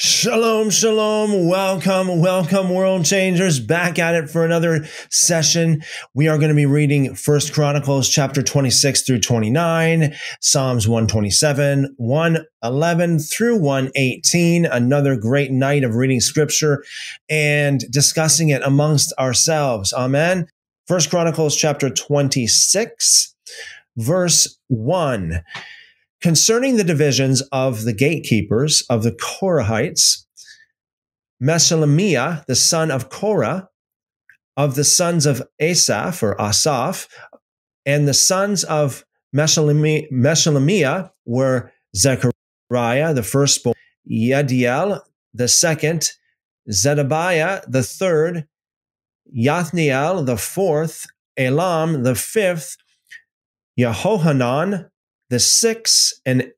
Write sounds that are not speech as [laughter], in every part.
Shalom, shalom. Welcome, welcome, world changers. Back at it for another session. We are going to be reading First Chronicles chapter 26 through 29, Psalms 127, 111 through 118. Another great night of reading scripture and discussing it amongst ourselves. Amen. First Chronicles chapter 26, verse 1 concerning the divisions of the gatekeepers of the Korahites, Meshelemiah, the son of Korah, of the sons of Asaph or Asaph, and the sons of Meshelemiah were Zechariah, the firstborn, Yediel, the second, Zedebiah, the third, Yathniel, the fourth, Elam, the fifth, Yehohanan, the six and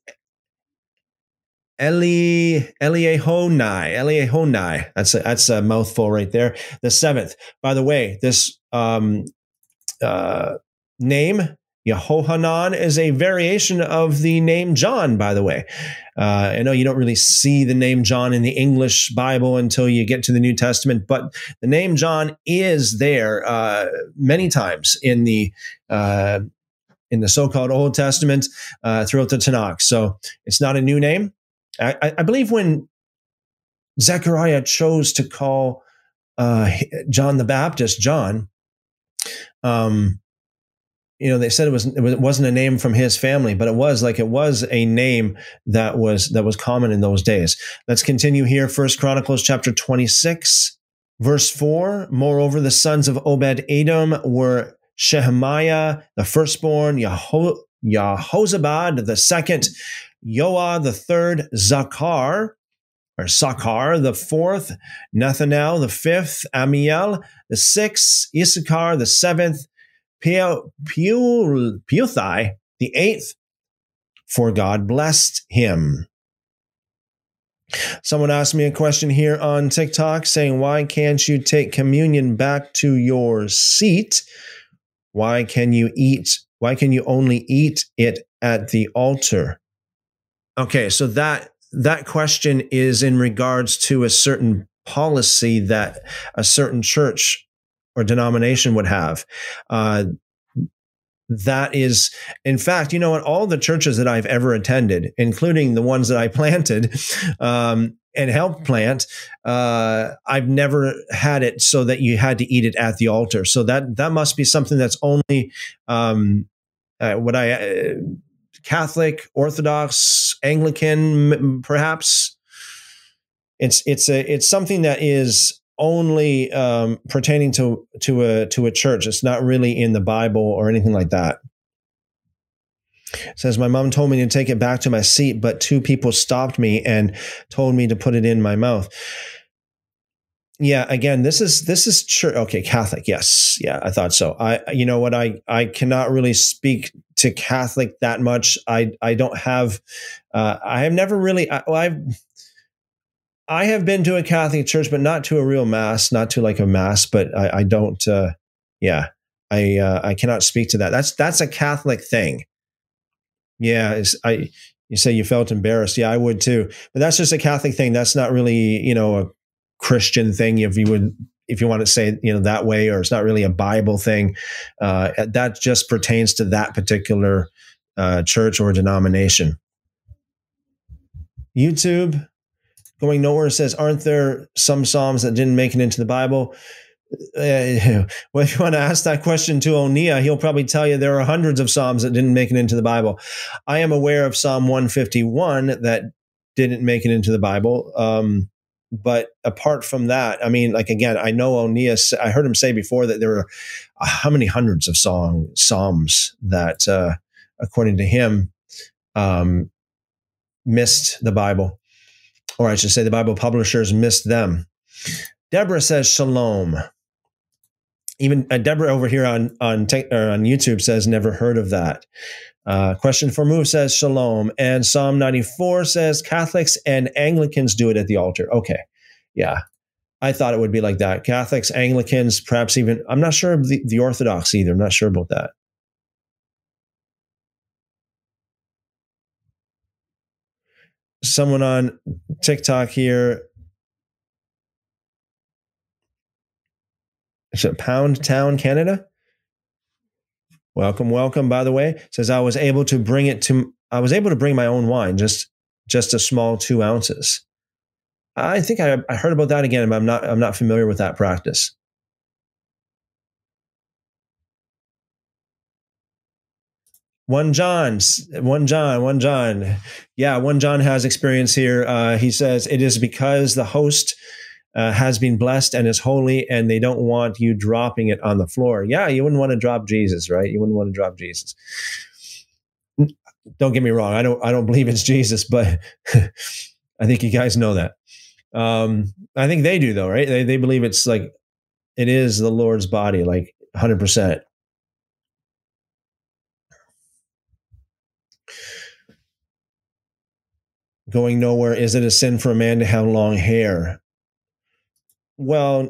Eli Eliehonai Eliehonai. That's a, that's a mouthful right there. The seventh. By the way, this um, uh, name Yehohanan is a variation of the name John. By the way, uh, I know you don't really see the name John in the English Bible until you get to the New Testament, but the name John is there uh, many times in the uh, in the so-called Old Testament uh, throughout the Tanakh. So it's not a new name. I, I believe when Zechariah chose to call uh, John the Baptist John, um, you know, they said it was it wasn't a name from his family, but it was like it was a name that was that was common in those days. Let's continue here. First Chronicles chapter twenty six, verse four. Moreover, the sons of Obed Edom were Shehemiah, the firstborn, Yeho- Yahozabad, the second, Yoah, the third, Zakar, or Sakar, the fourth, Nathanael, the fifth, Amiel, the sixth, Issachar, the seventh, Peuthai, the eighth, for God blessed him. Someone asked me a question here on TikTok saying, Why can't you take communion back to your seat? Why can you eat? Why can you only eat it at the altar? Okay, so that that question is in regards to a certain policy that a certain church or denomination would have. Uh, that is, in fact, you know, in all the churches that I've ever attended, including the ones that I [laughs] planted, um, and help plant, uh, I've never had it so that you had to eat it at the altar. So that that must be something that's only um, uh, what I uh, Catholic, Orthodox, Anglican, perhaps. It's it's a it's something that is only um, pertaining to to a to a church. It's not really in the Bible or anything like that says my mom told me to take it back to my seat but two people stopped me and told me to put it in my mouth. Yeah again this is this is church okay catholic yes. Yeah i thought so. I you know what? I i cannot really speak to catholic that much. I i don't have uh, i have never really I, i've i have been to a catholic church but not to a real mass not to like a mass but i, I don't uh, yeah i uh, i cannot speak to that. That's that's a catholic thing yeah, I you say you felt embarrassed. Yeah, I would too. But that's just a Catholic thing. That's not really you know a Christian thing. If you would if you want to say you know that way, or it's not really a Bible thing. Uh, that just pertains to that particular uh, church or denomination. YouTube going nowhere says, aren't there some psalms that didn't make it into the Bible? Uh, [laughs] well, if you want to ask that question to Onia, he'll probably tell you there are hundreds of Psalms that didn't make it into the Bible. I am aware of Psalm 151 that didn't make it into the Bible. Um, but apart from that, I mean, like again, I know Onia. I heard him say before that there were uh, how many hundreds of song psalms that, uh, according to him, um, missed the Bible, or I should say, the Bible publishers missed them. Deborah says shalom even uh, Deborah over here on on on YouTube says never heard of that. Uh, question for move says shalom, and Psalm ninety four says Catholics and Anglicans do it at the altar. Okay, yeah, I thought it would be like that. Catholics, Anglicans, perhaps even I'm not sure the, the Orthodox either. I'm not sure about that. someone on TikTok here. Is it Pound Town, Canada? Welcome, welcome. By the way, says I was able to bring it to. I was able to bring my own wine, just just a small two ounces. I think I, I heard about that again, but I'm not. I'm not familiar with that practice. One John, one John, one John. Yeah, one John has experience here. Uh, he says it is because the host uh, has been blessed and is holy, and they don't want you dropping it on the floor. Yeah, you wouldn't want to drop Jesus, right? You wouldn't want to drop Jesus. Don't get me wrong. I don't. I don't believe it's Jesus, but [laughs] I think you guys know that. Um, I think they do, though, right? They they believe it's like it is the Lord's body, like hundred percent. going nowhere. Is it a sin for a man to have long hair? Well,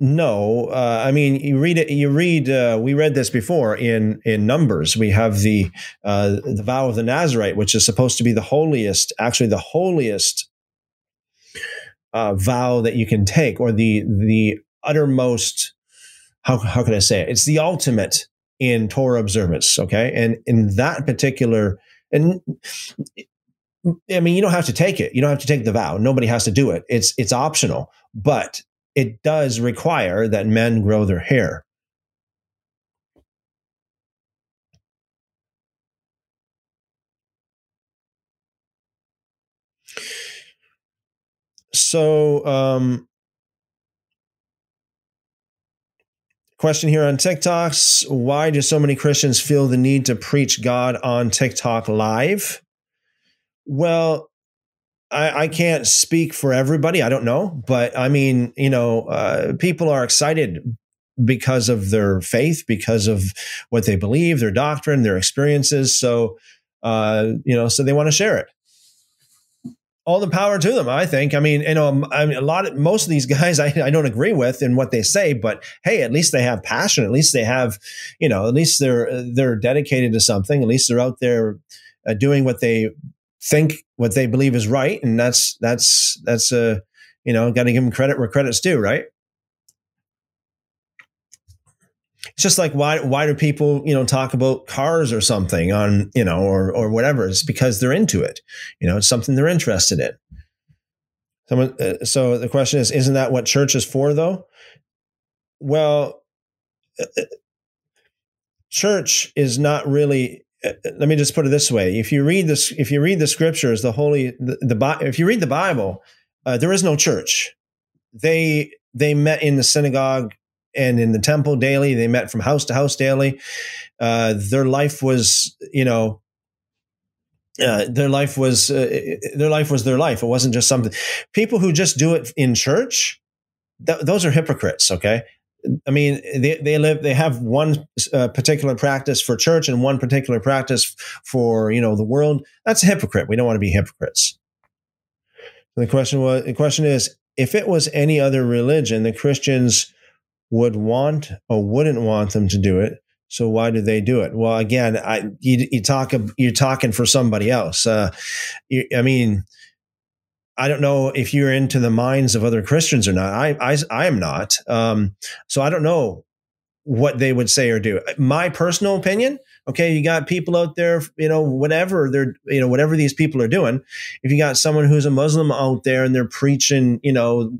no. Uh, I mean, you read it. You read. Uh, we read this before in in Numbers. We have the uh, the vow of the Nazarite, which is supposed to be the holiest, actually the holiest uh, vow that you can take, or the the uttermost. How how can I say it? It's the ultimate in Torah observance. Okay, and in that particular and I mean, you don't have to take it. You don't have to take the vow. Nobody has to do it. It's it's optional, but it does require that men grow their hair. So, um, question here on TikToks: Why do so many Christians feel the need to preach God on TikTok live? Well, I, I, can't speak for everybody. I don't know, but I mean, you know, uh, people are excited because of their faith, because of what they believe, their doctrine, their experiences. So, uh, you know, so they want to share it. All the power to them, I think. I mean, you know, I mean, a lot of most of these [laughs] guys I, I don't agree with in what they say, but hey, at least they have passion. At least they have, you know, at least they're they're dedicated to something. At least they're out there uh, doing what they think what they believe is right, and that's that's that's a uh, you know got to give them credit where credit's due, right? It's just like why why do people you know talk about cars or something on you know or or whatever? It's because they're into it. You know, it's something they're interested in. Someone, uh, so the question is, isn't that what church is for, though? Well, uh, uh church is not really let me just put it this way: if you read this, if you read the scriptures, the holy, the, the if you read the Bible, uh, there is no church. They they met in the synagogue and in the temple daily. They met from house to house daily. Uh, their life was, you know, uh, their life was uh, their life was their life. It wasn't just something. People who just do it in church, th- those are hypocrites. Okay, I mean, they, they live, they have one uh, particular practice for church and one particular practice for, you know, the world. That's a hypocrite. We don't want to be hypocrites. the question was, the question is, if it was any other religion, the Christians would want or wouldn't want them to do it. So why do they do it? Well, again, I, you, you talk, you're talking for somebody else. Uh, you, I mean, I don't know if you're into the minds of other Christians or not. I I, I am not. Um, so I don't know what they would say or do. My personal opinion, okay, you got people out there, you know, whatever they're, you know, whatever these people are doing. If you got someone who's a Muslim out there and they're preaching, you know,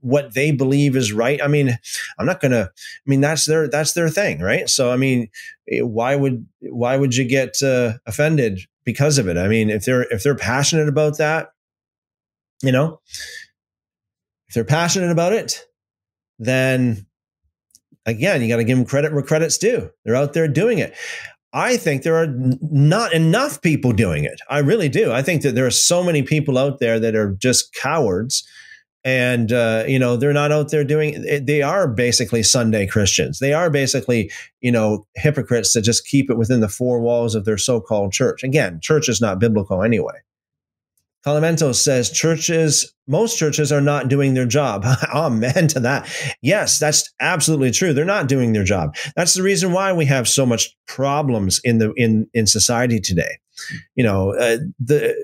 what they believe is right. I mean, I'm not gonna. I mean, that's their that's their thing, right? So, I mean, eh, why would why would you get uh, offended because of it? I mean, if they're if they're passionate about that, you know, if they're passionate about it, then again, you got to give them credit where credit's due. They're out there doing it. I think there are not enough people doing it. I really do. I think that there are so many people out there that are just cowards and uh, you know they're not out there doing they are basically sunday christians they are basically you know hypocrites that just keep it within the four walls of their so-called church again church is not biblical anyway Calamento says churches, most churches are not doing their job. [laughs] Amen to that. Yes, that's absolutely true. They're not doing their job. That's the reason why we have so much problems in the in in society today. You know, uh, the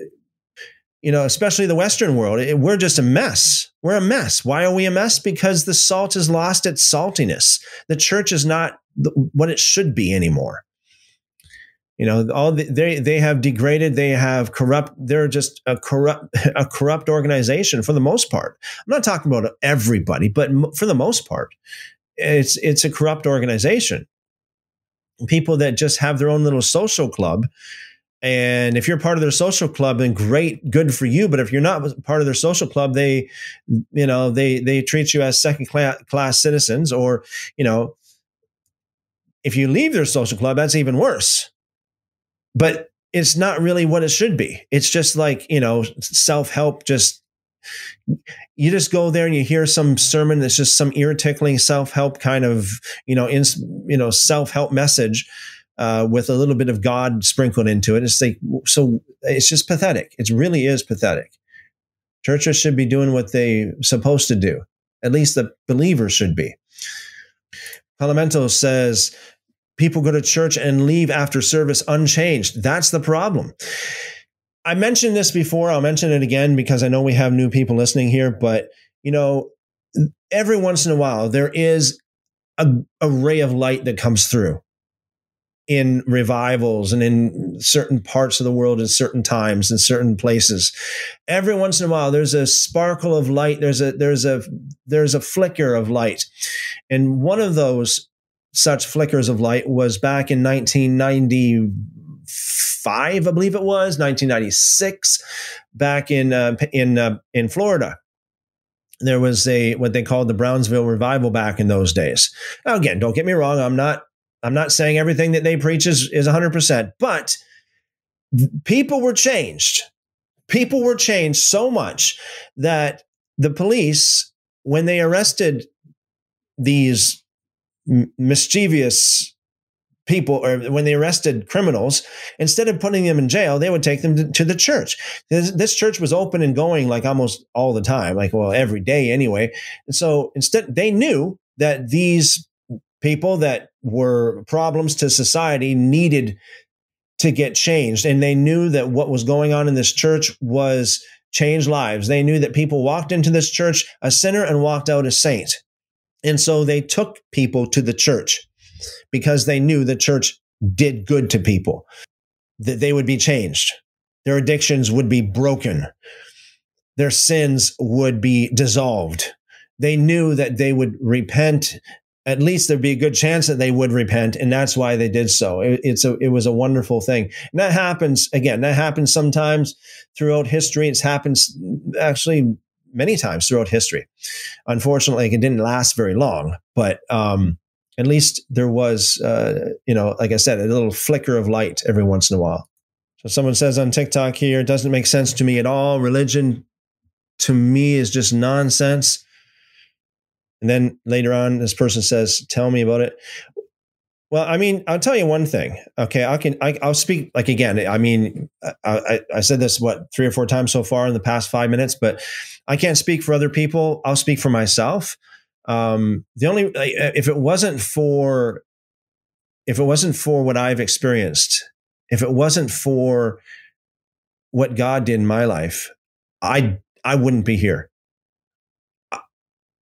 you know, especially the Western world, it, we're just a mess. We're a mess. Why are we a mess? Because the salt has lost its saltiness. The church is not the, what it should be anymore. You know, all the, they they have degraded. They have corrupt. They're just a corrupt [laughs] a corrupt organization for the most part. I'm not talking about everybody, but for the most part, it's it's a corrupt organization. People that just have their own little social club and if you're part of their social club, then great, good for you. But if you're not part of their social club, they, you know, they they treat you as second class citizens. Or, you know, if you leave their social club, that's even worse. But it's not really what it should be. It's just like you know, self help. Just you just go there and you hear some sermon that's just some ear tickling self help kind of you know in you know self help message uh, with a little bit of God sprinkled into it. It's like so it's just pathetic. It really is pathetic. Churches should be doing what they're supposed to do. At least the believers should be. Parlamento says people go to church and leave after service unchanged. That's the problem. I mentioned this before. I'll mention it again because I know we have new people listening here. But you know, every once in a while there is a, a ray of light that comes through in revivals and in certain parts of the world at certain times in certain places every once in a while there's a sparkle of light there's a there's a there's a flicker of light and one of those such flickers of light was back in 1995 i believe it was 1996 back in uh, in uh, in florida there was a what they called the brownsville revival back in those days now again don't get me wrong i'm not I'm not saying everything that they preach is, is 100%, but people were changed. People were changed so much that the police, when they arrested these mischievous people or when they arrested criminals instead of putting them in jail they would take them to, to, the church this, this, church was open and going like almost all the time like well every day anyway and so instead they knew that these people that were problems to society needed to get changed. And they knew that what was going on in this church was change lives. They knew that people walked into this church a sinner and walked out a saint. And so they took people to the church because they knew the church did good to people, that they would be changed. Their addictions would be broken. Their sins would be dissolved. They knew that they would repent at least there'd be a good chance that they would repent, and that's why they did so. It, it's a it was a wonderful thing, and that happens again. That happens sometimes throughout history. It's happens actually many times throughout history. Unfortunately, it didn't last very long, but um, at least there was, uh, you know, like I said, a little flicker of light every once in a while. So someone says on TikTok here, it doesn't make sense to me at all. Religion to me is just nonsense. And then later on, this person says, "Tell me about it." Well, I mean, I'll tell you one thing. Okay, I can. I, will speak like again. I mean, I, I, I said this what three or four times so far in the past five minutes, but I can't speak for other people. I'll speak for myself. Um, the only if it wasn't for if it wasn't for what I've experienced, if it wasn't for what God did in my life, I I wouldn't be here.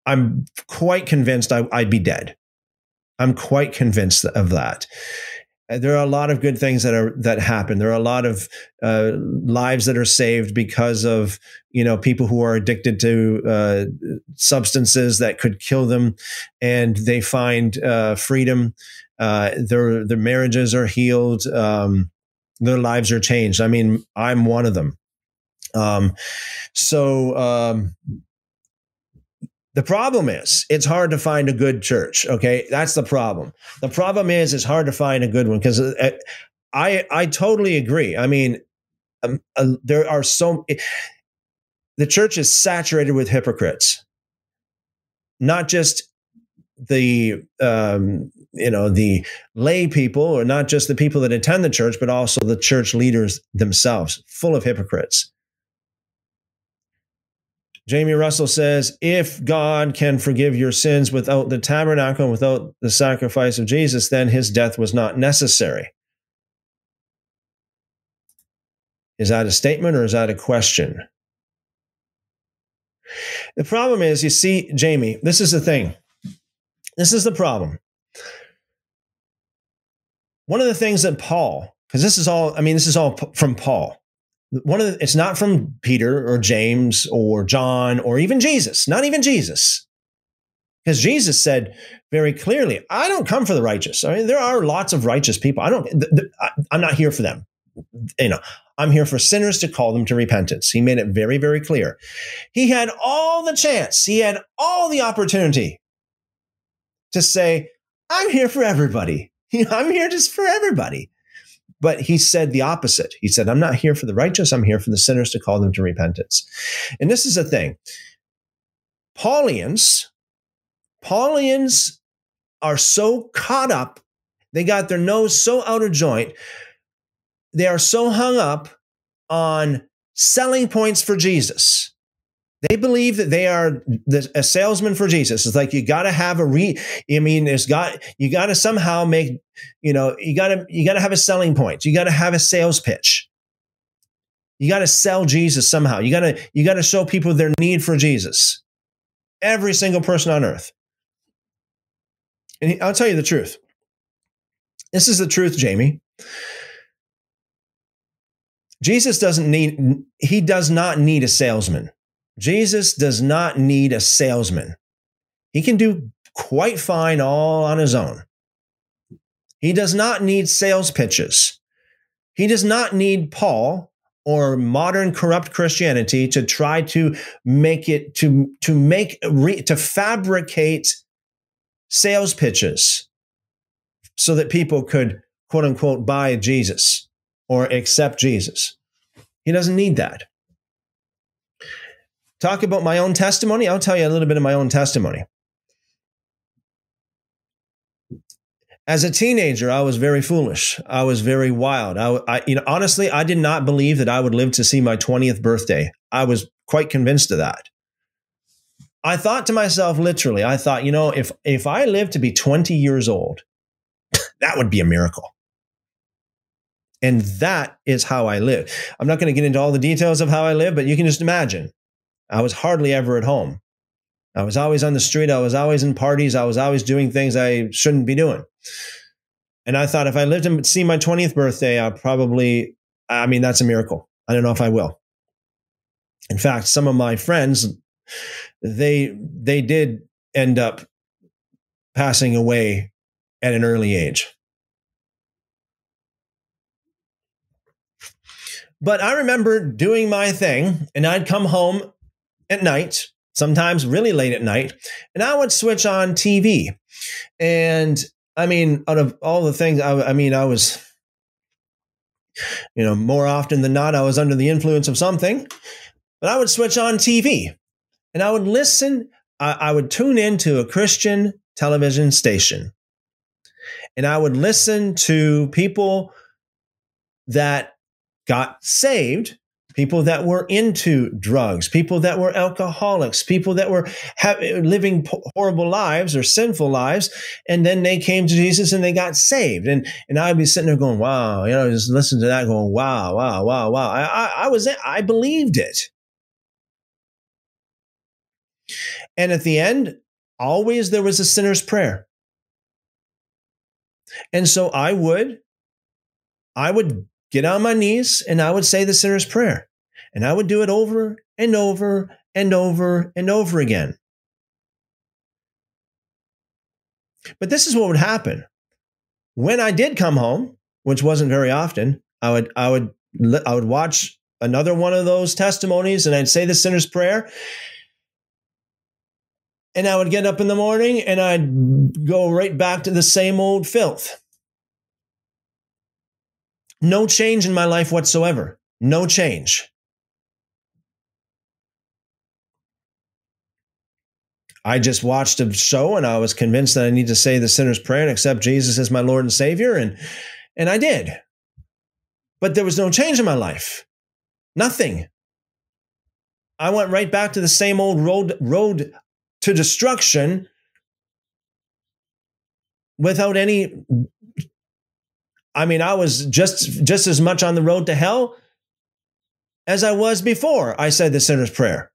I'm quite convinced I, would be dead. I'm quite convinced of that. Uh, there are a lot of good things that are that happen. There are a lot of uh, lives that are saved because of you know people who are addicted to uh, substances that could kill them, and they find uh, freedom. Uh, their their marriages are healed. Um, their lives are changed. I mean, I'm one of them. Um, so um, the problem is it's hard to find a good church. Okay. That's the problem. The problem is it's hard to find a good one because uh, I, I totally agree. I mean, um, uh, there are so, the church is saturated with hypocrites, not just the, um, you know, the lay people or not just the people that attend the church, but also the church leaders themselves, full of hypocrites. Jamie Russell says, if God can forgive your sins without the tabernacle and without the sacrifice of Jesus, then his death was not necessary. Is that a statement or is that a question? The problem is, you see, Jamie, this is the thing. This is the problem. One of the things that Paul, because this is all, I mean, this is all from Paul. One of the, it's not from Peter or James or John or even Jesus, not even Jesus. Because Jesus said very clearly, I don't come for the righteous. I mean, there are lots of righteous people. I don't, th- th- I, I'm not here for them. You know, I'm here for sinners to call them to repentance. He made it very, very clear. He had all the chance, he had all the opportunity to say, I'm here for everybody. [laughs] I'm here just for everybody. But he said the opposite. He said, I'm not here for the righteous, I'm here for the sinners to call them to repentance. And this is the thing Paulians, Paulians are so caught up, they got their nose so out of joint they are so hung up on selling points for Jesus. They believe that they are the, a salesman for Jesus. It's like you got to have a re. I mean, there's got you got to somehow make you know you got to you got to have a selling point. You got to have a sales pitch. You got to sell Jesus somehow. You got to you got to show people their need for Jesus. Every single person on earth. And I'll tell you the truth. This is the truth, Jamie. Jesus doesn't need, he does not need a salesman. Jesus does not need a salesman. He can do quite fine all on his own. He does not need sales pitches. He does not need Paul or modern corrupt Christianity to try to make it to to make to fabricate sales pitches so that people could quote unquote buy Jesus or accept Jesus. He doesn't need that. Talk about my own testimony. I'll tell you a little bit of my own testimony. As a teenager, I was very foolish. I was very wild. I, I, you know, honestly, I did not believe that I would live to see my 20th birthday. I was quite convinced of that. I thought to myself, literally, I thought, you know, if if I live to be 20 years old, [laughs] that would be a miracle. And that is how I live. I'm not going to get into all the details of how I live, but you can just imagine. I was hardly ever at home. I was always on the street. I was always in parties. I was always doing things I shouldn't be doing. And I thought if I lived to see my 20th birthday, I probably, I mean, that's a miracle. I don't know if I will. In fact, some of my friends, they they did end up passing away at an early age. But I remember doing my thing, and I'd come home at night, sometimes really late at night, and I would switch on TV. And I mean, out of all the things, I, I mean, I was, you know, more often than not, I was under the influence of something, but I would switch on TV and I would listen. I, I would tune into a Christian television station and I would listen to people that got saved people that were into drugs, people that were alcoholics, people that were ha- living horrible lives or sinful lives, and then they came to Jesus and they got saved. And and I'd be sitting there going, "Wow," you know, just listen to that, going, "Wow, wow, wow, wow." I, I, I was I believed it, and at the end, always there was a sinner's prayer, and so I would. I would get on my knees and I would say the sinner's prayer. And I would do it over and over and over and over again. But this is what would happen. When I did come home, which wasn't very often, I would I would I would watch another one of those testimonies and I'd say the sinner's prayer. And I would get up in the morning and I'd go right back to the same old filth. No change in my life whatsoever. No change. I just watched a show and I was convinced that I need to say the sinner's prayer and accept Jesus as my Lord and Savior and and I did. But there was no change in my life. Nothing. I went right back to the same old road road to destruction without any I mean, I was just just as much on the road to hell as I was before I said the sinner's prayer.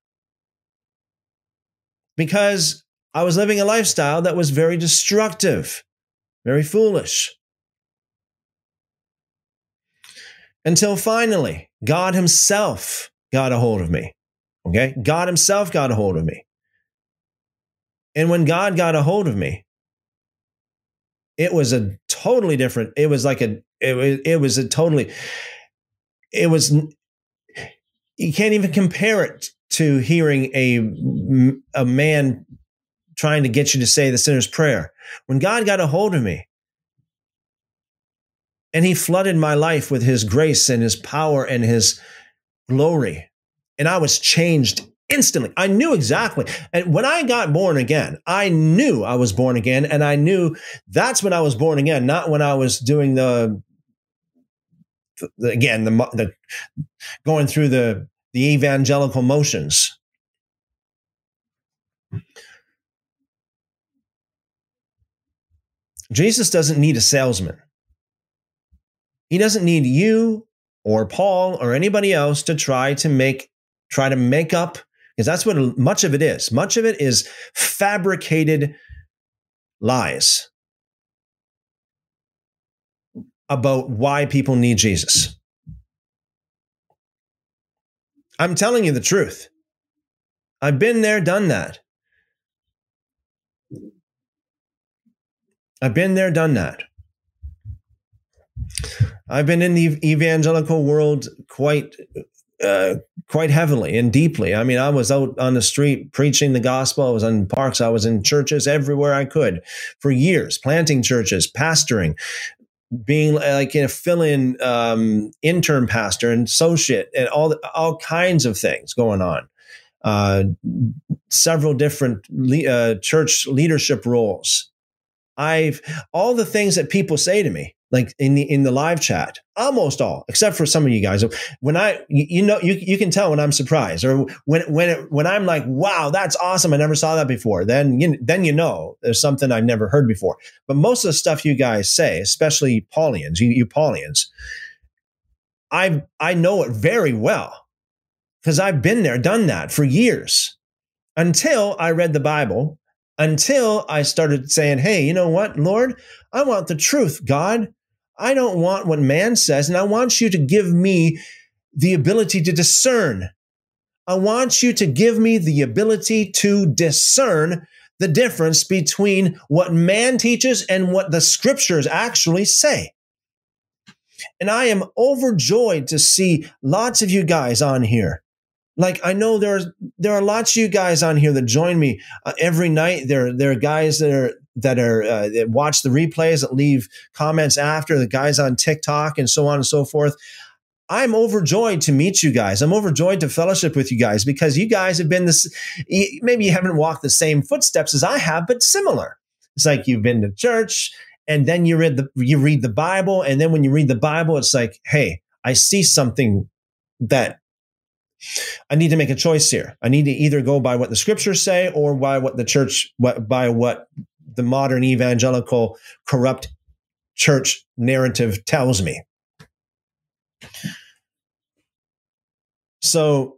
Because I was living a lifestyle that was very destructive, very foolish. Until finally, God Himself got a hold of me. Okay? God Himself got a hold of me. And when God got a hold of me, it was a totally different, it was like a, it was, it was a totally, it was, you can't even compare it to hearing a, a man trying to get you to say the sinner's prayer. When God got a hold of me, and he flooded my life with his grace and his power and his glory. And I was changed instantly. I knew exactly. And when I got born again, I knew I was born again. And I knew that's when I was born again, not when I was doing the, the again, the, the going through the, the evangelical motions. Jesus doesn't need a salesman. He doesn't need you or Paul or anybody else to try to make try to make up because that's what much of it is. Much of it is fabricated lies about why people need Jesus. I'm telling you the truth. I've been there, done that. I've been there, done that. I've been in the evangelical world quite uh, quite heavily and deeply. I mean, I was out on the street preaching the gospel. I was in parks. I was in churches everywhere I could for years, planting churches, pastoring, being like a fill-in um, intern pastor and associate, and all all kinds of things going on. Uh, several different le- uh, church leadership roles. I've all the things that people say to me like in the in the live chat almost all except for some of you guys. When i you know you, you can tell when i'm surprised or when when it, when i'm like wow that's awesome. I never saw that before. Then you then you know there's something i've never heard before. But most of the stuff you guys say especially paulians you, you paulians i i know it very well because i've been there done that for years. Until i read the bible until i started saying hey you know what lord? I want the truth god I don't want what man says, and I want you to give me the ability to discern. I want you to give me the ability to discern the difference between what man teaches and what the scriptures actually say. And I am overjoyed to see lots of you guys on here. Like I know there's there are lots of you guys on here that join me uh, every night. There there are guys that are that are uh, that watch the replays that leave comments after the guys on TikTok and so on and so forth. I'm overjoyed to meet you guys. I'm overjoyed to fellowship with you guys because you guys have been this. Maybe you haven't walked the same footsteps as I have, but similar. It's like you've been to church, and then you read the you read the Bible, and then when you read the Bible, it's like, hey, I see something that I need to make a choice here. I need to either go by what the scriptures say or by what the church, by what the modern evangelical corrupt church narrative tells me. So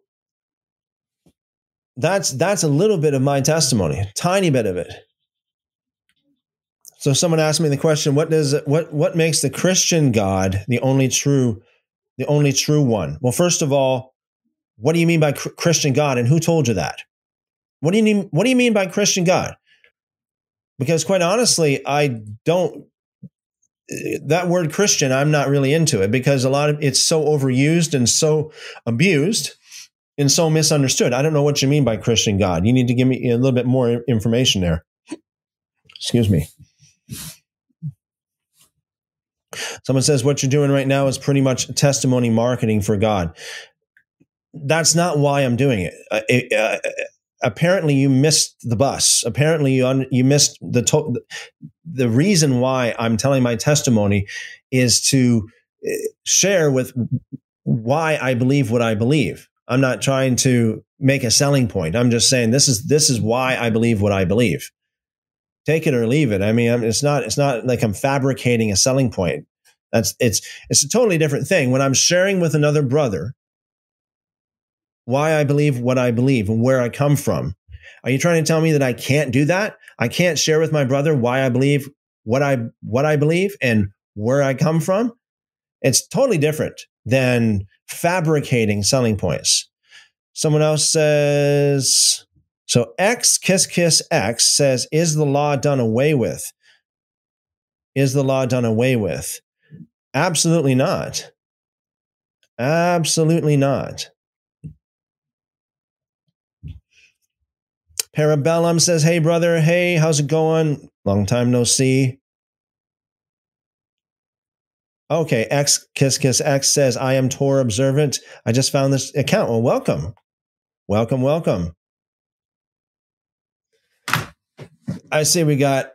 that's that's a little bit of my testimony, tiny bit of it. So someone asked me the question, what does what what makes the Christian God the only true the only true one? Well, first of all, what do you mean by Christian God and who told you that? What do you mean what do you mean by Christian God? Because quite honestly, I don't that word Christian, I'm not really into it because a lot of it's so overused and so abused and so misunderstood. I don't know what you mean by Christian God. You need to give me a little bit more information there. Excuse me. Someone says what you're doing right now is pretty much testimony marketing for God. That's not why I'm doing it. Apparently you missed the bus. Apparently you un, you missed the to- the reason why I'm telling my testimony is to eh, share with why I believe what I believe. I'm not trying to make a selling point. I'm just saying this is this is why I believe what I believe. Take it or leave it. I mean, it's not it's not like I'm fabricating a selling point. That's it's it's a totally different thing when I'm sharing with another brother why I believe what I believe and where I come from. Are you trying to tell me that I can't do that? I can't share with my brother why I believe what I what I believe and where I come from? It's totally different than fabricating selling points. Someone else says so X kiss kiss X says is the law done away with? Is the law done away with? Absolutely not. Absolutely not. Parabellum says, Hey, brother. Hey, how's it going? Long time no see. Okay, X Kiss Kiss X says, I am Torah observant. I just found this account. Well, welcome. Welcome, welcome. I see we got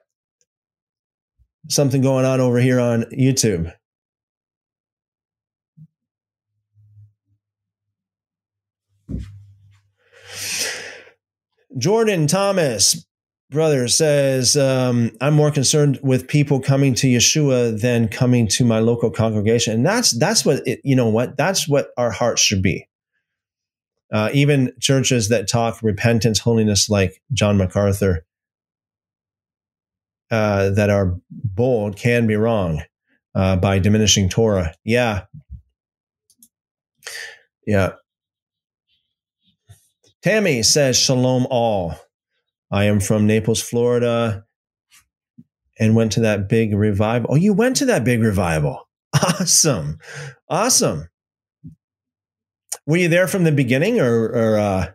something going on over here on YouTube. Jordan Thomas, brother, says, um, I'm more concerned with people coming to Yeshua than coming to my local congregation. And that's that's what it, you know what? That's what our hearts should be. Uh, even churches that talk repentance, holiness, like John MacArthur, uh, that are bold can be wrong uh, by diminishing Torah. Yeah. Yeah. Tammy says, Shalom all. I am from Naples, Florida, and went to that big revival. Oh, you went to that big revival. [laughs] Awesome. Awesome. Were you there from the beginning or, or uh,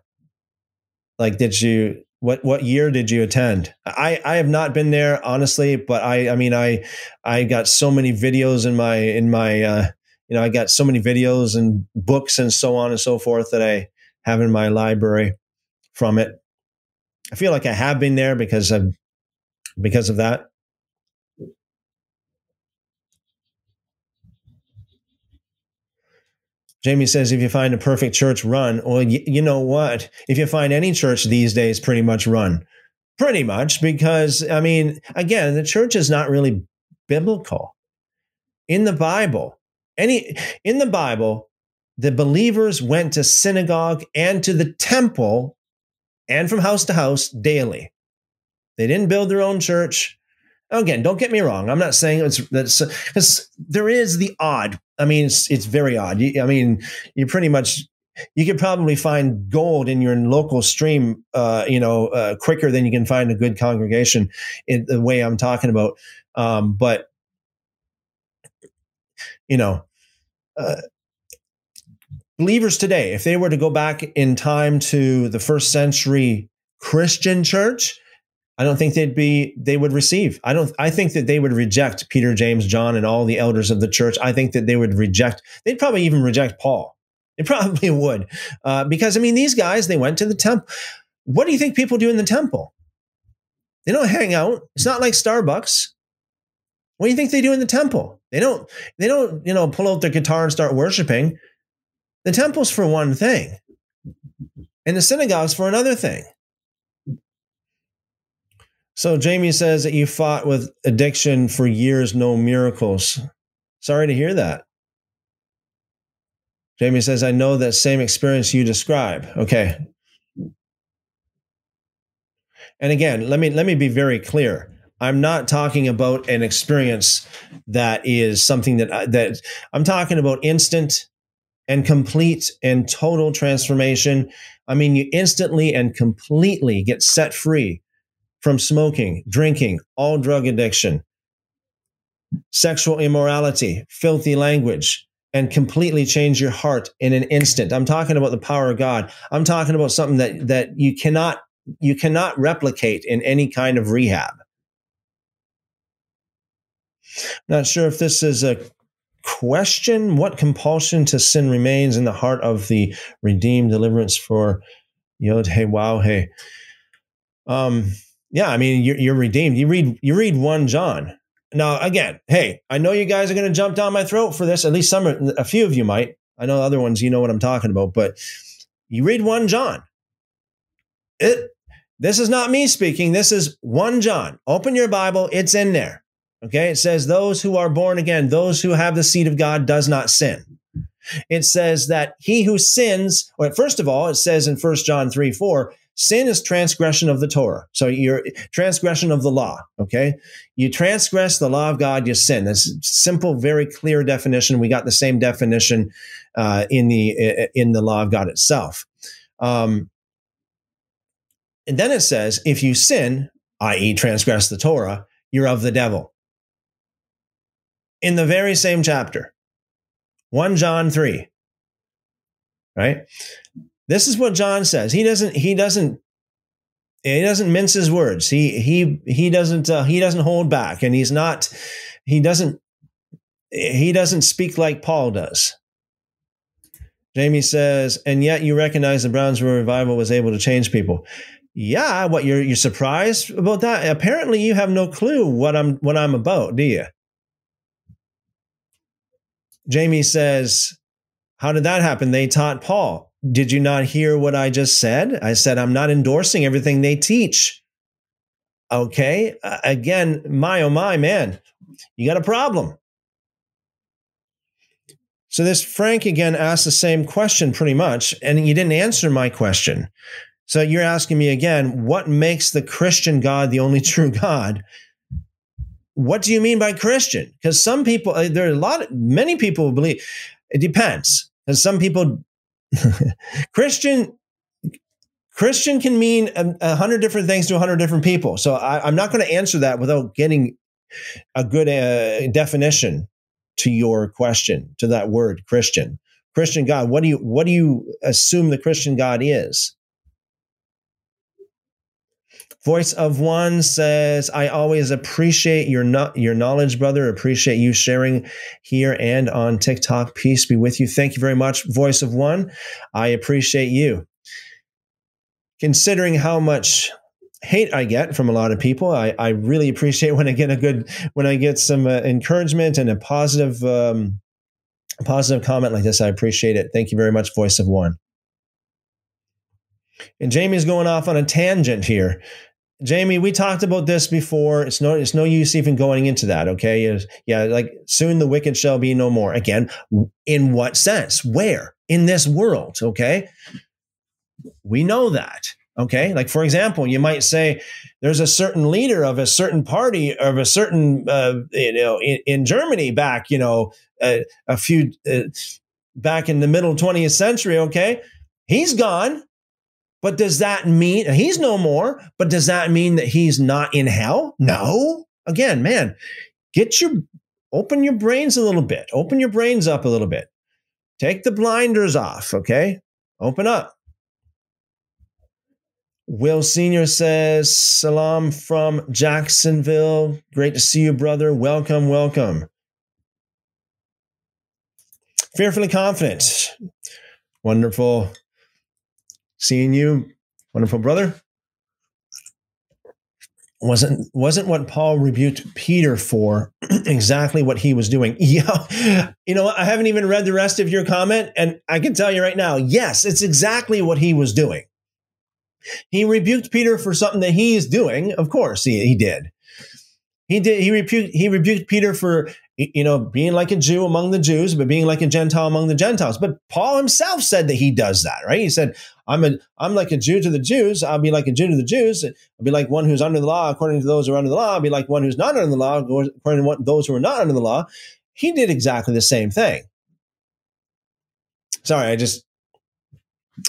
like did you what what year did you attend? I I have not been there honestly, but I I mean I I got so many videos in my in my uh, you know I got so many videos and books and so on and so forth that I have in my library from it. I feel like I have been there because of because of that. Jamie says, if you find a perfect church, run. Well, you, you know what? If you find any church these days, pretty much run. Pretty much, because, I mean, again, the church is not really biblical. In the Bible, any in the Bible, the believers went to synagogue and to the temple and from house to house daily. They didn't build their own church. Again, don't get me wrong. I'm not saying it's that's because there is the odd. I mean, it's, it's very odd. I mean, you pretty much you could probably find gold in your local stream, uh, you know, uh, quicker than you can find a good congregation. In the way I'm talking about, um, but you know, uh, believers today, if they were to go back in time to the first century Christian church, I don't think they'd be they would receive. I don't I think that they would reject Peter, James, John, and all the elders of the church. I think that they would reject, they'd probably even reject Paul. [laughs] They probably would. Uh, because I mean, these guys, they went to the temple. What do you think people do in the temple? They don't hang out. It's not like Starbucks. What do you think they do in the temple? They don't, they don't, you know, pull out their guitar and start worshiping. The temple's for one thing, and the synagogue's for another thing. So Jamie says that you fought with addiction for years, no miracles. Sorry to hear that. Jamie says, I know that same experience you describe. Okay. And again, let me let me be very clear. I'm not talking about an experience that is something that that I'm talking about instant and complete and total transformation. I mean, you instantly and completely get set free from smoking, drinking, all drug addiction, sexual immorality, filthy language, and completely change your heart in an instant. I'm talking about the power of God. I'm talking about something that that you cannot you cannot replicate in any kind of rehab. Not sure if this is a question what compulsion to sin remains in the heart of the redeemed deliverance for Yod Hey Waw Hey. Um, yeah, I mean you're, you're redeemed. You read you read one John. Now again, hey, I know you guys are going to jump down my throat for this. At least some, a few of you might. I know other ones, you know what I'm talking about. But you read one John. It. This is not me speaking. This is one John. Open your Bible. It's in there. Okay, it says, Those who are born again, those who have the seed of God, does not sin. It says that he who sins, well, first of all, it says in 1 John 3 4, sin is transgression of the Torah. So you're transgression of the law. Okay. You transgress the law of God, you sin. That's simple, very clear definition. We got the same definition uh, in the in the law of God itself. Um, and then it says, if you sin, i.e., transgress the Torah, you're of the devil. In the very same chapter, 1 John 3. Right? This is what John says. He doesn't he doesn't he doesn't mince his words. He he he doesn't uh, he doesn't hold back and he's not he doesn't he doesn't speak like Paul does. Jamie says, and yet you recognize the Brownsville revival was able to change people. Yeah, what you're you're surprised about that? Apparently, you have no clue what I'm what I'm about, do you? Jamie says, "How did that happen? They taught Paul. Did you not hear what I just said? I said I'm not endorsing everything they teach. Okay, uh, again, my oh my man, you got a problem." So this Frank again asked the same question pretty much, and you didn't answer my question. So you're asking me again, what makes the Christian God the only true God? What do you mean by Christian? Because some people, uh, there are a lot, many people believe it depends. Because some people, [laughs] Christian, Christian can mean a, a, hundred different things to a hundred different people. So I, am not going to answer that without getting a good uh, definition to your question, to that word, Christian. Christian God. What do you what do you assume the Christian God is? Voice of One says, I always appreciate your, no- your knowledge, brother. Appreciate you sharing here and on TikTok. Peace be with you. Thank you very much, Voice of One. I appreciate you. Considering how much hate I get from a lot of people, I, I really appreciate [laughs] when I get a good, when I get some uh, encouragement and a positive, um, a positive comment like this. I appreciate it. Thank you very much, Voice of One. And Jamie's going off on a tangent here. Jamie, we talked about this before. It's no, it's no use even going into that. Okay, yeah, like soon the wicked shall be no more. Again, in what sense? Where in this world? Okay, we know that. Okay, like for example, you might say there's a certain leader of a certain party of a certain, uh, you know, in, in, Germany back, you know, uh, a few uh, back in the middle 20th century. Okay, he's gone but does that mean he's no more? But does that mean that he's not in hell? No. Again, man, get your open your brains a little bit. Open your brains up a little bit. Take the blinders off, okay? Open up. Will Senior says, Salam from Jacksonville. Great to see you, brother. Welcome, welcome. Fearfully confident. Wonderful seeing you, wonderful brother. Wasn't wasn't what Paul rebuked Peter for [clears throat] exactly what he was doing? [laughs] Yeah, you know, I haven't even read the rest of your comment, and I can tell you right now, yes, it's exactly what he was doing. He rebuked Peter for something that he is doing. Of course, he, he did. He did. He rebuked. He rebuked Peter for you know being like a Jew among the Jews, but being like a Gentile among the Gentiles. But Paul himself said that he does that, right? He said, "I'm a I'm like a Jew to the Jews. I'll be like a Jew to the Jews. I'll be like one who's under the law, according to those who are under the law. I'll be like one who's not under the law, according to those who are not under the law." He did exactly the same thing. Sorry, I just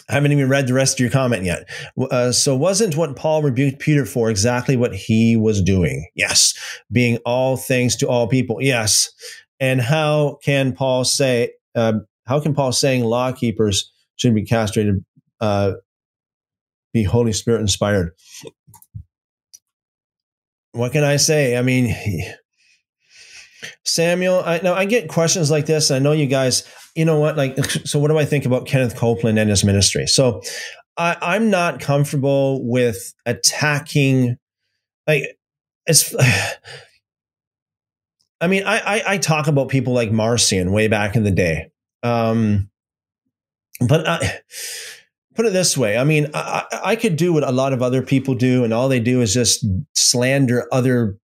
I haven't even read the rest of your comment yet. Uh, so, wasn't what Paul rebuked Peter for exactly what he was doing? Yes. Being all things to all people. Yes. And how can Paul say, uh, how can Paul saying law keepers should be castrated, uh, be Holy Spirit inspired? What can I say? I mean, Samuel, I know I get questions like this. I know you guys, you know what, like, [laughs] so what do I think about Kenneth Copeland and his ministry? So I, I'm not comfortable with attacking, like, it's, [sighs] I mean, I, I, I talk about people like Marcion way back in the day. Um, but I, put it this way I mean, I, I could do what a lot of other people do, and all they do is just slander other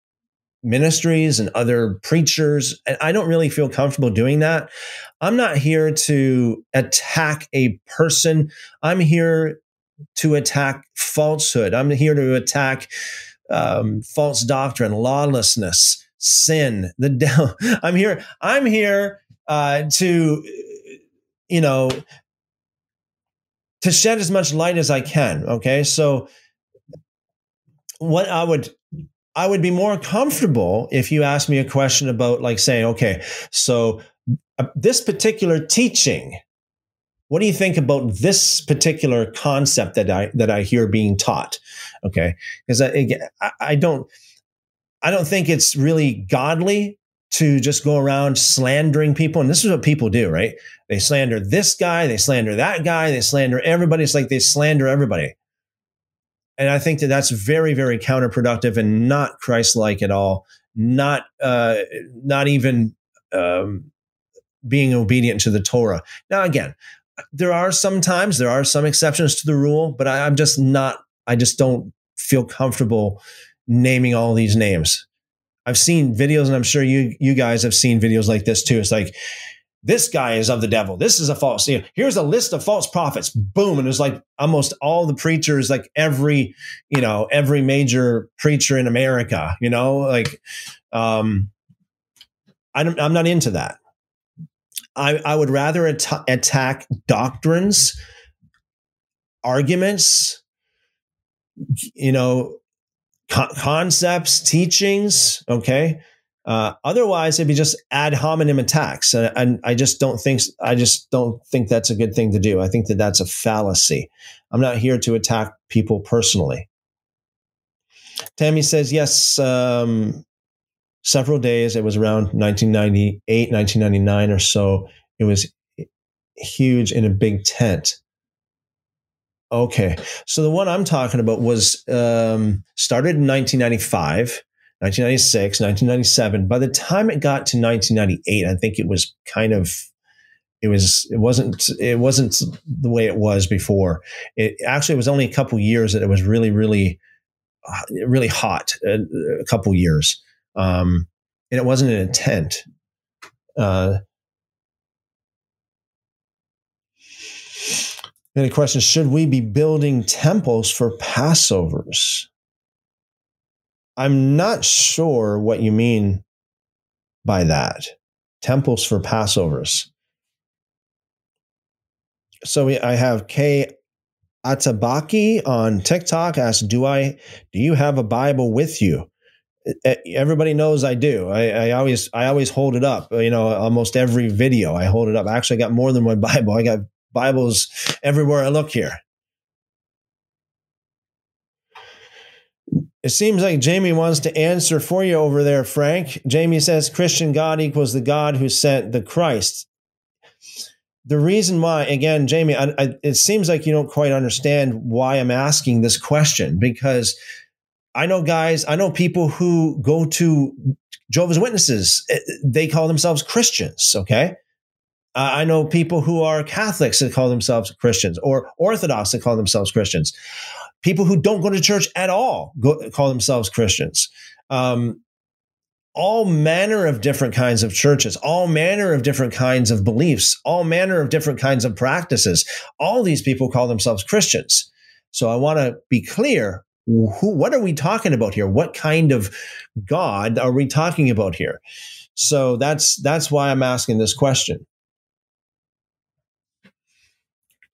ministries and other preachers. And I don't really feel comfortable doing that. I'm not here to attack a person. I'm here to attack falsehood. I'm here to attack um, false doctrine, lawlessness, sin, the [laughs] devil. I'm here. I'm here uh, to, you know, to shed as much light as I can. Okay, so what I would I would be more comfortable if you asked me a question about like saying, okay, so uh, this particular teaching, what do you think about this particular concept that I that I hear being taught? Okay, because I, I don't I don't think it's really godly to just go around slandering people. And this is what people do, right? They slander this guy, they slander that guy, they slander everybody. It's like they slander everybody. And I think that that's very, very counterproductive and not Christ-like at all. Not, uh, not even um, being obedient to the Torah. Now, again, there are some times there are some exceptions to the rule, but I, I'm just not. I just don't feel comfortable naming all these names. I've seen videos, and I'm sure you you guys have seen videos like this too. It's like this guy is of the devil. This is a false. You know, here's a list of false prophets. Boom, and it's like almost all the preachers, like every you know every major preacher in America. You know, like um, I I'm not into that. I, I would rather at- attack doctrines, arguments, you know, co- concepts, teachings. Okay. Uh, otherwise, it'd be just ad hominem attacks, and, and, I just don't think I just don't think that's a good thing to do. I think that that's a fallacy. I'm not here to attack people personally. Tammy says yes. Um, several days. It was around 1998, 1999 or so. It was huge in a big tent. Okay. So the one I'm talking about was um, started in 1995, 1996, 1997. By the time it got to 1998, I think it was kind of it was it wasn't it wasn't the way it was before. It actually was only a couple years that it was really really uh, really hot. A, uh, a couple years, um, and it wasn't an intent. Uh, Any questions? Should we be building temples for Passovers? I'm not sure what you mean by that. Temples for Passovers. So we, I have K Atabaki on TikTok asks, "Do I? Do you have a Bible with you?" Everybody knows I do. I, I always I always hold it up. You know, almost every video I hold it up. I actually got more than one [laughs] Bible. I got Bibles everywhere I look here. It seems like Jamie wants to answer for you over there, Frank. Jamie says Christian God equals the God who sent the Christ. The reason why, again, Jamie, I, I, it seems like you don't quite understand why I'm asking this question because I know guys, I know people who go to Jehovah's Witnesses. They call themselves Christians, okay? Uh, I know people who are Catholics that call themselves Christians or Orthodox that call themselves Christians. People who don't go to church at all go, call themselves Christians. Um, all manner of different kinds of churches, all manner of different kinds of beliefs, all manner of different kinds of practices. All these people call themselves Christians. So I want to be clear who, what are we talking about here? What kind of God are we talking about here? So that's that's why I'm asking this question.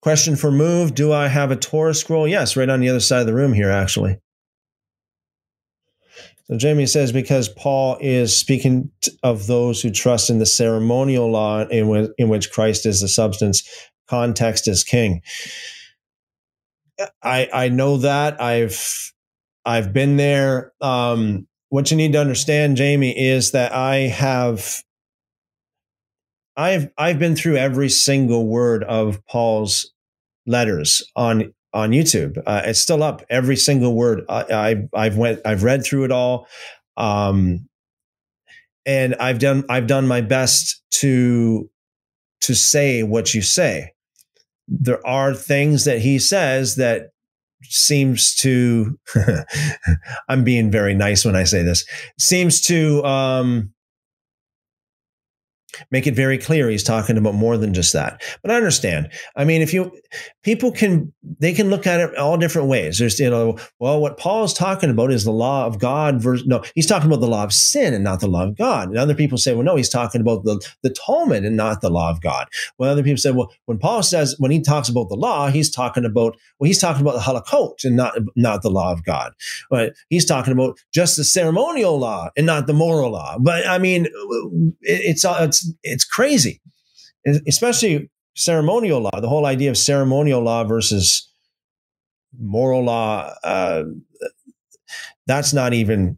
Question for move Do I have a Torah scroll? Yes, right on the other side of the room here, actually. So Jamie says, because Paul is speaking of those who trust in the ceremonial law in, in which Christ is the substance, context is king. I I know that I've I've been there. Um, what you need to understand, Jamie, is that I have I've I've been through every single word of Paul's letters on on YouTube. Uh, it's still up, every single word. I, I have went I've read through it all, um, and I've done I've done my best to to say what you say. There are things that he says that seems to [laughs] i'm being very nice when i say this seems to um, make it very clear he's talking about more than just that. But i understand. I mean if you people can they can look at it all different ways. There's you know well what paul is talking about is the law of god versus no he's talking about the law of sin and not the law of god. And other people say well no he's talking about the the talmud and not the law of god. Well other people say well when paul says when he talks about the law he's talking about well he's talking about the halakot and not not the law of god. But he's talking about just the ceremonial law and not the moral law. But i mean it's it's it's crazy, especially ceremonial law. The whole idea of ceremonial law versus moral law. Uh, that's not even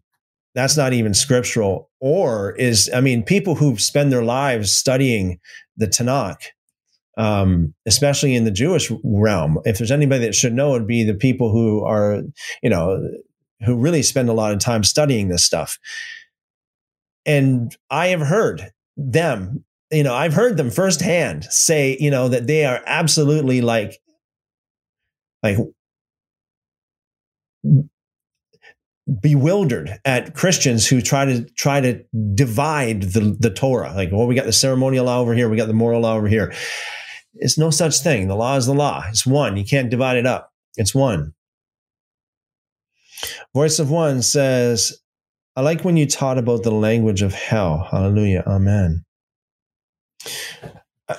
that's not even scriptural or is i mean people who spend their lives studying the tanakh um, especially in the jewish realm if there's anybody that should know it'd be the people who are you know who really spend a lot of time studying this stuff and i have heard them you know i've heard them firsthand say you know that they are absolutely like like bewildered at Christians who try to try to divide the, the Torah. Like, well, we got the ceremonial law over here, we got the moral law over here. It's no such thing. The law is the law. It's one. You can't divide it up. It's one. Voice of One says, I like when you taught about the language of hell. Hallelujah. Amen. I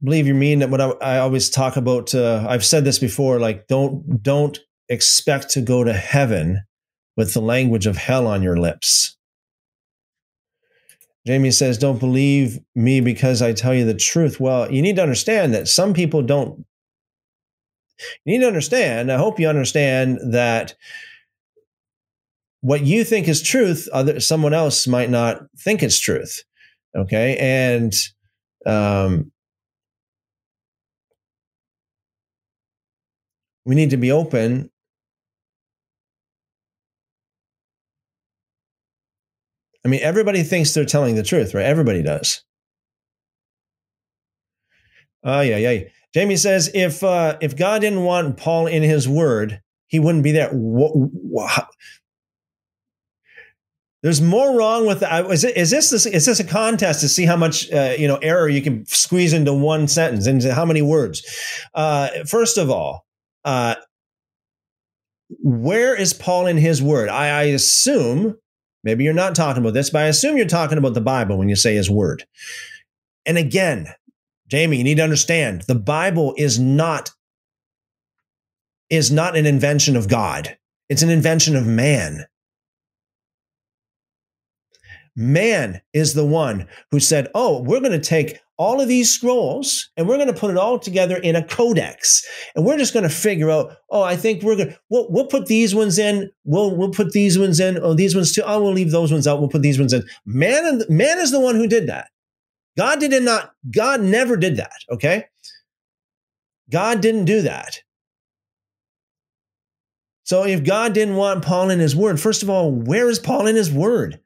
believe you mean that what I, I always talk about. Uh, I've said this before. Like, don't don't expect to go to heaven with the language of hell on your lips. Jamie says, "Don't believe me because I tell you the truth." Well, you need to understand that some people don't. You need to understand. I hope you understand that what you think is truth, other someone else might not think it's truth. Okay, and um, we need to be open I mean, everybody thinks they're telling the truth, right? Everybody does. Oh, yeah, yeah. Jamie says if uh, if God didn't want Paul in His Word, he wouldn't be there. What, what, there's more wrong with that. Is, it, is this is this a contest to see how much uh, you know error you can squeeze into one sentence into how many words? Uh, first of all, uh, where is Paul in his word? I, I, assume maybe you're not talking about this, but I assume you're talking about the Bible when you say his word. And again, Jamie, you need to understand the Bible is not is not an invention of God. It's an invention of man. Man is the one who said, Oh, we're going to take all of these scrolls and we're going to put it all together in a codex. And we're just going to figure out, oh, I think we're going to, we'll, we'll put these ones in. We'll, we'll put these ones in. Oh, these ones too. Oh, we'll leave those ones out. We'll put these ones in. Man, man is the one who did that. God did not, God never did that. Okay. God didn't do that. So if God didn't want Paul in his word, first of all, where is Paul in his word?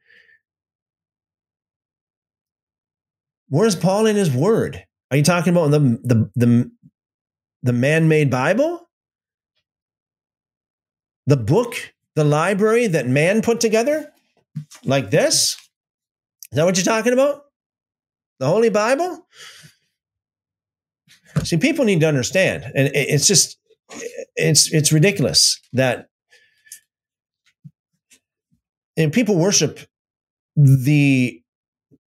Where's Paul in his word? Are you talking about the the the, the man-made Bible? The book, the library that man put together? Like this? Is that what you're talking about? The Holy Bible? See, people need to understand, and it's just it's it's ridiculous that and people worship the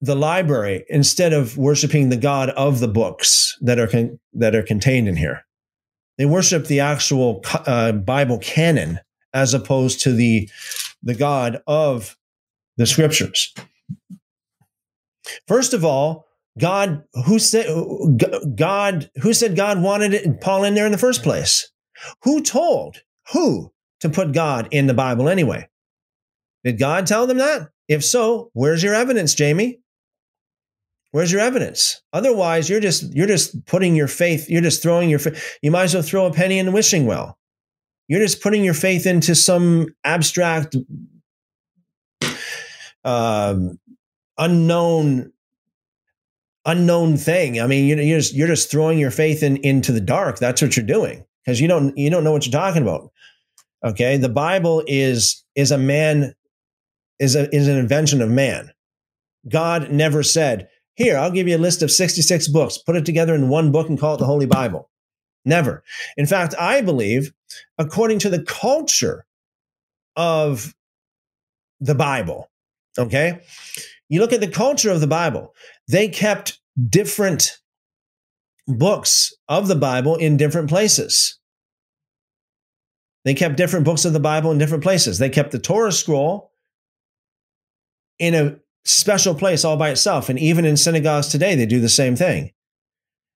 the library instead of worshiping the God of the books that are con- that are contained in here. They worship the actual uh, Bible canon as opposed to the the God of the scriptures. First of all, God who said God who said God wanted it, Paul in there in the first place? Who told who to put God in the Bible anyway? Did God tell them that? If so, where's your evidence, Jamie? Where's your evidence? Otherwise, you're just you're just putting your faith. You're just throwing your. You might as well throw a penny in the wishing well. You're just putting your faith into some abstract, um, unknown, unknown thing. I mean, you're just you're just throwing your faith in into the dark. That's what you're doing because you don't you don't know what you're talking about. Okay, the Bible is is a man is a, is an invention of man. God never said, "Here, I'll give you a list of 66 books. Put it together in one book and call it the Holy Bible." Never. In fact, I believe according to the culture of the Bible, okay? You look at the culture of the Bible, they kept different books of the Bible in different places. They kept different books of the Bible in different places. They kept the Torah scroll in a special place all by itself. And even in synagogues today, they do the same thing.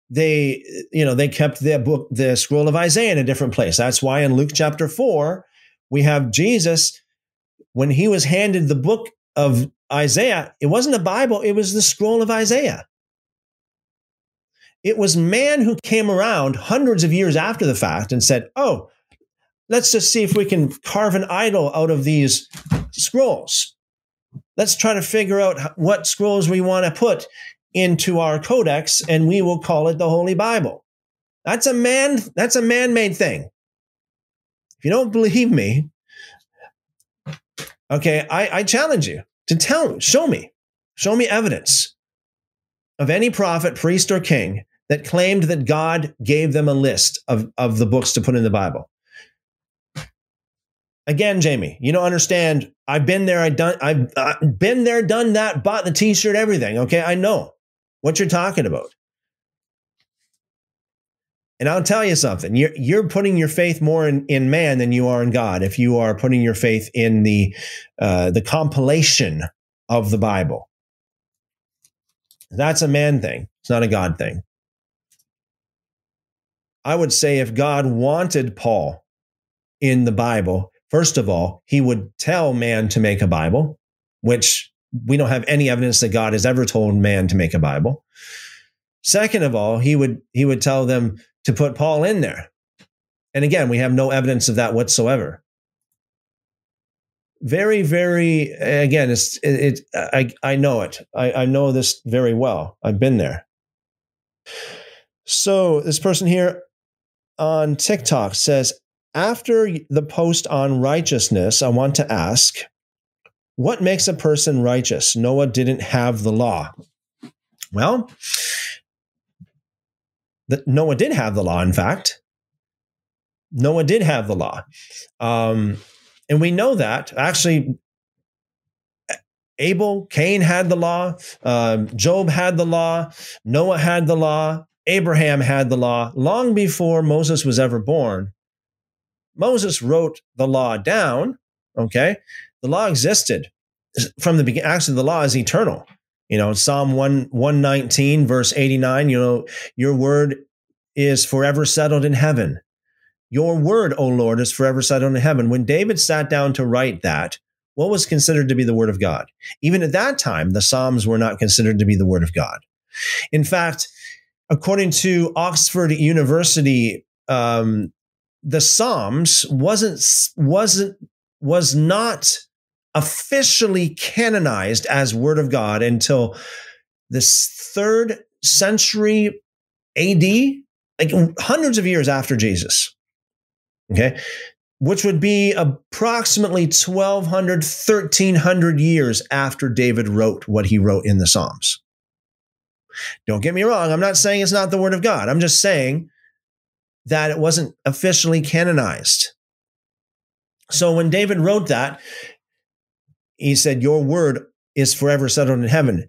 They, you know, they kept their book, the scroll of Isaiah in a different place. That's why in Luke chapter four, we have Jesus, when he was handed the book of Isaiah, it wasn't a Bible, it was the scroll of Isaiah. It was man who came around hundreds of years after the fact and said, Oh, let's just see if we can carve an idol out of these scrolls. Let's try to figure out what scrolls we want to put into our codex and we will call it the Holy Bible. That's a man that's a man-made thing. If you don't believe me, okay, I, I challenge you to tell, show me, show me evidence of any prophet, priest, or king that claimed that God gave them a list of, of the books to put in the Bible. Again, Jamie, you don't understand. I've been there. I done. I've, I've been there, done that, bought the T-shirt, everything. Okay, I know what you're talking about. And I'll tell you something. You're you're putting your faith more in, in man than you are in God. If you are putting your faith in the uh, the compilation of the Bible, that's a man thing. It's not a God thing. I would say if God wanted Paul in the Bible, first of all, he would tell man to make a Bible, which we don't have any evidence that God has ever told man to make a Bible. Second of all, he would he would tell them to put Paul in there. And again, we have no evidence of that whatsoever. Very, very again, it's it, it I I know it. I, I know this very well. I've been there. So this person here on TikTok says, after the post on righteousness, I want to ask, what makes a person righteous? Noah didn't have the law. Well, the, Noah did have the law, in fact. Noah did have the law. Um, and we know that actually Abel, Cain had the law, uh, Job had the law, Noah had the law, Abraham had the law long before Moses was ever born. Moses wrote the law down, okay? The law existed from the beginning. Actually, the law is eternal. You know, Psalm 1, 119, verse 89, you know, your word is forever settled in heaven. Your word, O Lord, is forever settled in heaven. When David sat down to write that, what was considered to be the word of God? Even at that time, the Psalms were not considered to be the word of God. In fact, according to Oxford University, um, the Psalms wasn't wasn't was not officially canonized as Word of God until this third century AD, like hundreds of years after Jesus. Okay. Which would be approximately 1200, 1300 years after David wrote what he wrote in the Psalms. Don't get me wrong. I'm not saying it's not the word of God. I'm just saying that it wasn't officially canonized. So when David wrote that, he said, Your word is forever settled in heaven.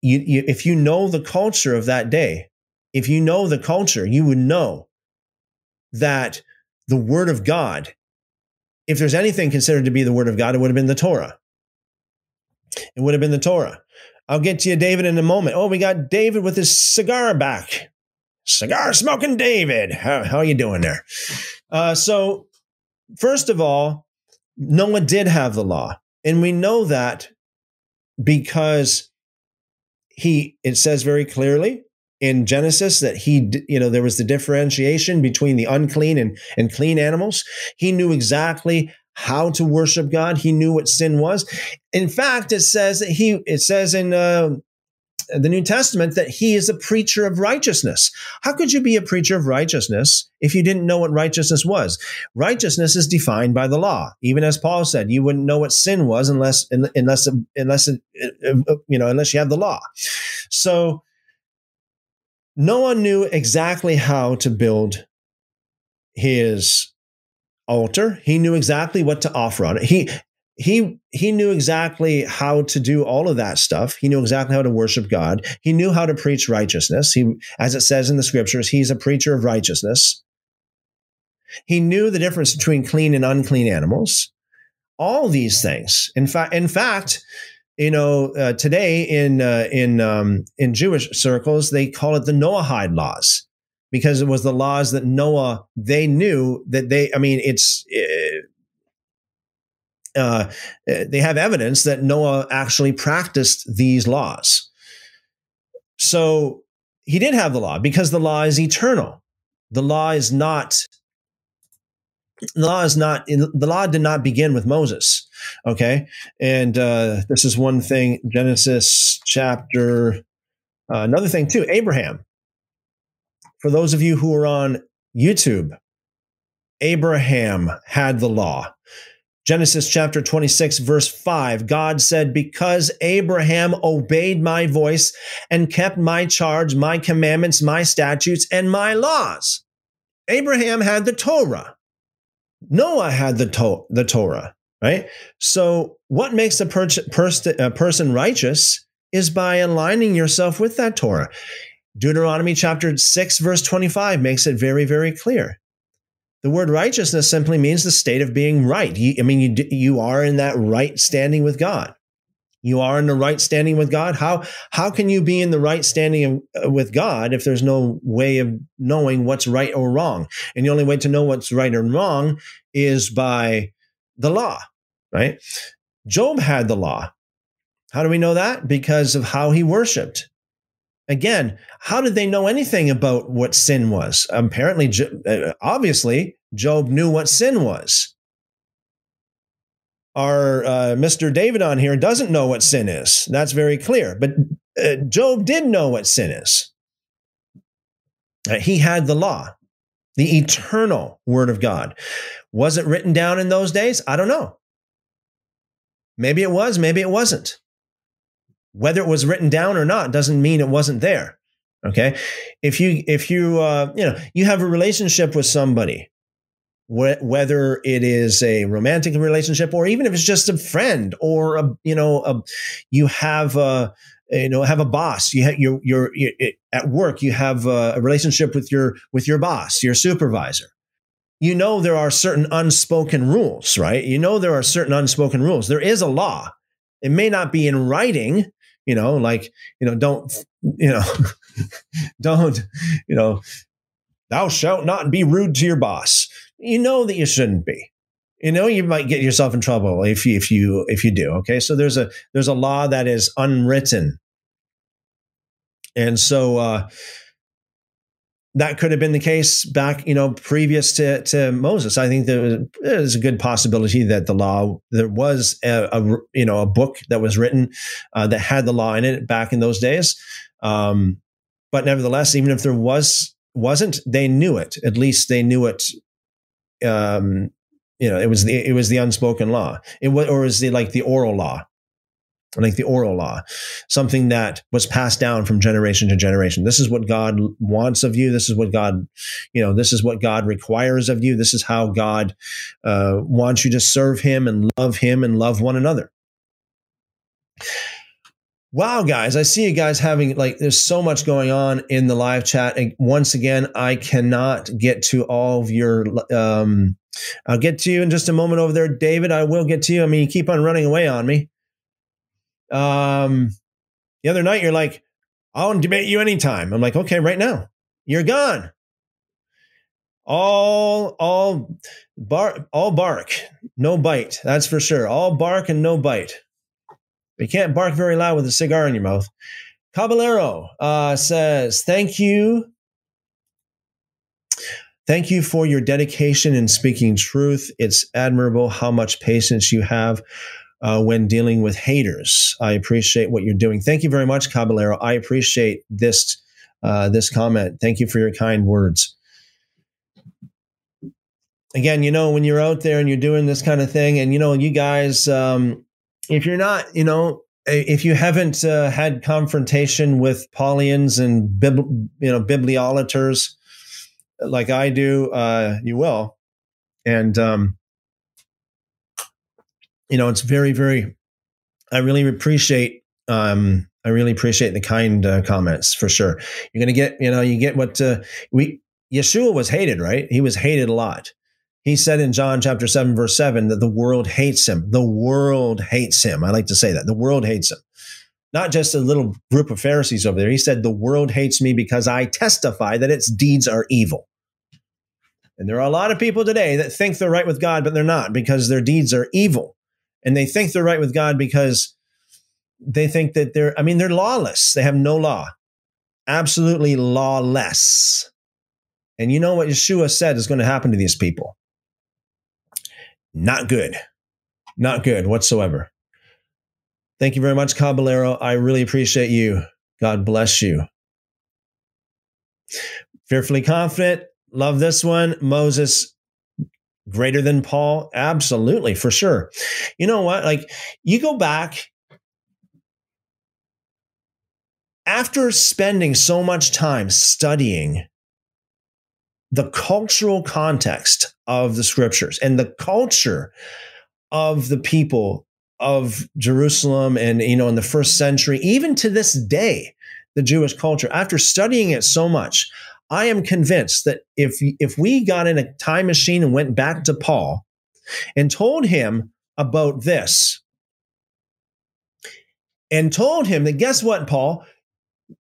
You, you, if you know the culture of that day, if you know the culture, you would know that the word of God, if there's anything considered to be the word of God, it would have been the Torah. It would have been the Torah. I'll get to you, David, in a moment. Oh, we got David with his cigar back. Cigar smoking David. How, how are you doing there? Uh, so, first of all, Noah did have the law. And we know that because he, it says very clearly in Genesis that he, you know, there was the differentiation between the unclean and, and clean animals. He knew exactly how to worship God. He knew what sin was. In fact, it says that he, it says in, uh, the New Testament that he is a preacher of righteousness. How could you be a preacher of righteousness if you didn't know what righteousness was? Righteousness is defined by the law. Even as Paul said, you wouldn't know what sin was unless unless unless you know unless you have the law. So Noah knew exactly how to build his altar. He knew exactly what to offer on it. He he he knew exactly how to do all of that stuff. He knew exactly how to worship God. He knew how to preach righteousness. He as it says in the scriptures, he's a preacher of righteousness. He knew the difference between clean and unclean animals. All these things. In fact, in fact, you know, uh, today in uh, in um, in Jewish circles, they call it the Noahide laws because it was the laws that Noah they knew that they. I mean, it's. Uh, they have evidence that Noah actually practiced these laws. So he did have the law because the law is eternal. The law is not the law is not the law did not begin with Moses. Okay, and uh, this is one thing. Genesis chapter. Uh, another thing too. Abraham. For those of you who are on YouTube, Abraham had the law. Genesis chapter 26, verse 5, God said, Because Abraham obeyed my voice and kept my charge, my commandments, my statutes, and my laws. Abraham had the Torah. Noah had the, to- the Torah, right? So, what makes a per- a person righteous is by aligning yourself with that Torah. Deuteronomy chapter 6, verse 25 makes it very, very clear. The word righteousness simply means the state of being right. You, I mean, you, you are in that right standing with God. You are in the right standing with God. How, how can you be in the right standing uh, with God if there's no way of knowing what's right or wrong? And the only way to know what's right or wrong is by the law, right? Job had the law. How do we know that? Because of how he worshiped. Again, how did they know anything about what sin was? Apparently, uh, obviously, Job knew what sin was our uh, Mr. David on here doesn't know what sin is. That's very clear. But uh, Job did know what sin is. Uh, he had the law, the eternal word of God. Was it written down in those days? I don't know. Maybe it was, maybe it wasn't. Whether it was written down or not doesn't mean it wasn't there. Okay. If you, if you, uh, you know, you have a relationship with somebody wh- whether it is a romantic relationship or even if it's just a friend or a you know a, you have a you know have a boss you have you're, you're, you're at work you have a, a relationship with your with your boss your supervisor you know there are certain unspoken rules right you know there are certain unspoken rules there is a law it may not be in writing you know like you know don't you know [laughs] don't you know thou shalt not be rude to your boss. You know that you shouldn't be. You know you might get yourself in trouble if you if you if you do okay? So there's a there's a law that is unwritten. And so uh that could have been the case back you know previous to to moses. I think there is a good possibility that the law there was a, a you know a book that was written uh, that had the law in it back in those days. Um but nevertheless even if there was wasn't they knew it. At least they knew it um, you know, it was the it was the unspoken law. It was or was the like the oral law, like the oral law, something that was passed down from generation to generation. This is what God wants of you. This is what God, you know, this is what God requires of you. This is how God uh, wants you to serve Him and love Him and love one another. Wow, guys, I see you guys having like there's so much going on in the live chat. And once again, I cannot get to all of your um I'll get to you in just a moment over there, David. I will get to you. I mean, you keep on running away on me. Um the other night you're like, I'll debate you anytime. I'm like, okay, right now. You're gone. All all bark all bark, no bite. That's for sure. All bark and no bite. You can't bark very loud with a cigar in your mouth. Caballero uh, says, Thank you. Thank you for your dedication in speaking truth. It's admirable how much patience you have uh, when dealing with haters. I appreciate what you're doing. Thank you very much, Caballero. I appreciate this uh, this comment. Thank you for your kind words. Again, you know, when you're out there and you're doing this kind of thing, and you know, you guys, um, if you're not, you know, if you haven't uh, had confrontation with Paulians and bib- you know bibliolaters like I do, uh, you will. And um, you know, it's very, very. I really appreciate. Um, I really appreciate the kind uh, comments for sure. You're gonna get, you know, you get what uh, we. Yeshua was hated, right? He was hated a lot. He said in John chapter 7, verse 7, that the world hates him. The world hates him. I like to say that. The world hates him. Not just a little group of Pharisees over there. He said, The world hates me because I testify that its deeds are evil. And there are a lot of people today that think they're right with God, but they're not because their deeds are evil. And they think they're right with God because they think that they're, I mean, they're lawless. They have no law, absolutely lawless. And you know what Yeshua said is going to happen to these people? Not good. Not good whatsoever. Thank you very much, Caballero. I really appreciate you. God bless you. Fearfully confident. Love this one. Moses greater than Paul? Absolutely, for sure. You know what? Like, you go back after spending so much time studying the cultural context of the scriptures and the culture of the people of Jerusalem and you know in the first century even to this day the Jewish culture after studying it so much I am convinced that if if we got in a time machine and went back to Paul and told him about this and told him that guess what Paul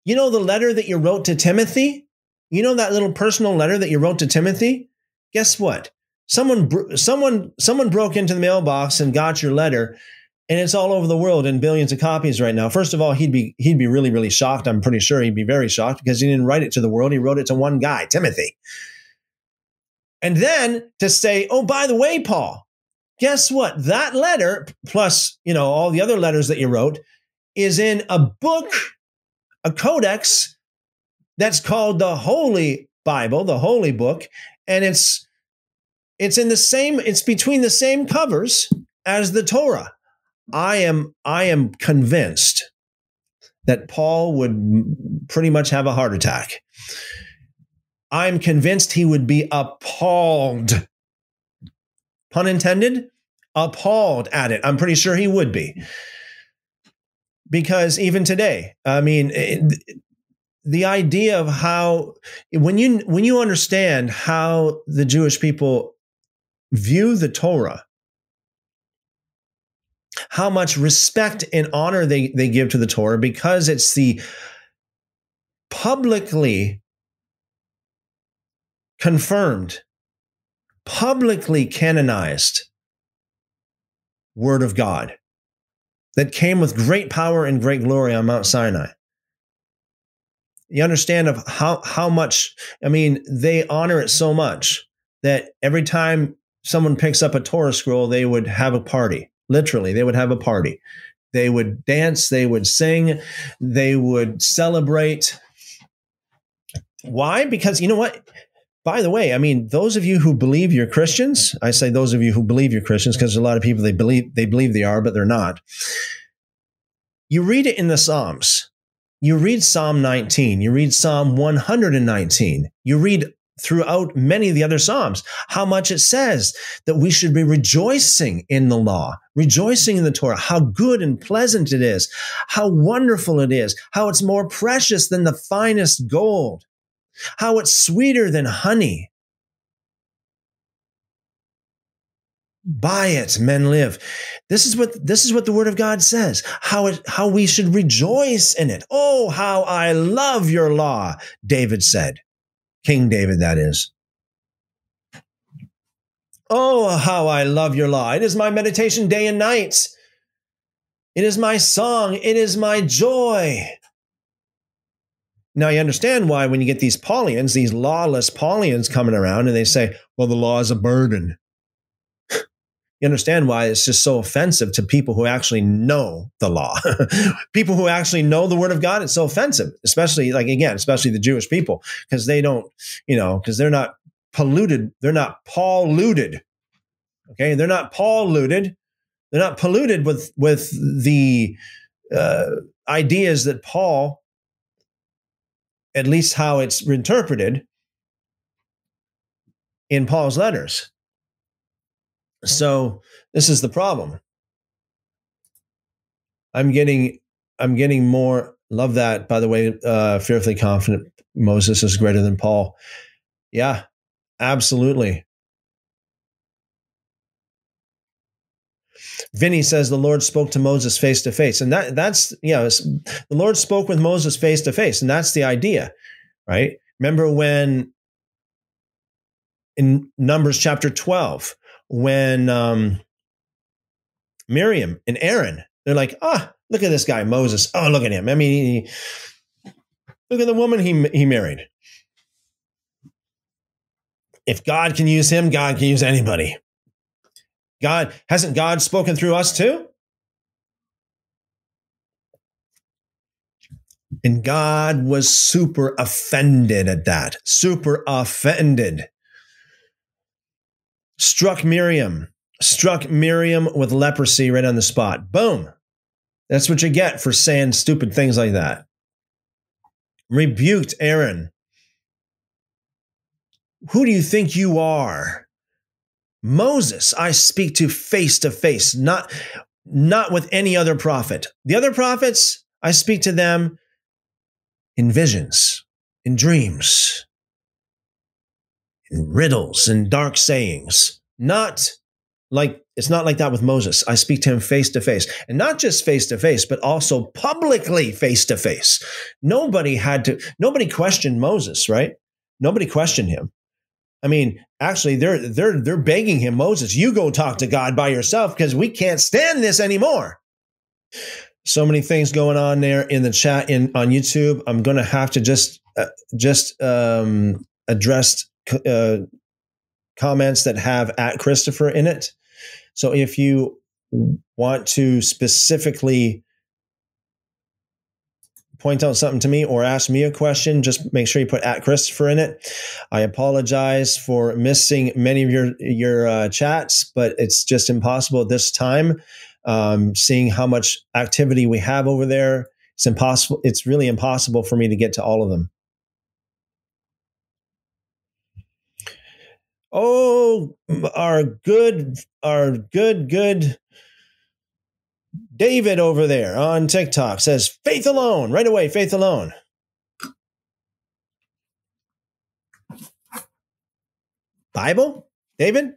you know the letter that you wrote to Timothy you know that little personal letter that you wrote to Timothy? Guess what? Someone someone someone broke into the mailbox and got your letter and it's all over the world in billions of copies right now. First of all, he'd be he'd be really really shocked. I'm pretty sure he'd be very shocked because he didn't write it to the world. He wrote it to one guy, Timothy. And then to say, "Oh, by the way, Paul, guess what? That letter plus, you know, all the other letters that you wrote is in a book, a codex that's called the Holy Bible, the Holy Book, and it's it's in the same it's between the same covers as the Torah. I am I am convinced that Paul would pretty much have a heart attack. I'm convinced he would be appalled. Pun intended? Appalled at it. I'm pretty sure he would be. Because even today, I mean, it, the idea of how when you when you understand how the Jewish people view the Torah, how much respect and honor they, they give to the Torah because it's the publicly confirmed, publicly canonized word of God that came with great power and great glory on Mount Sinai. You understand of how how much i mean they honor it so much that every time someone picks up a torah scroll they would have a party literally they would have a party. They would dance they would sing they would celebrate. Why? Because you know what? By the way i mean those of you who believe you're christians i say those of you who believe you're christians because a lot of people they believe they believe they are but they're not. You read it in the psalms. You read Psalm 19, you read Psalm 119, you read throughout many of the other Psalms how much it says that we should be rejoicing in the law, rejoicing in the Torah, how good and pleasant it is, how wonderful it is, how it's more precious than the finest gold, how it's sweeter than honey. by it men live. This is what this is what the word of god says how it how we should rejoice in it. Oh how i love your law david said king david that is. Oh how i love your law. It is my meditation day and night. It is my song. It is my joy. Now you understand why when you get these paulians these lawless paulians coming around and they say well the law is a burden You understand why it's just so offensive to people who actually know the law. [laughs] people who actually know the word of God, it's so offensive, especially like again, especially the Jewish people, because they don't, you know, because they're not polluted, they're not Paul looted. Okay, they're not Paul looted. They're not polluted with with the uh, ideas that Paul, at least how it's interpreted in Paul's letters. So this is the problem. I'm getting I'm getting more love that by the way uh fearfully confident Moses is greater than Paul. Yeah, absolutely. Vinny says the Lord spoke to Moses face to face, and that that's you know the Lord spoke with Moses face to face, and that's the idea, right? Remember when in Numbers chapter twelve, when um, Miriam and Aaron, they're like, ah, look at this guy, Moses. Oh, look at him. I mean, he, look at the woman he, he married. If God can use him, God can use anybody. God, hasn't God spoken through us too? And God was super offended at that, super offended struck Miriam, struck Miriam with leprosy right on the spot. Boom. That's what you get for saying stupid things like that. Rebuked Aaron. Who do you think you are? Moses, I speak to face to face, not not with any other prophet. The other prophets, I speak to them in visions, in dreams and riddles and dark sayings. Not like it's not like that with Moses. I speak to him face to face, and not just face to face, but also publicly face to face. Nobody had to. Nobody questioned Moses, right? Nobody questioned him. I mean, actually, they're they're they're begging him, Moses, you go talk to God by yourself because we can't stand this anymore. So many things going on there in the chat in on YouTube. I'm going to have to just uh, just um, address uh, comments that have at Christopher in it. So if you want to specifically point out something to me or ask me a question, just make sure you put at Christopher in it. I apologize for missing many of your your uh, chats, but it's just impossible at this time. Um, seeing how much activity we have over there, it's impossible. It's really impossible for me to get to all of them. Oh, our good, our good, good David over there on TikTok says faith alone. Right away, faith alone. Bible, David?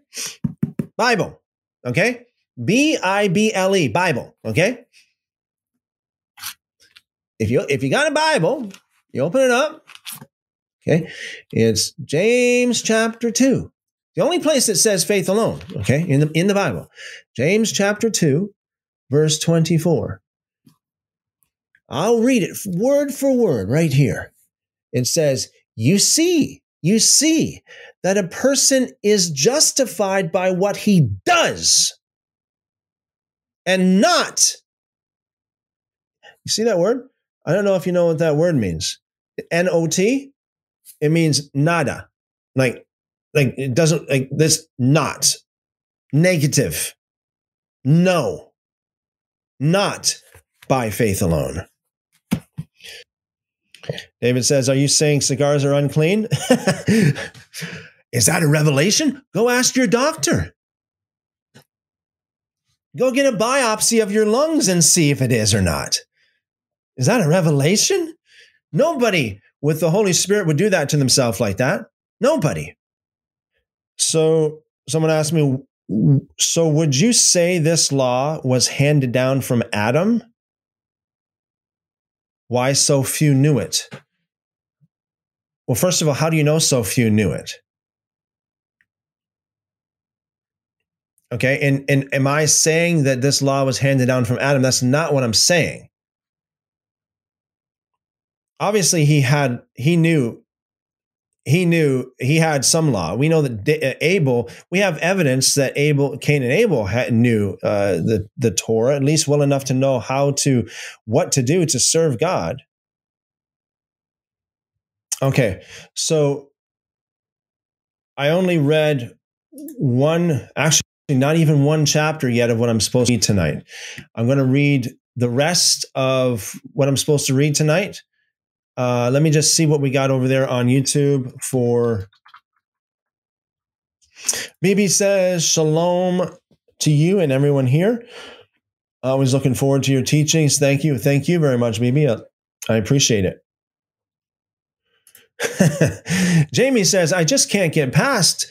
Bible. Okay? B I B L E, Bible. Okay? If you if you got a Bible, you open it up. Okay? It's James chapter 2. The only place that says faith alone, okay, in the in the Bible. James chapter 2, verse 24. I'll read it word for word right here. It says, You see, you see that a person is justified by what he does and not. You see that word? I don't know if you know what that word means. N O T, it means nada, like like it doesn't like this not negative. No. Not by faith alone. David says, Are you saying cigars are unclean? [laughs] Is that a revelation? Go ask your doctor. Go get a biopsy of your lungs and see if it is or not. Is that a revelation? Nobody with the Holy Spirit would do that to themselves like that. Nobody. So someone asked me, so would you say this law was handed down from Adam? Why so few knew it? Well, first of all, how do you know so few knew it? Okay, and, and am I saying that this law was handed down from Adam? That's not what I'm saying. Obviously, he had he knew he knew he had some law. We know that uh, Abel. We have evidence that Abel, Cain, and Abel had, knew uh, the the Torah at least well enough to know how to what to do to serve God. Okay, so I only read one, actually, not even one chapter yet of what I'm supposed to read tonight. I'm going to read the rest of what I'm supposed to read tonight uh, let me just see what we got over there on YouTube for. BB says, Shalom to you and everyone here. Always looking forward to your teachings. Thank you. Thank you very much, BB. I appreciate it. [laughs] Jamie says, I just can't get past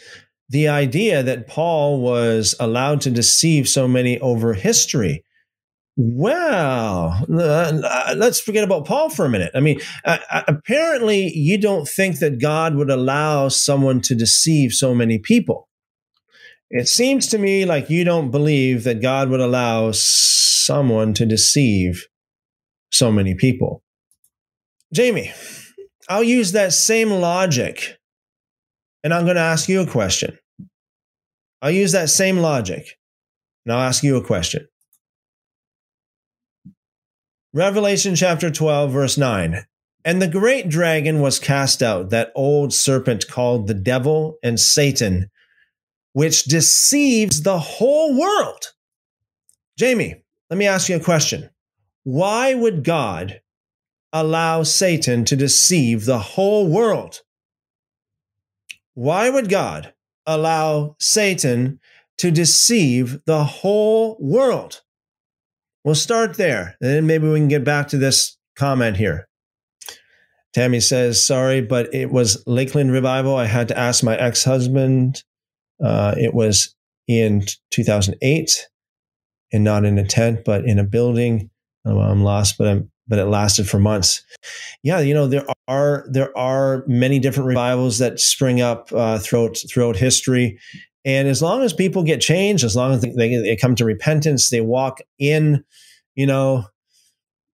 the idea that Paul was allowed to deceive so many over history. Well, uh, let's forget about Paul for a minute. I mean, uh, apparently, you don't think that God would allow someone to deceive so many people. It seems to me like you don't believe that God would allow someone to deceive so many people. Jamie, I'll use that same logic and I'm going to ask you a question. I'll use that same logic and I'll ask you a question. Revelation chapter 12, verse 9. And the great dragon was cast out, that old serpent called the devil and Satan, which deceives the whole world. Jamie, let me ask you a question. Why would God allow Satan to deceive the whole world? Why would God allow Satan to deceive the whole world? We'll start there, and then maybe we can get back to this comment here. Tammy says, "Sorry, but it was Lakeland Revival. I had to ask my ex-husband. Uh, it was in 2008, and not in a tent, but in a building. Oh, I'm lost, but I'm but it lasted for months. Yeah, you know there are there are many different revivals that spring up uh, throughout throughout history, and as long as people get changed, as long as they, they come to repentance, they walk in, you know,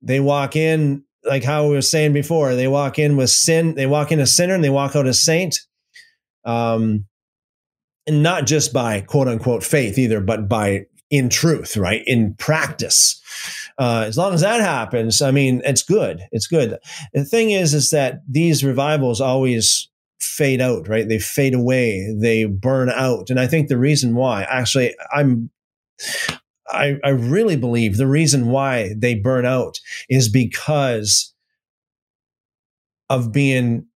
they walk in like how we were saying before. They walk in with sin. They walk in a sinner and they walk out a saint. Um, and not just by quote unquote faith either, but by in truth, right? In practice. Uh, as long as that happens, I mean, it's good. It's good. The thing is, is that these revivals always fade out, right? They fade away, they burn out. And I think the reason why, actually, I'm I, I really believe the reason why they burn out is because of being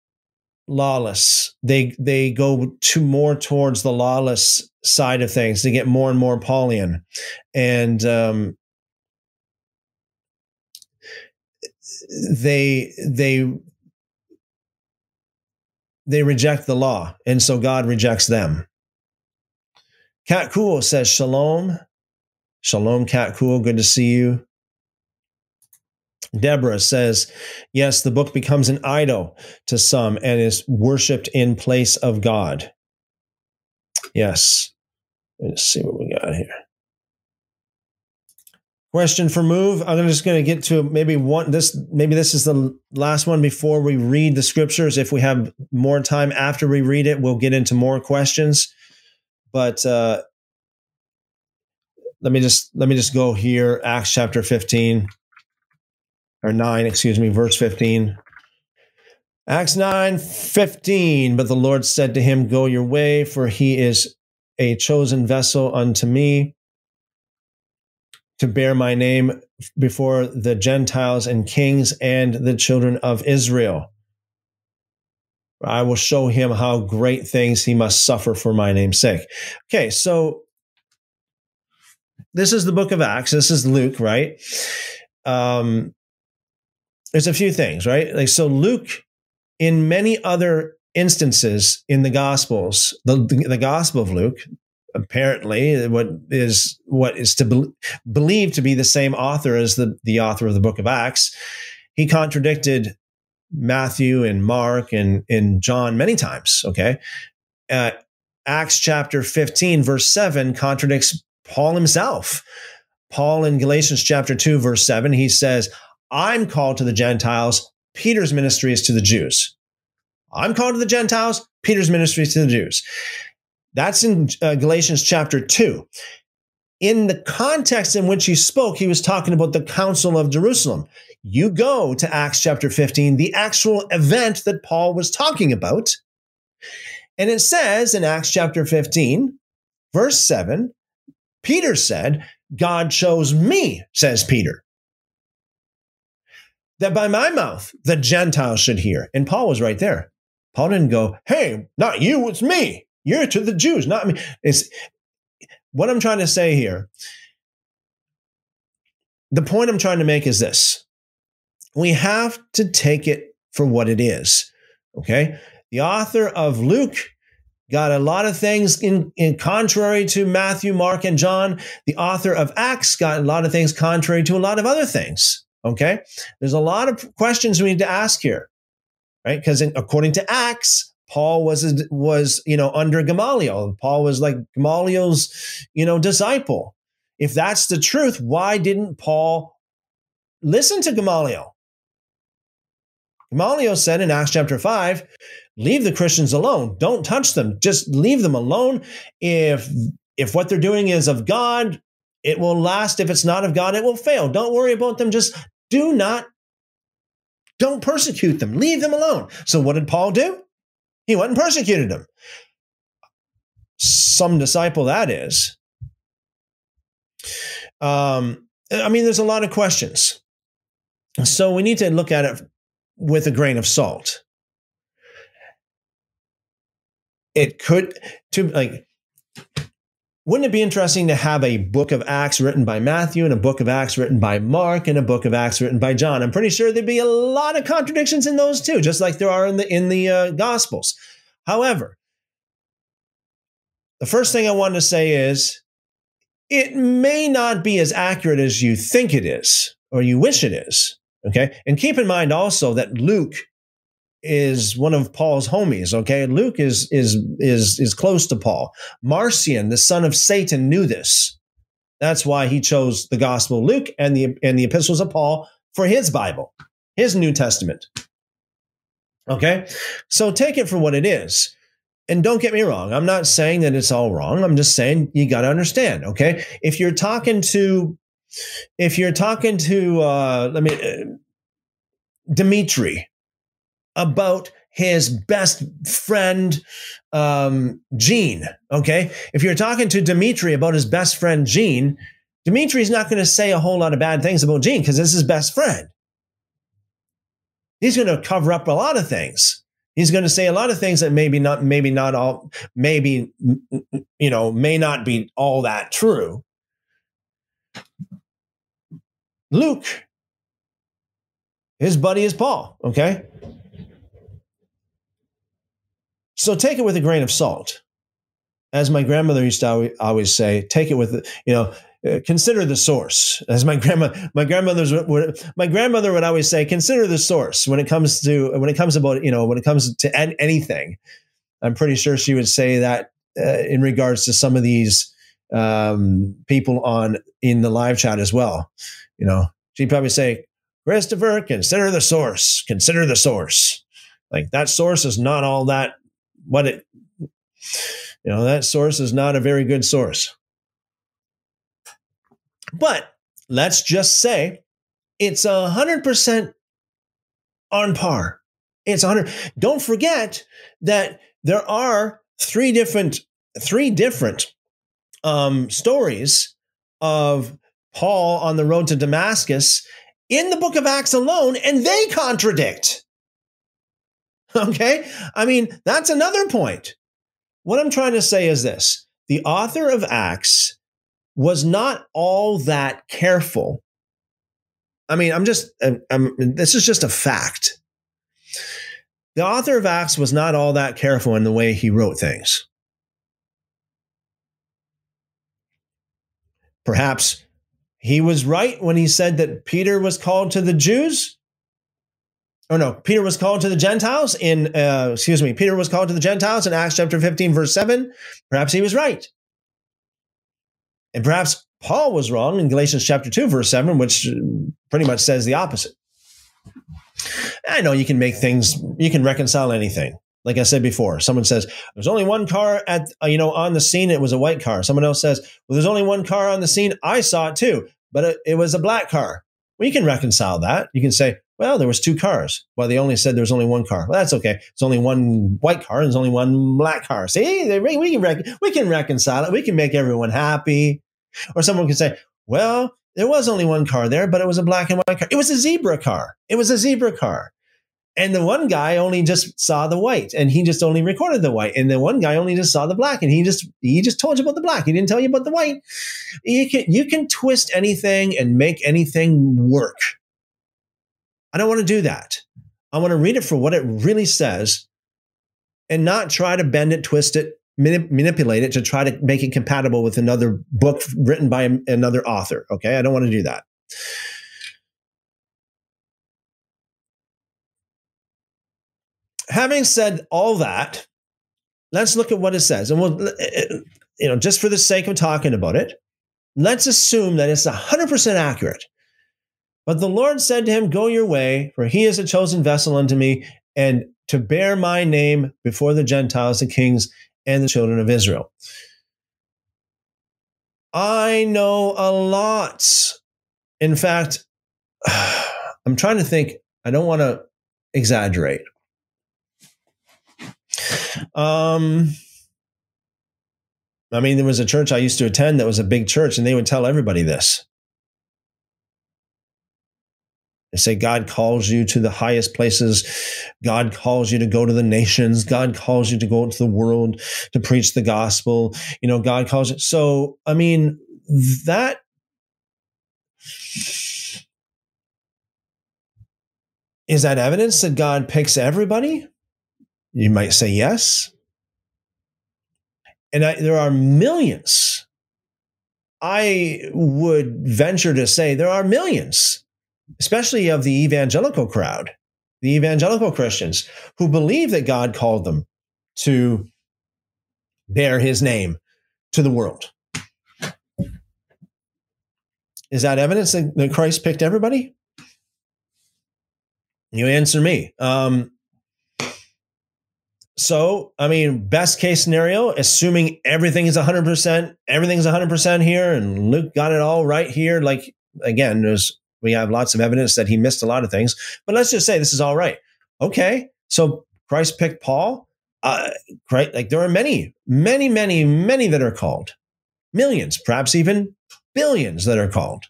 lawless. They they go to more towards the lawless side of things. They get more and more Paulian, and um, they they they reject the law, and so God rejects them. Cat Cool says, Shalom. Shalom, Cat Cool. Good to see you. Deborah says, Yes, the book becomes an idol to some and is worshiped in place of God. Yes. Let's see what we got here. Question for move. I'm just going to get to maybe one. This maybe this is the last one before we read the scriptures. If we have more time after we read it, we'll get into more questions. But uh, let me just let me just go here. Acts chapter 15 or 9, excuse me, verse 15. Acts 9 15. But the Lord said to him, Go your way, for he is a chosen vessel unto me to bear my name before the Gentiles and kings and the children of Israel. I will show him how great things he must suffer for my name's sake. Okay, so this is the book of Acts. This is Luke, right? Um, there's a few things, right? Like, so Luke, in many other instances in the Gospels, the, the, the Gospel of Luke, apparently what is what is to be, believed to be the same author as the, the author of the book of acts. He contradicted matthew and mark and, and john many times okay? Uh, acts chapter 15 verse 7 contradicts paul himself. Paul in galatians chapter 2 verse 7 he says i'm called to the gentiles peter's ministry is to the jews. I'm called to the Gentiles, Peter's ministry is to the Jews. That's in uh, Galatians chapter 2. In the context in which he spoke, he was talking about the Council of Jerusalem. You go to Acts chapter 15, the actual event that Paul was talking about. And it says in Acts chapter 15, verse 7, Peter said, God chose me, says Peter, that by my mouth the Gentiles should hear. And Paul was right there. Paul didn't go, hey, not you, it's me. You're to the Jews, not me. It's what I'm trying to say here. The point I'm trying to make is this we have to take it for what it is. Okay. The author of Luke got a lot of things in, in contrary to Matthew, Mark, and John. The author of Acts got a lot of things contrary to a lot of other things. Okay. There's a lot of questions we need to ask here, right? Because according to Acts, Paul was was you know under Gamaliel. Paul was like Gamaliel's you know disciple. If that's the truth, why didn't Paul listen to Gamaliel? Gamaliel said in Acts chapter 5, leave the Christians alone. Don't touch them. Just leave them alone. If if what they're doing is of God, it will last. If it's not of God, it will fail. Don't worry about them. Just do not don't persecute them. Leave them alone. So what did Paul do? He went and persecuted them. Some disciple that is. Um, I mean, there's a lot of questions. So we need to look at it with a grain of salt. It could to like wouldn't it be interesting to have a book of Acts written by Matthew and a book of Acts written by Mark and a book of Acts written by John? I'm pretty sure there'd be a lot of contradictions in those too, just like there are in the in the uh, Gospels. However, the first thing I want to say is it may not be as accurate as you think it is or you wish it is. Okay, and keep in mind also that Luke is one of Paul's homies. Okay, Luke is is is is close to Paul. Marcion, the son of Satan, knew this. That's why he chose the Gospel of Luke and the and the epistles of Paul for his Bible, his New Testament. Okay, so take it for what it is. And don't get me wrong, I'm not saying that it's all wrong. I'm just saying you got to understand. Okay, if you're talking to, if you're talking to, uh, let me, uh, Dimitri, about his best friend, um, Gene. Okay. If you're talking to Dimitri about his best friend, Gene, Dimitri's not going to say a whole lot of bad things about Gene because it's his best friend. He's going to cover up a lot of things. He's going to say a lot of things that maybe not, maybe not all, maybe, you know, may not be all that true. Luke, his buddy is Paul, okay? So take it with a grain of salt. As my grandmother used to always say, take it with, you know, uh, consider the source. As my grandma, my grandmother's, my grandmother would always say, consider the source when it comes to, when it comes about, you know, when it comes to anything. I'm pretty sure she would say that uh, in regards to some of these um, people on in the live chat as well. You know, she'd probably say, Christopher, consider the source. Consider the source. Like that source is not all that what it, you know, that source is not a very good source. But let's just say it's a hundred percent on par. It's a hundred. Don't forget that there are three different three different um, stories of Paul on the road to Damascus in the book of Acts alone, and they contradict. [laughs] Okay. I mean, that's another point. What I'm trying to say is this the author of Acts was not all that careful. I mean, I'm just, I'm, I'm, this is just a fact. The author of Acts was not all that careful in the way he wrote things. Perhaps he was right when he said that Peter was called to the Jews oh no, Peter was called to the Gentiles in, uh, excuse me, Peter was called to the Gentiles in Acts chapter 15, verse 7. Perhaps he was right. And perhaps Paul was wrong in Galatians chapter 2, verse 7, which pretty much says the opposite. I know you can make things, you can reconcile anything. Like I said before, someone says there's only one car at uh, you know on the scene. It was a white car. Someone else says, well, there's only one car on the scene. I saw it too, but it, it was a black car. You can reconcile that. You can say, well, there was two cars. Well, they only said there was only one car. Well, that's okay. It's only one white car and there's only one black car. See, we can rec- we can reconcile it. We can make everyone happy. Or someone can say, well, there was only one car there, but it was a black and white car. It was a zebra car. It was a zebra car. And the one guy only just saw the white and he just only recorded the white. And the one guy only just saw the black and he just he just told you about the black. He didn't tell you about the white. You can you can twist anything and make anything work. I don't want to do that. I want to read it for what it really says and not try to bend it, twist it, manip- manipulate it to try to make it compatible with another book written by another author. Okay. I don't want to do that. having said all that, let's look at what it says. And we'll, eh, eh, you know, just for the sake of talking about it, let's assume that it's 100% accurate. But the Lord said to him, Go your way, for he is a chosen vessel unto me, and to bear my name before the Gentiles, the kings, and the children of Israel. I know a lot. In fact, [sighs] I'm trying to think, I don't want to exaggerate. Um, I mean, there was a church I used to attend that was a big church, and they would tell everybody this. Say God calls you to the highest places. God calls you to go to the nations. God calls you to go into the world to preach the gospel. You know, God calls it. So, I mean, that is that evidence that God picks everybody? You might say yes. And I, there are millions. I would venture to say there are millions, especially of the evangelical crowd, the evangelical Christians who believe that God called them to bear his name to the world. Is that evidence that Christ picked everybody? You answer me. Um, so, I mean, best case scenario, assuming everything is 100%, everything's 100% here, and Luke got it all right here. Like, again, there's, we have lots of evidence that he missed a lot of things, but let's just say this is all right. Okay. So Christ picked Paul. Uh, right. Like there are many, many, many, many that are called, millions, perhaps even billions that are called.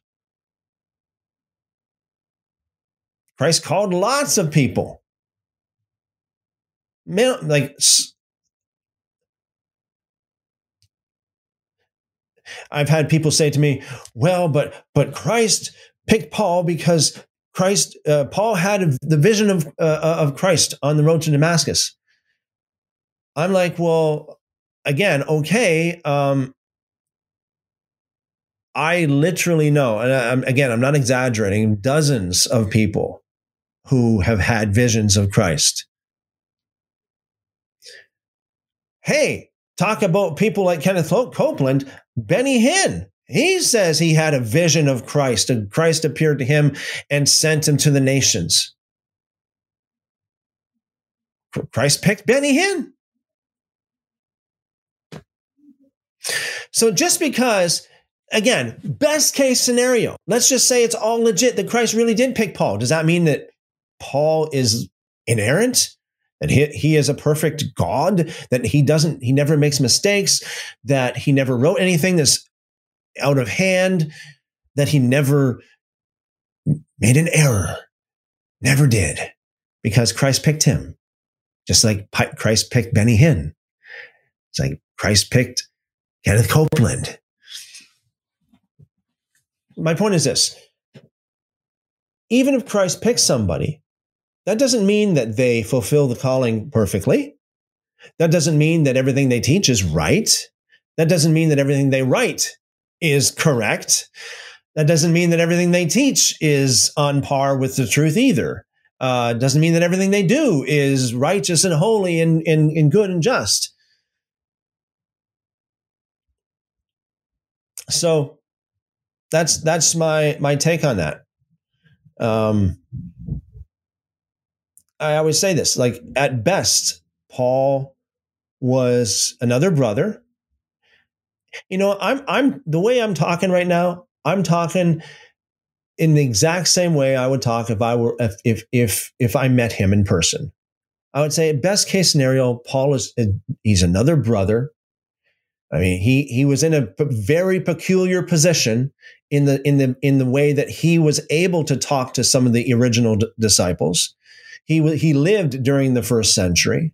Christ called lots of people man, like I've had people say to me, "Well, but but Christ picked Paul because Christ uh, Paul had the vision of uh, of Christ on the road to Damascus." I'm like, "Well, again, okay, um, I literally know, and I'm, again, I'm not exaggerating, dozens of people who have had visions of Christ. Hey, talk about people like Kenneth Copeland, Benny Hinn. He says he had a vision of Christ, and Christ appeared to him and sent him to the nations. Christ picked Benny Hinn. So just because, again, best case scenario, let's just say it's all legit that Christ really did pick Paul. Does that mean that Paul is inerrant? that he, he is a perfect God, that he doesn't, he never makes mistakes, that he never wrote anything that's out of hand, that he never made an error. Never did. Because Christ picked him. Just like Christ picked Benny Hinn. It's like Christ picked Kenneth Copeland. My point is this even if Christ picks somebody that doesn't mean that they fulfill the calling perfectly. That doesn't mean that everything they teach is right. That doesn't mean that everything they write is correct. That doesn't mean that everything they teach is on par with the truth either. Uh, doesn't mean that everything they do is righteous and holy and, and, and good and just. So that's that's my my take on that. Um, I always say this like, at best, Paul was another brother. You know, I'm I'm the way I'm talking right now, I'm talking in the exact same way I would talk if I were if if if, if I met him in person. I would say best case scenario, Paul is he's another brother. I mean, he he was in a very peculiar position in the in the in the way that he was able to talk to some of the original d- disciples. He he lived during the first century.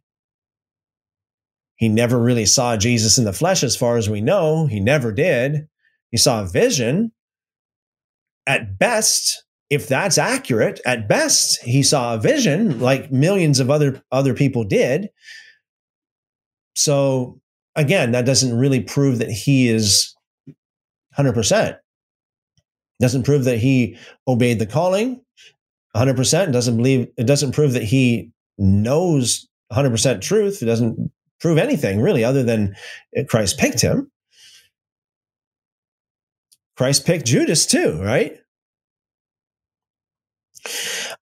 He never really saw Jesus in the flesh, as far as we know. He never did. He saw a vision. At best, if that's accurate, at best, he saw a vision like millions of other other people did. So again, that doesn't really prove that he is 100%. Doesn't prove that he obeyed the calling 100%. Doesn't believe it doesn't prove that he knows 100% truth. It doesn't prove anything really other than Christ picked him. Christ picked Judas too, right?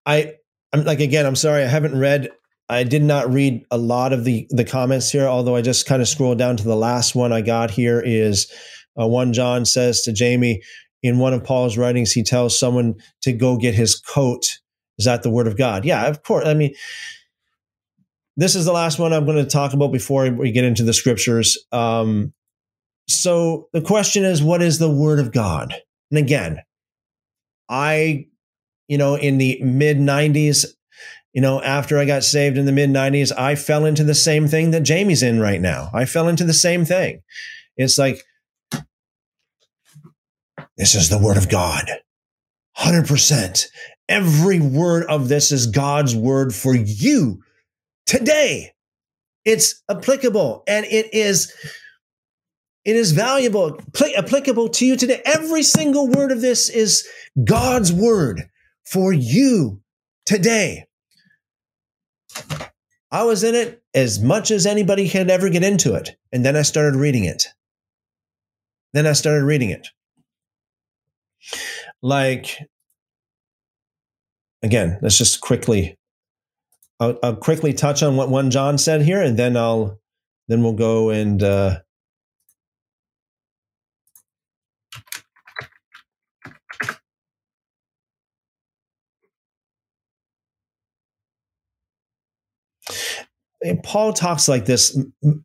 I I'm like again, I'm sorry I haven't read I did not read a lot of the the comments here, although I just kind of scrolled down to the last one I got here is uh, one John says to Jamie in one of Paul's writings he tells someone to go get his coat. Is that the word of God? Yeah, of course. I mean this is the last one I'm going to talk about before we get into the scriptures. Um, so the question is, what is the word of God? And again, I, you know, in the mid 90s, you know, after I got saved in the mid 90s, I fell into the same thing that Jamie's in right now. I fell into the same thing. It's like, this is the word of God. 100%. Every word of this is God's word for you today. It's applicable and it is it is valuable, pl- applicable to you today. Every single word of this is God's word for you today. I was in it as much as anybody could ever get into it. And then I started reading it. Then I started reading it. Like, again, let's just quickly, I'll, I'll quickly touch on what one John said here, and then I'll, then we'll go and, uh, and Paul talks like this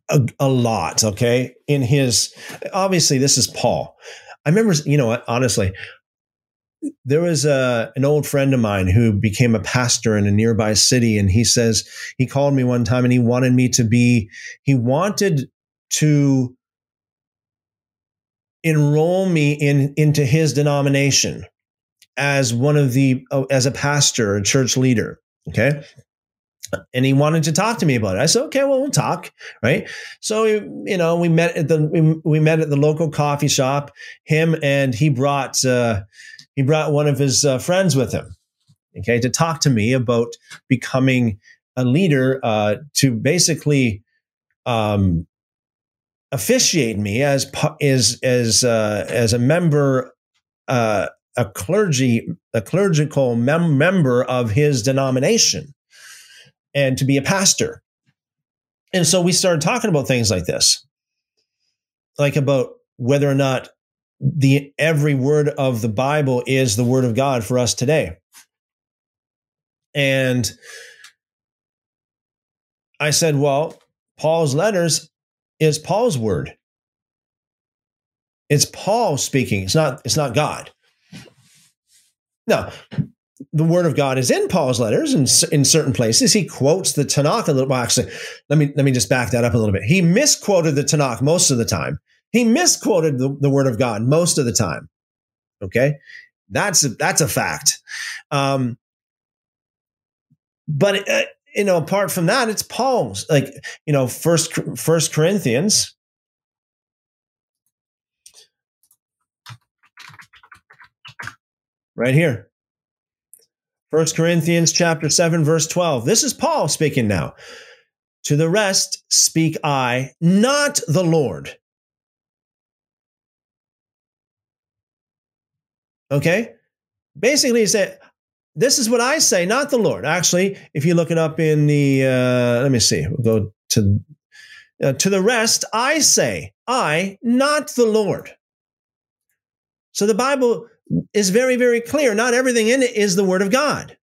a, a, lot, okay? In his, obviously, this is Paul. I remember, you know, honestly, there was a, an old friend of mine who became a pastor in a nearby city. And he says, he called me one time and he wanted me to be, he wanted to enroll me in into his denomination as one of the, as a pastor, a church leader. Okay and he wanted to talk to me about it. I said, okay, well, we'll talk, right? So you know, we met at the we, we met at the local coffee shop. Him and he brought uh, he brought one of his uh, friends with him, okay, to talk to me about becoming a leader, uh, to basically um, officiate me as as as uh, as a member. Uh, a clergy, a clerical mem- member of his denomination, and to be a pastor. And so we started talking about things like this, like about whether or not the every word of the Bible is the word of God for us today. And I said, well, Paul's letters is Paul's word. It's Paul speaking. It's not, it's not God. Now, the word of God is in Paul's letters and in certain places. He quotes the Tanakh a little. Well, actually, let me let me just back that up a little bit. He misquoted the Tanakh most of the time. He misquoted the, the word of God most of the time. Okay, that's a, that's a fact. Um, but uh, you know, apart from that, it's Paul's. Like you know, first First Corinthians. Right here. First Corinthians chapter 7 verse 12. This is Paul speaking now. To the rest speak I, not the Lord. Okay? Basically he said this is what I say, not the Lord. Actually, if you look it up in the uh let me see. We'll go to uh, to the rest, I say, I, not the Lord. So the Bible is very, very clear. Not everything in it is the Word of God.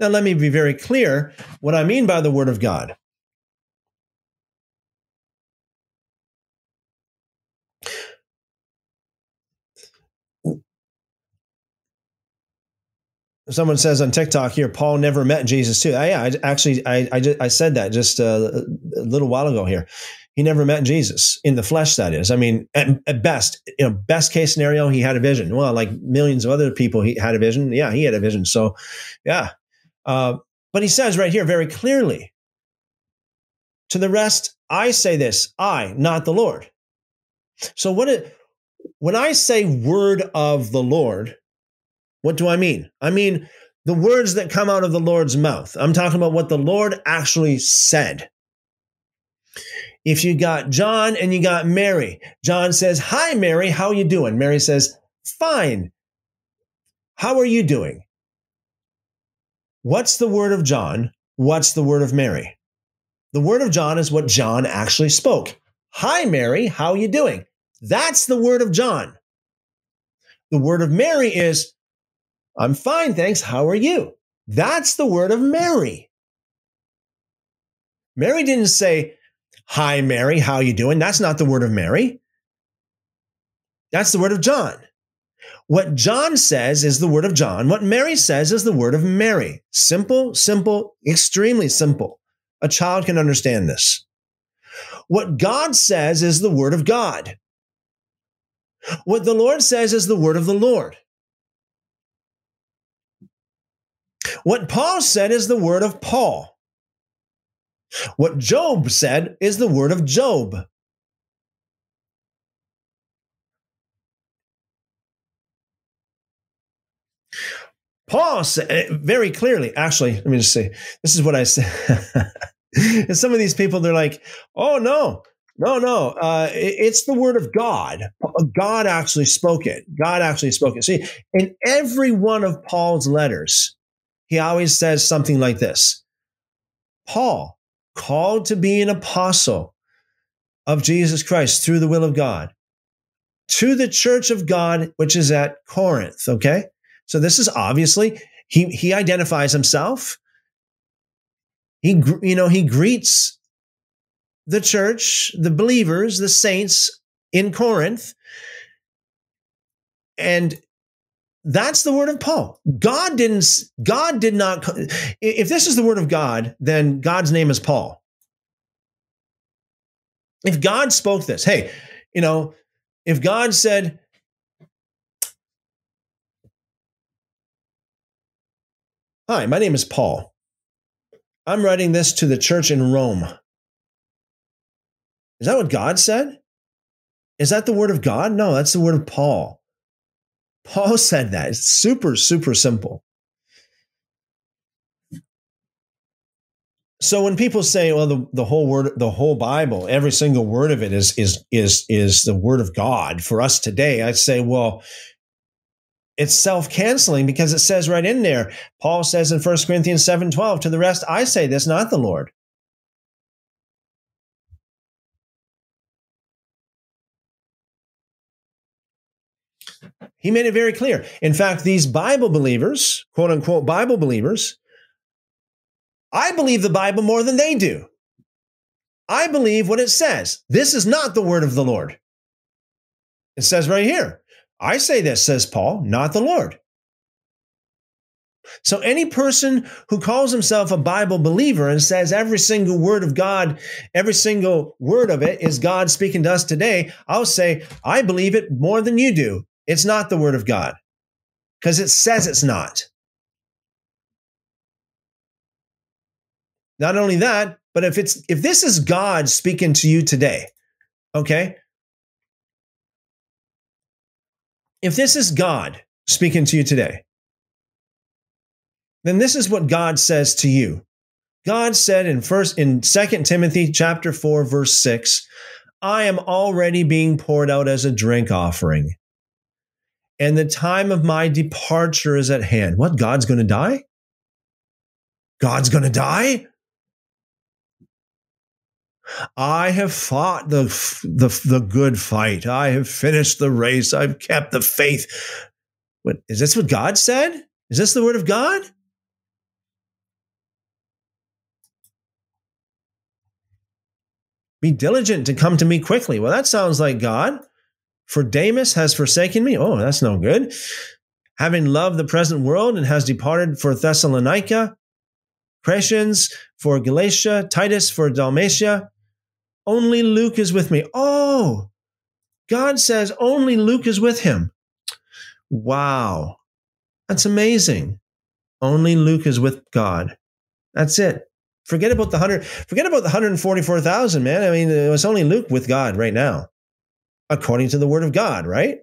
Now, let me be very clear what I mean by the Word of God. Someone says on TikTok here, Paul never met Jesus too. I, yeah, I actually, I, I, just, I said that just a, a, little while ago here. He never met Jesus in the flesh. That is, I mean, at, at, best, you know, best case scenario, he had a vision. Well, like millions of other people, he had a vision. Yeah, he had a vision. So, yeah. Uh, but he says right here very clearly, to the rest, I say this, I, not the Lord. So what it, when I say word of the Lord, what do I mean? I mean the words that come out of the Lord's mouth. I'm talking about what the Lord actually said. If you got John and you got Mary, John says, "Hi Mary, how you doing?" Mary says, "Fine. How are you doing?" What's the word of John? What's the word of Mary? The word of John is what John actually spoke. Hi Mary, how you doing? That's the word of John. The word of Mary is I'm fine, thanks. How are you? That's the word of Mary. Mary didn't say, "Hi Mary, how you doing?" That's not the word of Mary. That's the word of John. What John says is the word of John. What Mary says is the word of Mary. Simple, simple, extremely simple. A child can understand this. What God says is the word of God. What the Lord says is the word of the Lord. What Paul said is the word of Paul. What Job said is the word of Job. Paul said eh, very clearly, actually, let me just say, this is what I said. [laughs] and some of these people, they're like, oh, no, no, no. Uh, it's the word of God. God actually spoke it. God actually spoke it. See, in every one of Paul's letters, he always says something like this Paul, called to be an apostle of Jesus Christ through the will of God, to the church of God, which is at Corinth. Okay. So this is obviously, he, he identifies himself. He, you know, he greets the church, the believers, the saints in Corinth. And that's the word of Paul. God didn't, God did not, if this is the word of God, then God's name is Paul. If God spoke this, hey, you know, if God said, Hi, my name is Paul. I'm writing this to the church in Rome. Is that what God said? Is that the word of God? No, that's the word of Paul. Paul said that. It's super, super simple. So when people say, well, the, the whole word, the whole Bible, every single word of it is is is is the word of God for us today, I say, well, it's self-canceling because it says right in there, Paul says in 1 Corinthians 7 12, to the rest, I say this, not the Lord. He made it very clear. In fact, these Bible believers, quote unquote Bible believers, I believe the Bible more than they do. I believe what it says. This is not the word of the Lord. It says right here, I say this, says Paul, not the Lord. So, any person who calls himself a Bible believer and says every single word of God, every single word of it is God speaking to us today, I'll say, I believe it more than you do. It's not the word of God because it says it's not. Not only that, but if it's if this is God speaking to you today, okay? If this is God speaking to you today, then this is what God says to you. God said in first in 2 Timothy chapter 4 verse 6, I am already being poured out as a drink offering and the time of my departure is at hand. What? God's going to die? God's going to die? I have fought the, the, the good fight. I have finished the race. I've kept the faith. What, is this what God said? Is this the word of God? Be diligent to come to me quickly. Well, that sounds like God. For Demas has forsaken me. Oh, that's no good. Having loved the present world and has departed for Thessalonica, Crescens for Galatia, Titus for Dalmatia. Only Luke is with me. Oh, God says only Luke is with him. Wow. That's amazing. Only Luke is with God. That's it. Forget about the hundred. Forget about the hundred and forty-four thousand, man. I mean, it was only Luke with God right now, according to the Word of God, right?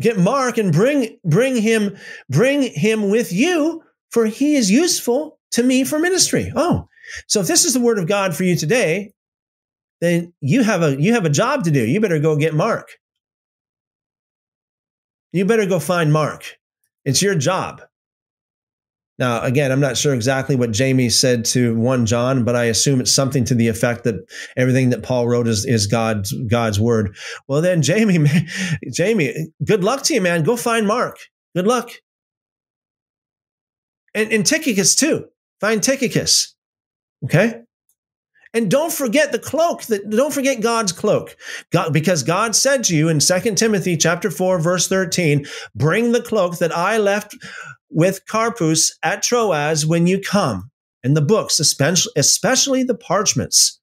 Get Mark and bring bring him bring him with you, for he is useful to me for ministry. Oh, so if this is the Word of God for you today, then you have a you have a job to do. You better go get Mark. You better go find Mark. It's your job. Now, again, I'm not sure exactly what Jamie said to 1 John, but I assume it's something to the effect that everything that Paul wrote is, is God's God's word. Well, then, [laughs] Jamie, Jamie, good luck to you, man. Go find Mark. Good luck. And, and Tychicus, too. Find Tychicus. Okay? And don't forget the cloak that don't forget God's cloak. God, because God said to you in 2 Timothy chapter 4 verse 13, bring the cloak that I left with Carpus at Troas when you come, and the books, especially, especially the parchments.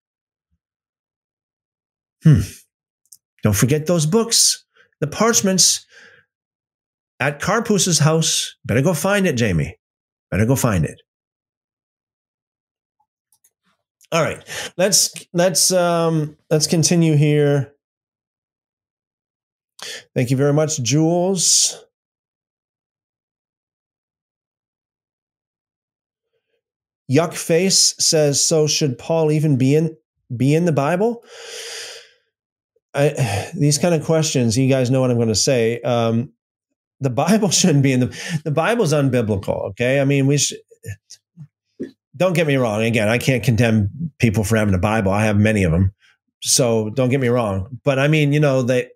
Hmm. Don't forget those books, the parchments at Carpus's house. Better go find it, Jamie. Better go find it. All right, let's let's um, let's continue here. Thank you very much, Jules. Yuck face says, "So should Paul even be in be in the Bible?" I, [sighs] these kind of questions, you guys know what I'm going to say. Um, the [laughs] Bible shouldn't be in the the Bible's unbiblical. Okay, I mean we should. Don't get me wrong. Again, I can't condemn people for having a Bible. I have many of them, so don't get me wrong. But I mean, you know, that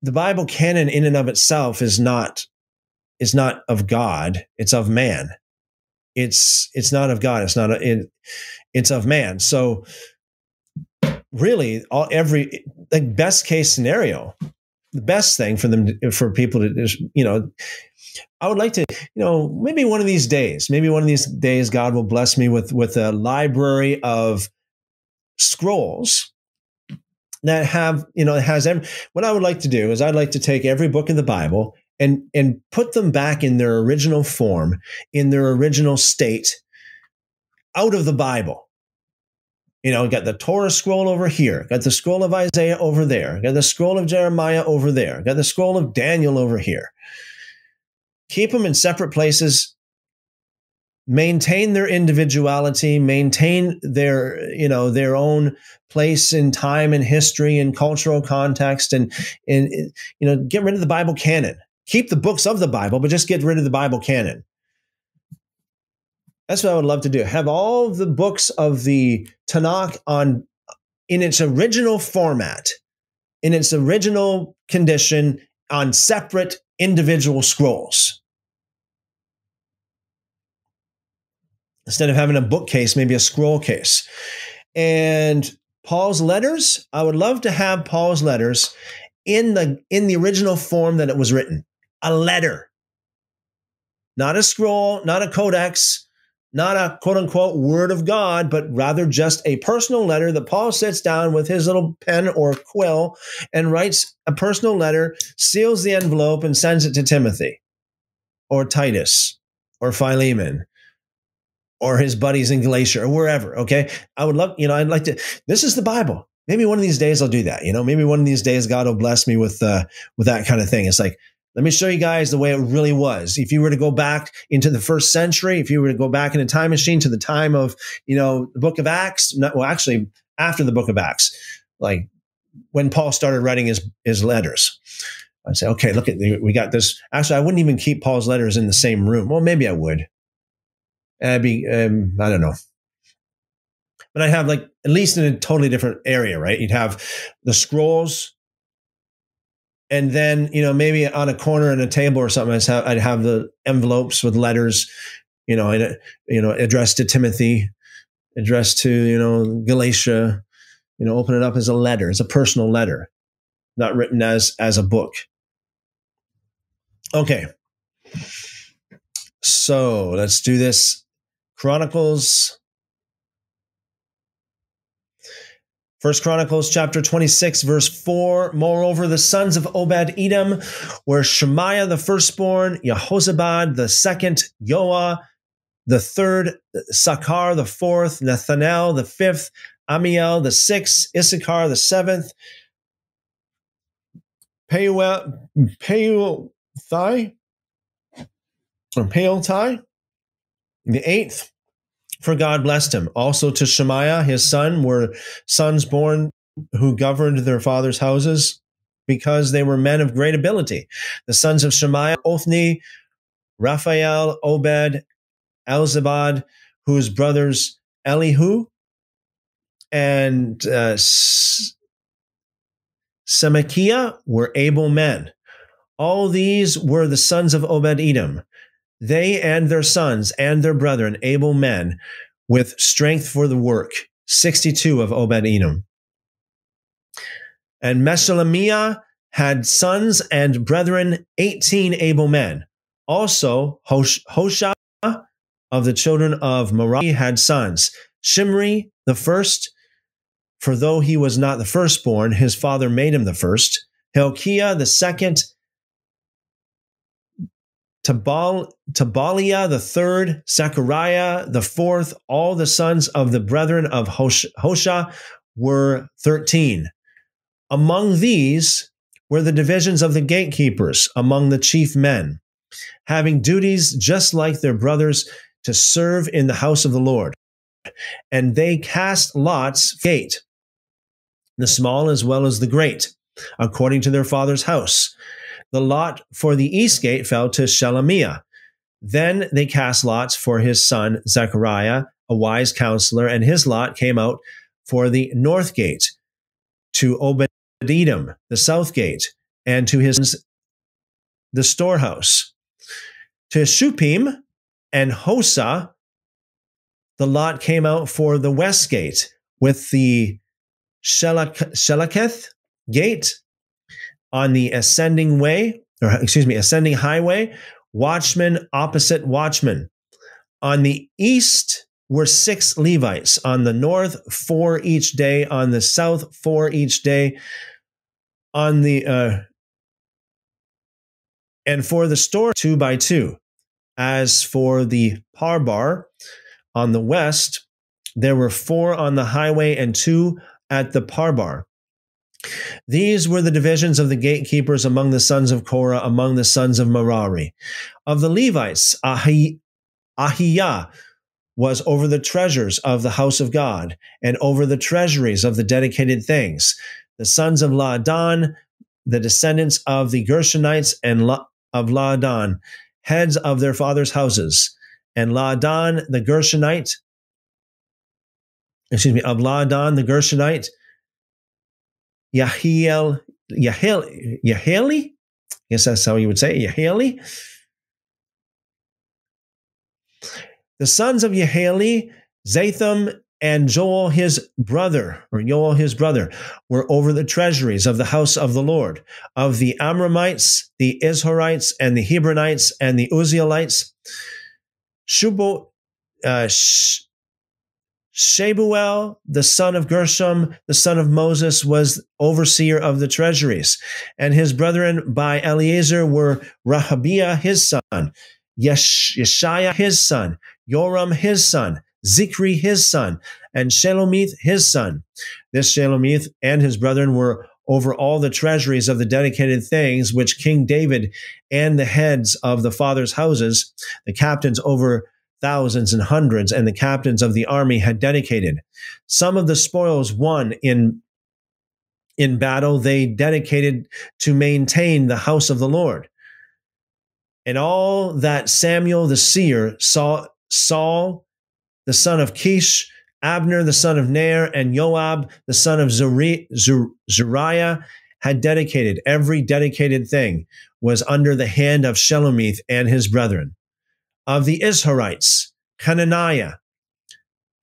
the Bible canon in and of itself is not is not of God. It's of man it's it's not of God. It's not a, it, it's of man. So really, all every the best case scenario, the best thing for them to, for people to is you know. I would like to, you know, maybe one of these days, maybe one of these days, God will bless me with with a library of scrolls that have, you know, has every, what I would like to do is I'd like to take every book in the Bible and and put them back in their original form, in their original state, out of the Bible. You know, got the Torah scroll over here, got the scroll of Isaiah over there, got the scroll of Jeremiah over there, got the scroll of Daniel over here. Keep them in separate places. Maintain their individuality, maintain their, you know, their own place in time and history and cultural context, and and you know, get rid of the Bible canon keep the books of the Bible, but just get rid of the Bible canon. That's what I would love to do. Have all the books of the Tanakh on in its original format, in its original condition, on separate individual scrolls. Instead of having a bookcase, maybe a scroll case. And Paul's letters, I would love to have Paul's letters in the in the original form that it was written a letter, not a scroll, not a codex, not a quote unquote word of God, but rather just a personal letter that Paul sits down with his little pen or quill and writes a personal letter, seals the envelope, and sends it to Timothy or Titus or Philemon or his buddies in Galatia or wherever. Okay. I would love, you know, I'd like to, this is the Bible. Maybe one of these days I'll do that. You know, maybe one of these days God will bless me with, uh, with that kind of thing. It's like, let me show you guys the way it really was. If you were to go back into the first century, if you were to go back in a time machine to the time of, you know, the book of Acts, not, well, actually after the book of Acts, like when Paul started writing his, his letters, I'd say, okay, look at, we got this. Actually, I wouldn't even keep Paul's letters in the same room. Well, maybe I would. I'd be, um, I don't know. but I'd have like at least in a totally different area, right? You'd have the scrolls, and then you know maybe on a corner in a table or something, I'd have, I'd have the envelopes with letters, you know, you know addressed to Timothy, addressed to you know Galatia, you know, open it up as a letter, as a personal letter, not written as as a book. Okay. So let's do this. Chronicles. First Chronicles chapter 26, verse 4. Moreover, the sons of Obed Edom were Shemaiah the firstborn, Jehozabad the second, Joah the third, Sakar the fourth, Nethanel the fifth, Amiel the sixth, Issachar the seventh, Peuel, Peuel, Thigh or Peotai, the eighth, for God blessed him. Also to Shemaiah, his son, were sons born who governed their father's houses because they were men of great ability. The sons of Shemaiah, Othni, Raphael, Obed, Elzabad, whose brothers Elihu and uh, were able men. All these were the sons of Obed Edom. They and their sons and their brethren, able men with strength for the work. 62 of Obed Edom. And Meshelemiah had sons and brethren, 18 able men. Also, Hosh- of the children of Merari had sons. Shimri the first, for though he was not the firstborn, his father made him the first. Hilkiah the second, Tabal, Tabaliah the third, Zechariah the fourth, all the sons of the brethren of Hosh, Hosha were 13. Among these were the divisions of the gatekeepers among the chief men, having duties just like their brothers to serve in the house of the Lord. And they cast lots gate, the small as well as the great, according to their father's house the lot for the east gate fell to Shelemiah. Then they cast lots for his son Zechariah, a wise counselor, and his lot came out for the north gate to Obed Edom, the south gate, and to his the storehouse. To Shupim and Hosa, the lot came out for the west gate with the Shallecheth gate on the ascending way, or excuse me, ascending highway, watchman opposite watchman. On the east were six Levites. On the north, four each day. On the south, four each day. On the uh, and for the store, two by two. As for the parbar on the west, there were four on the highway and two at the parbar. These were the divisions of the gatekeepers among the sons of Korah, among the sons of Merari. Of the Levites, Ahi- Ahiyah was over the treasures of the house of God and over the treasuries of the dedicated things. The sons of Laadan, the descendants of the Gershonites and La- of Laadan, heads of their fathers' houses. And Laadan, the Gershonite, excuse me, of Laadan, the Gershonite, Yahiel, Yahel, Yaheli? I guess that's how you would say it, Yaheli. The sons of Yaheli, Zatham and Joel his brother, or Joel his brother, were over the treasuries of the house of the Lord, of the Amramites, the Izharites, and the Hebronites, and the Uzzielites. Shubo, uh, Shebuel, the son of Gershom, the son of Moses, was overseer of the treasuries. And his brethren by Eleazar were Rahabiah, his son, Yesh- Yeshaiah, his son, Joram, his son, Zikri, his son, and Shelomith, his son. This Shelomith and his brethren were over all the treasuries of the dedicated things which King David and the heads of the fathers' houses, the captains over thousands and hundreds, and the captains of the army had dedicated. Some of the spoils won in in battle they dedicated to maintain the house of the Lord. And all that Samuel the seer saw Saul, the son of Kish, Abner, the son of Ner, and Joab, the son of Zuri, Zuriah, had dedicated. Every dedicated thing was under the hand of Shelomith and his brethren. Of the Izharites, Hananiah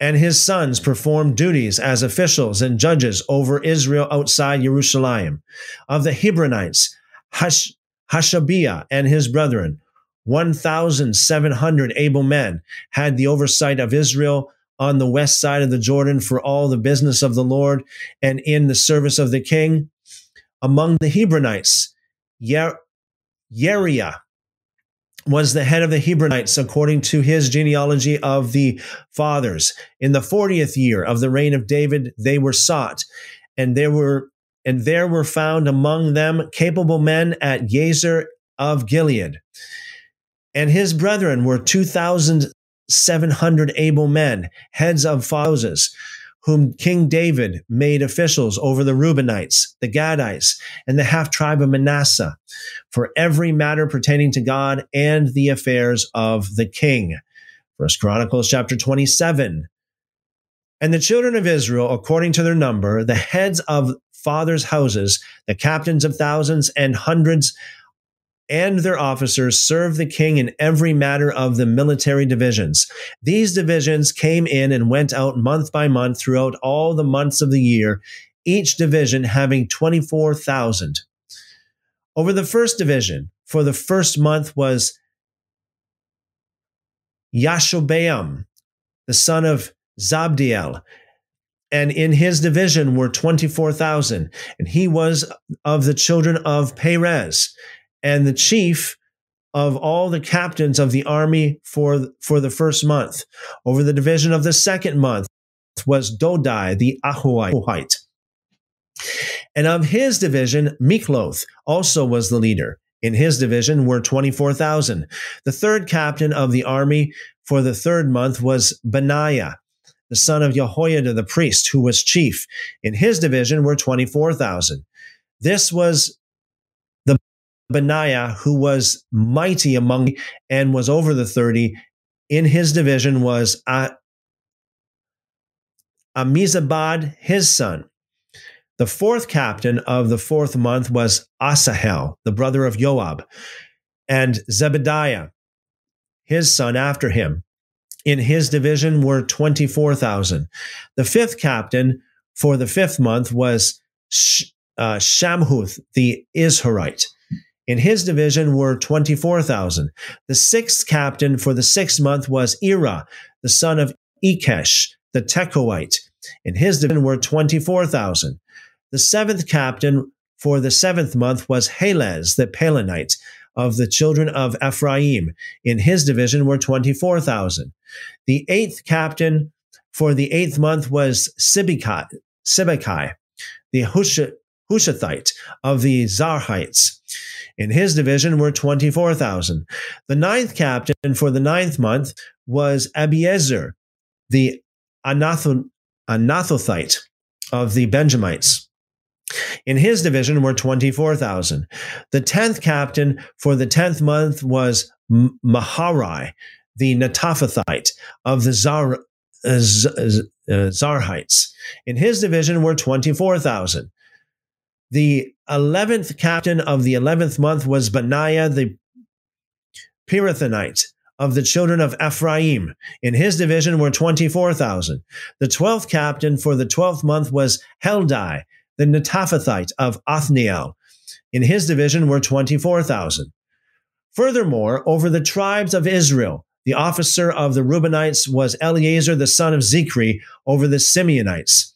and his sons performed duties as officials and judges over Israel outside Jerusalem. Of the Hebronites, Hash, Hashabiah and his brethren, 1,700 able men, had the oversight of Israel on the west side of the Jordan for all the business of the Lord and in the service of the king. Among the Hebronites, Yer- Yeriah was the head of the Hebronites according to his genealogy of the fathers. In the 40th year of the reign of David, they were sought, and there were and there were found among them capable men at Yazer of Gilead. And his brethren were 2,700 able men, heads of houses, whom King David made officials over the Reubenites, the Gadites, and the half tribe of Manasseh, for every matter pertaining to God and the affairs of the king. First Chronicles chapter 27. And the children of Israel, according to their number, the heads of fathers' houses, the captains of thousands and hundreds, and their officers served the king in every matter of the military divisions. These divisions came in and went out month by month throughout all the months of the year, each division having 24,000. Over the first division, for the first month was Yashobeam, the son of Zabdiel, and in his division were 24,000. And he was of the children of Perez and the chief of all the captains of the army for, for the first month. Over the division of the second month was Dodai, the Ahohite. And of his division, Mikloth also was the leader. In his division were 24,000. The third captain of the army for the third month was Benaiah, the son of Jehoiada the priest, who was chief. In his division were 24,000. This was Benaiah, who was mighty among and was over the 30. In his division was Ammizabad, his son. The fourth captain of the fourth month was Asahel, the brother of Joab, and Zebediah, his son after him. In his division were 24,000. The fifth captain for the fifth month was Sh- uh, Shamhuth, the Izrahite. In his division were 24,000. The sixth captain for the sixth month was Ira, the son of Ikesh, the Tekoite. In his division were 24,000. The seventh captain for the seventh month was Helez, the Pelonite, of the children of Ephraim. In his division were 24,000. The eighth captain for the eighth month was Sibbecai, the Hushathite of the Zarhites. In his division were 24,000. The ninth captain for the ninth month was Abiezer, the Anathothite of the Benjamites. In his division were 24,000. The tenth captain for the tenth month was Maharai, the Netophathite of the Zar, uh, Zarhites. In his division were 24,000. The 11th captain of the 11th month was Benaiah the Pirathonite of the children of Ephraim. In his division were 24,000. The 12th captain for the 12th month was Heldai, the Netophathite of Othniel. In his division were 24,000. Furthermore, over the tribes of Israel, the officer of the Reubenites was Eleazar the son of Zichri over the Simeonites.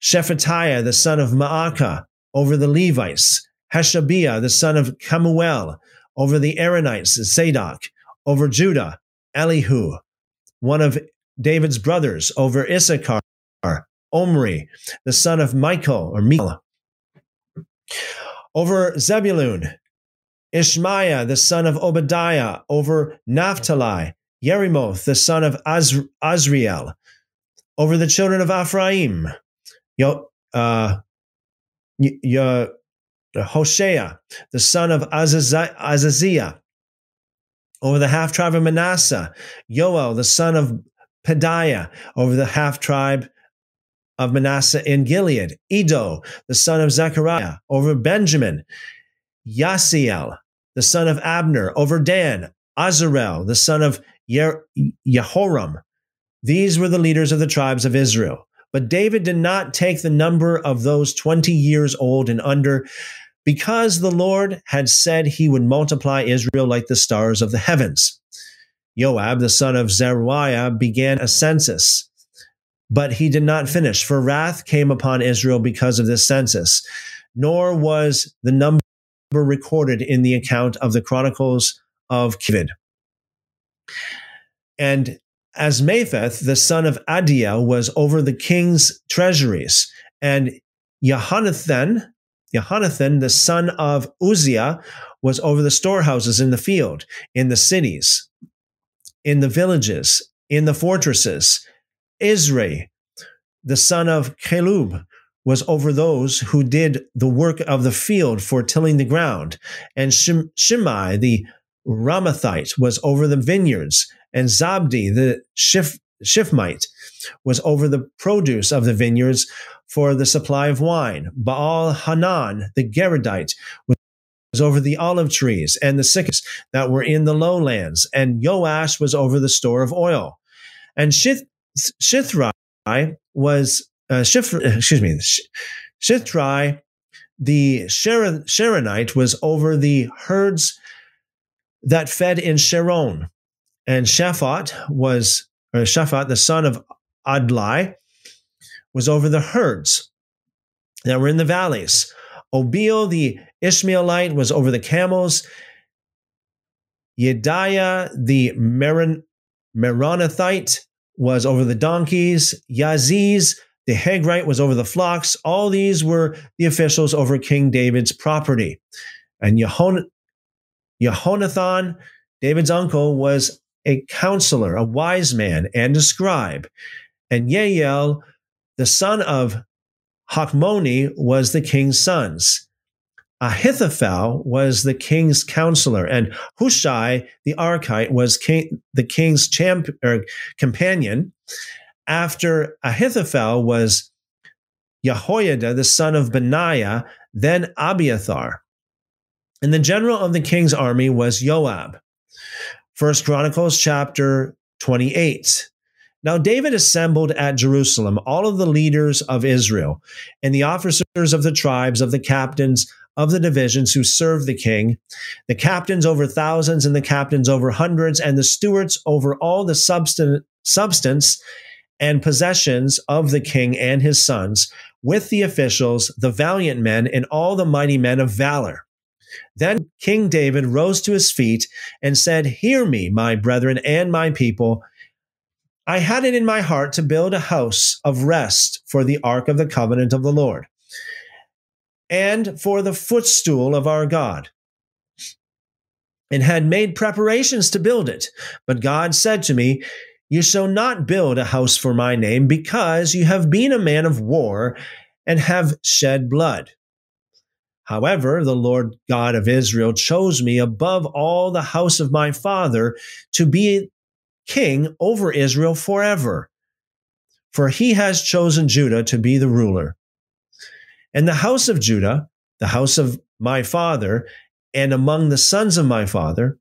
Shephatiah the son of Maacah over the Levites, Hashabiah, the son of Kemuel, over the Aaronites, Zadok, over Judah, Elihu, one of David's brothers, over Issachar, Omri, the son of Michael or Michael, over Zebulun, Ishmaiah, the son of Obadiah, over Naphtali, Yerimoth, the son of Az- Azriel, over the children of Ephraim, Yo, uh, y- uh, Hoshea, the son of Azaziah, over the half tribe of Manasseh, Yoel, the son of Pedaiah over the half tribe of Manasseh in Gilead, Iddo, the son of Zechariah, over Benjamin, Yasiel, the son of Abner, over Dan, Azarel, the son of Yehoram. These were the leaders of the tribes of Israel. But David did not take the number of those 20 years old and under, because the Lord had said he would multiply Israel like the stars of the heavens. Joab, the son of Zeruiah, began a census, but he did not finish, for wrath came upon Israel because of this census, nor was the number recorded in the account of the Chronicles of King David. And Azmaveth, the son of Adiel, was over the king's treasuries, and Jehonathan, Jehonathan, the son of Uzziah, was over the storehouses in the field, in the cities, in the villages, in the fortresses. Isri, the son of Caleb, was over those who did the work of the field for tilling the ground. And Shimei, the Ramathite, was over the vineyards. And Zabdi, the Shif- Shifmite, was over the produce of the vineyards for the supply of wine. Baal Hanan, the Geradite, was over the olive trees and the cycas that were in the lowlands, and Joash was over the store of oil. And Shith- Shithrai was, uh, excuse me, Shithrai, the Sharon- Sharonite, was over the herds that fed in Sharon. And Shaphat was, or Shaphat, the son of Adlai, was over the herds that were in the valleys. Obil, the Ishmaelite, was over the camels. Yediah, the Meron, was over the donkeys. Yaziz, the Hagrite, was over the flocks. All these were the officials over King David's property. And Yehon, Jehonathan, David's uncle, was a counselor, a wise man, and a scribe. And Yael the son of Hakmoni was the king's sons. Ahithophel was the king's counselor, and Hushai the Archite was king, the king's champ, or companion. After Ahithophel was Jehoiada, the son of Benaiah, then Abiathar. And the general of the king's army was Joab. First Chronicles chapter 28. Now, David assembled at Jerusalem all of the leaders of Israel and the officers of the tribes, of the captains of the divisions who served the king, the captains over thousands and the captains over hundreds, and the stewards over all the substance and possessions of the king and his sons, with the officials, the valiant men, and all the mighty men of valor. Then King David rose to his feet and said, Hear me, my brethren and my people. I had it in my heart to build a house of rest for the ark of the covenant of the Lord and for the footstool of our God, and had made preparations to build it. But God said to me, You shall not build a house for my name, because you have been a man of war and have shed blood. However, the Lord God of Israel chose me above all the house of my father to be king over Israel forever. For he has chosen Judah to be the ruler. And the house of Judah, the house of my father, and among the sons of my father,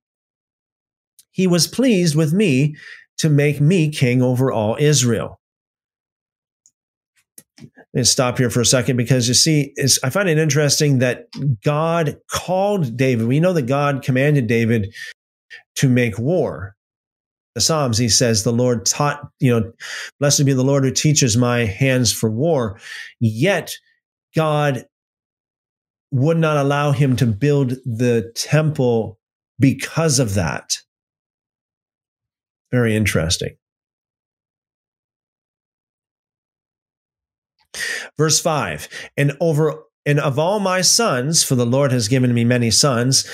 he was pleased with me to make me king over all Israel. And stop here for a second because you see, I find it interesting that God called David. We know that God commanded David to make war the Psalms, he says, The Lord taught, you know, blessed be the Lord who teaches my hands for war. Yet God would not allow him to build the temple because of that. Very interesting. Verse 5 And over and of all my sons, for the Lord has given me many sons,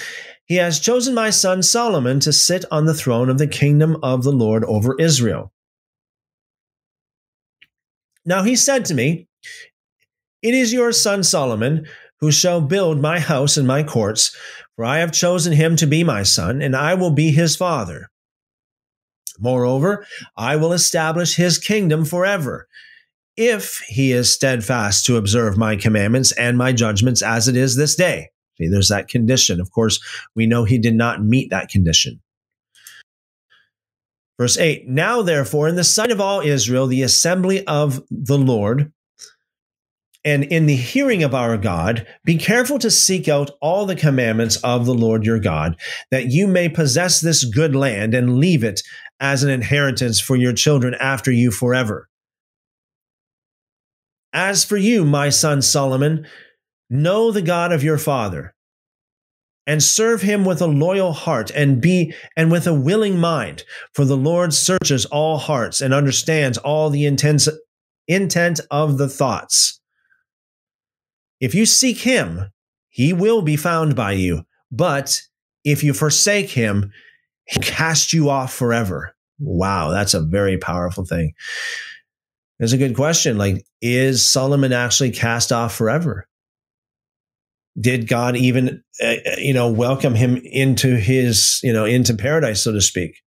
he has chosen my son Solomon to sit on the throne of the kingdom of the Lord over Israel. Now he said to me, It is your son Solomon who shall build my house and my courts, for I have chosen him to be my son, and I will be his father. Moreover, I will establish his kingdom forever, if he is steadfast to observe my commandments and my judgments as it is this day. See, there's that condition. Of course, we know he did not meet that condition. Verse 8 Now, therefore, in the sight of all Israel, the assembly of the Lord, and in the hearing of our God, be careful to seek out all the commandments of the Lord your God, that you may possess this good land and leave it as an inheritance for your children after you forever. As for you, my son Solomon, know the God of your father and serve him with a loyal heart and be and with a willing mind. For the lord searches all hearts and understands all the intents, intent of the thoughts. If you seek him he will be found by you. But if you forsake him he cast you off forever. Wow that's a very powerful thing it's a good question like is solomon actually cast off forever did God even, uh, you know, welcome him into his, you know, into paradise, so to speak,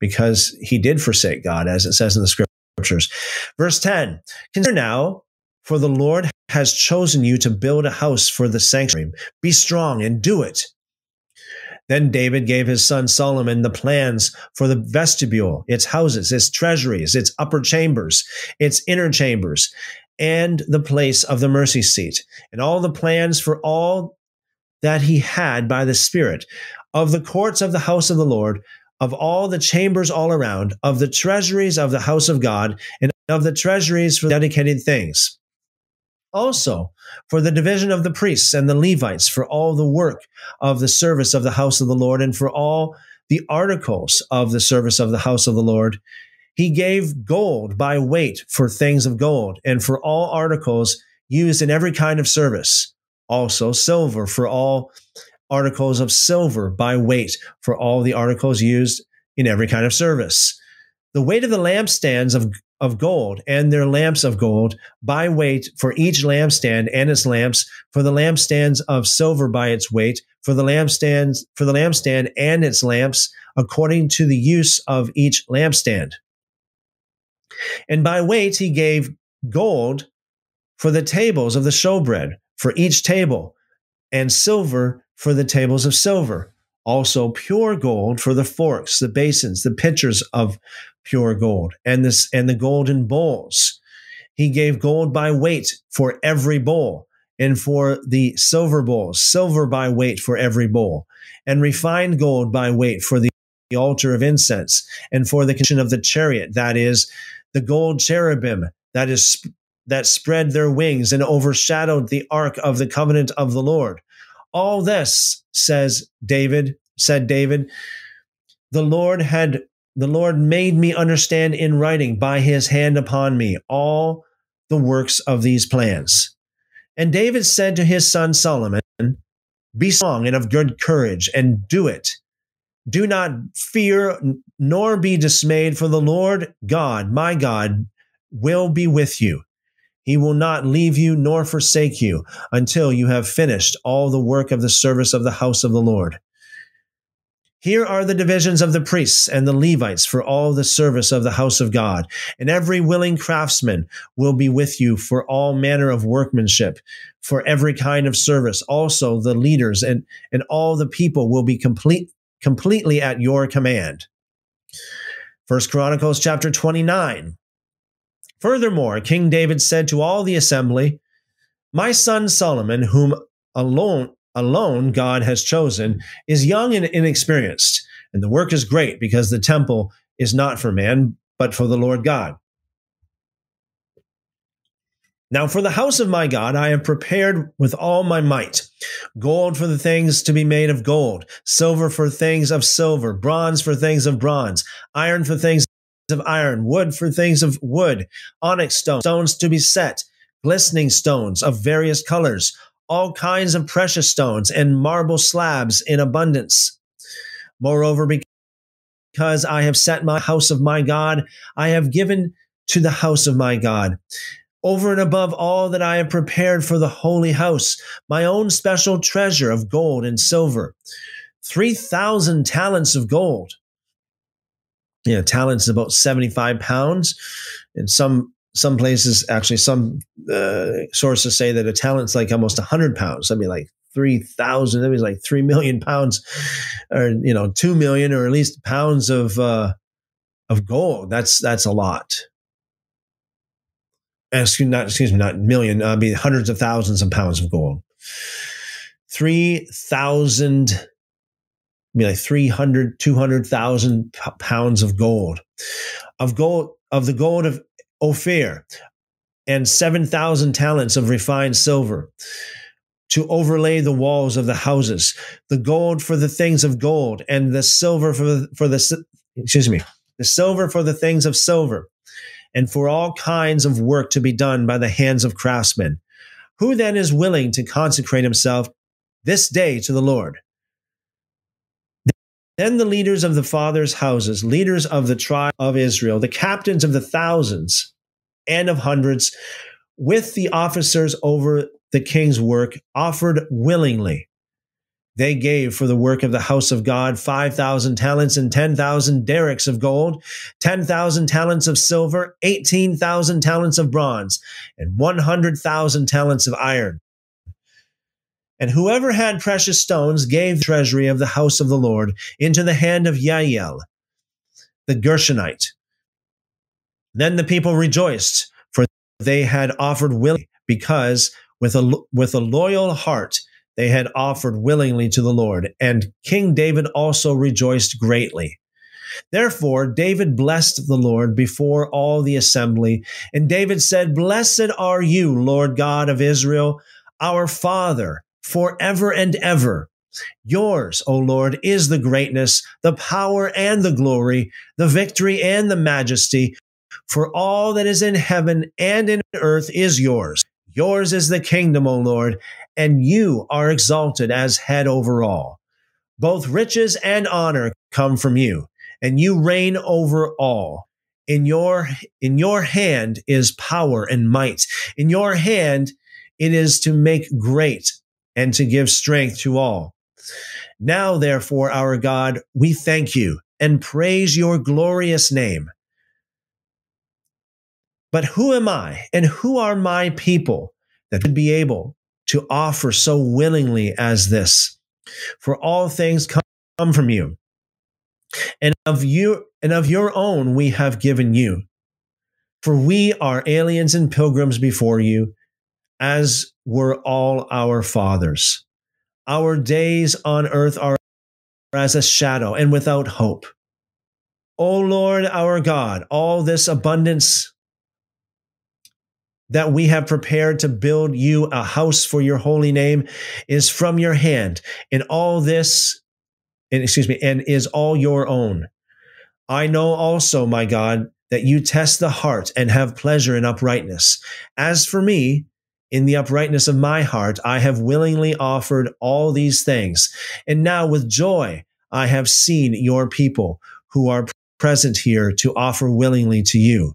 because he did forsake God, as it says in the scriptures. Verse 10 Consider now, for the Lord has chosen you to build a house for the sanctuary. Be strong and do it. Then David gave his son Solomon the plans for the vestibule, its houses, its treasuries, its upper chambers, its inner chambers, and the place of the mercy seat, and all the plans for all that he had by the Spirit, of the courts of the house of the Lord, of all the chambers all around, of the treasuries of the house of God, and of the treasuries for dedicated things. Also, for the division of the priests and the Levites, for all the work of the service of the house of the Lord, and for all the articles of the service of the house of the Lord, he gave gold by weight for things of gold and for all articles used in every kind of service. Also, silver for all articles of silver by weight for all the articles used in every kind of service. The weight of the lampstands of, of gold and their lamps of gold by weight for each lampstand and its lamps, for the lampstands of silver by its weight, for the lampstands, for the lampstand and its lamps, according to the use of each lampstand. And by weight, he gave gold for the tables of the showbread for each table, and silver for the tables of silver. Also, pure gold for the forks, the basins, the pitchers of pure gold, and this and the golden bowls. He gave gold by weight for every bowl, and for the silver bowls, silver by weight for every bowl, and refined gold by weight for the altar of incense, and for the condition of the chariot, that is, the gold cherubim that is that spread their wings and overshadowed the ark of the covenant of the Lord. All this says David, said David, the Lord had the Lord made me understand in writing by his hand upon me all the works of these plans. And David said to his son Solomon, Be strong and of good courage, and do it. Do not fear nor be dismayed, for the Lord God, my God, will be with you. He will not leave you nor forsake you until you have finished all the work of the service of the house of the Lord. Here are the divisions of the priests and the Levites for all the service of the house of God. And every willing craftsman will be with you for all manner of workmanship, for every kind of service. Also, the leaders and, and all the people will be complete, completely at your command. First Chronicles chapter 29. Furthermore, King David said to all the assembly, My son Solomon, whom alone alone God has chosen, is young and inexperienced, and the work is great because the temple is not for man, but for the Lord God. Now, for the house of my God, I have prepared with all my might gold for the things to be made of gold, silver for things of silver, bronze for things of bronze, iron for things of iron, wood for things of wood, onyx stones, stones to be set, glistening stones of various colors, all kinds of precious stones, and marble slabs in abundance. Moreover, because I have set my house of my God, I have given to the house of my God over and above all that I have prepared for the holy house, my own special treasure of gold and silver, 3,000 talents of gold, you know, talents is about 75 pounds. In some some places, actually, some uh, sources say that a talent's like almost 100 pounds. I mean, like 3,000, that means like 3 million pounds or, you know, 2 million or at least pounds of, uh, of gold. That's, that's a lot. Excuse, not, excuse me, not million, I mean, hundreds of thousands of pounds of gold. 3,000, I mean, like 300, 200,000 pounds of gold. Of gold, of the gold of Ophir, and 7,000 talents of refined silver to overlay the walls of the houses, the gold for the things of gold, and the silver for the, for the excuse me, the silver for the things of silver, and for all kinds of work to be done by the hands of craftsmen. Who then is willing to consecrate himself this day to the Lord? Then the leaders of the fathers' houses, leaders of the tribe of Israel, the captains of the thousands and of hundreds, with the officers over the king's work offered willingly. They gave for the work of the house of God 5,000 talents and 10,000 darics of gold, 10,000 talents of silver, 18,000 talents of bronze, and 100,000 talents of iron. And whoever had precious stones gave treasury of the house of the Lord into the hand of Yael, the Gershonite. Then the people rejoiced, for they had offered willingly, because with a, with a loyal heart, they had offered willingly to the Lord, and King David also rejoiced greatly. Therefore, David blessed the Lord before all the assembly, and David said, Blessed are you, Lord God of Israel, our Father, forever and ever. Yours, O Lord, is the greatness, the power and the glory, the victory and the majesty, for all that is in heaven and in earth is yours. Yours is the kingdom, O Lord, and you are exalted as head over all. Both riches and honor come from you, and you reign over all. In your, in your hand is power and might. In your hand it is to make great and to give strength to all. Now, therefore, our God, we thank you and praise your glorious name. But who am I and who are my people that would be able to offer so willingly as this? For all things come from you. And of you and of your own we have given you. For we are aliens and pilgrims before you, as were all our fathers. Our days on earth are as a shadow and without hope. O Lord our God, all this abundance that we have prepared to build you a house for your holy name is from your hand. And all this, and excuse me, and is all your own. I know also, my God, that you test the heart and have pleasure in uprightness. As for me, in the uprightness of my heart, I have willingly offered all these things. And now with joy, I have seen your people who are present here to offer willingly to you.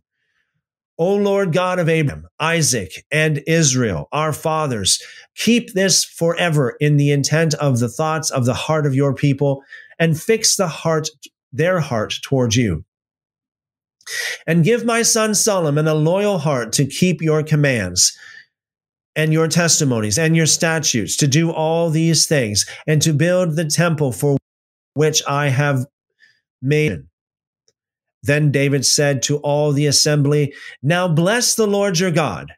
O Lord God of Abraham, Isaac, and Israel, our fathers, keep this forever in the intent of the thoughts of the heart of your people and fix the heart, their heart towards you. And give my son Solomon a loyal heart to keep your commands and your testimonies and your statutes, to do all these things and to build the temple for which I have made then David said to all the assembly, Now bless the Lord your God.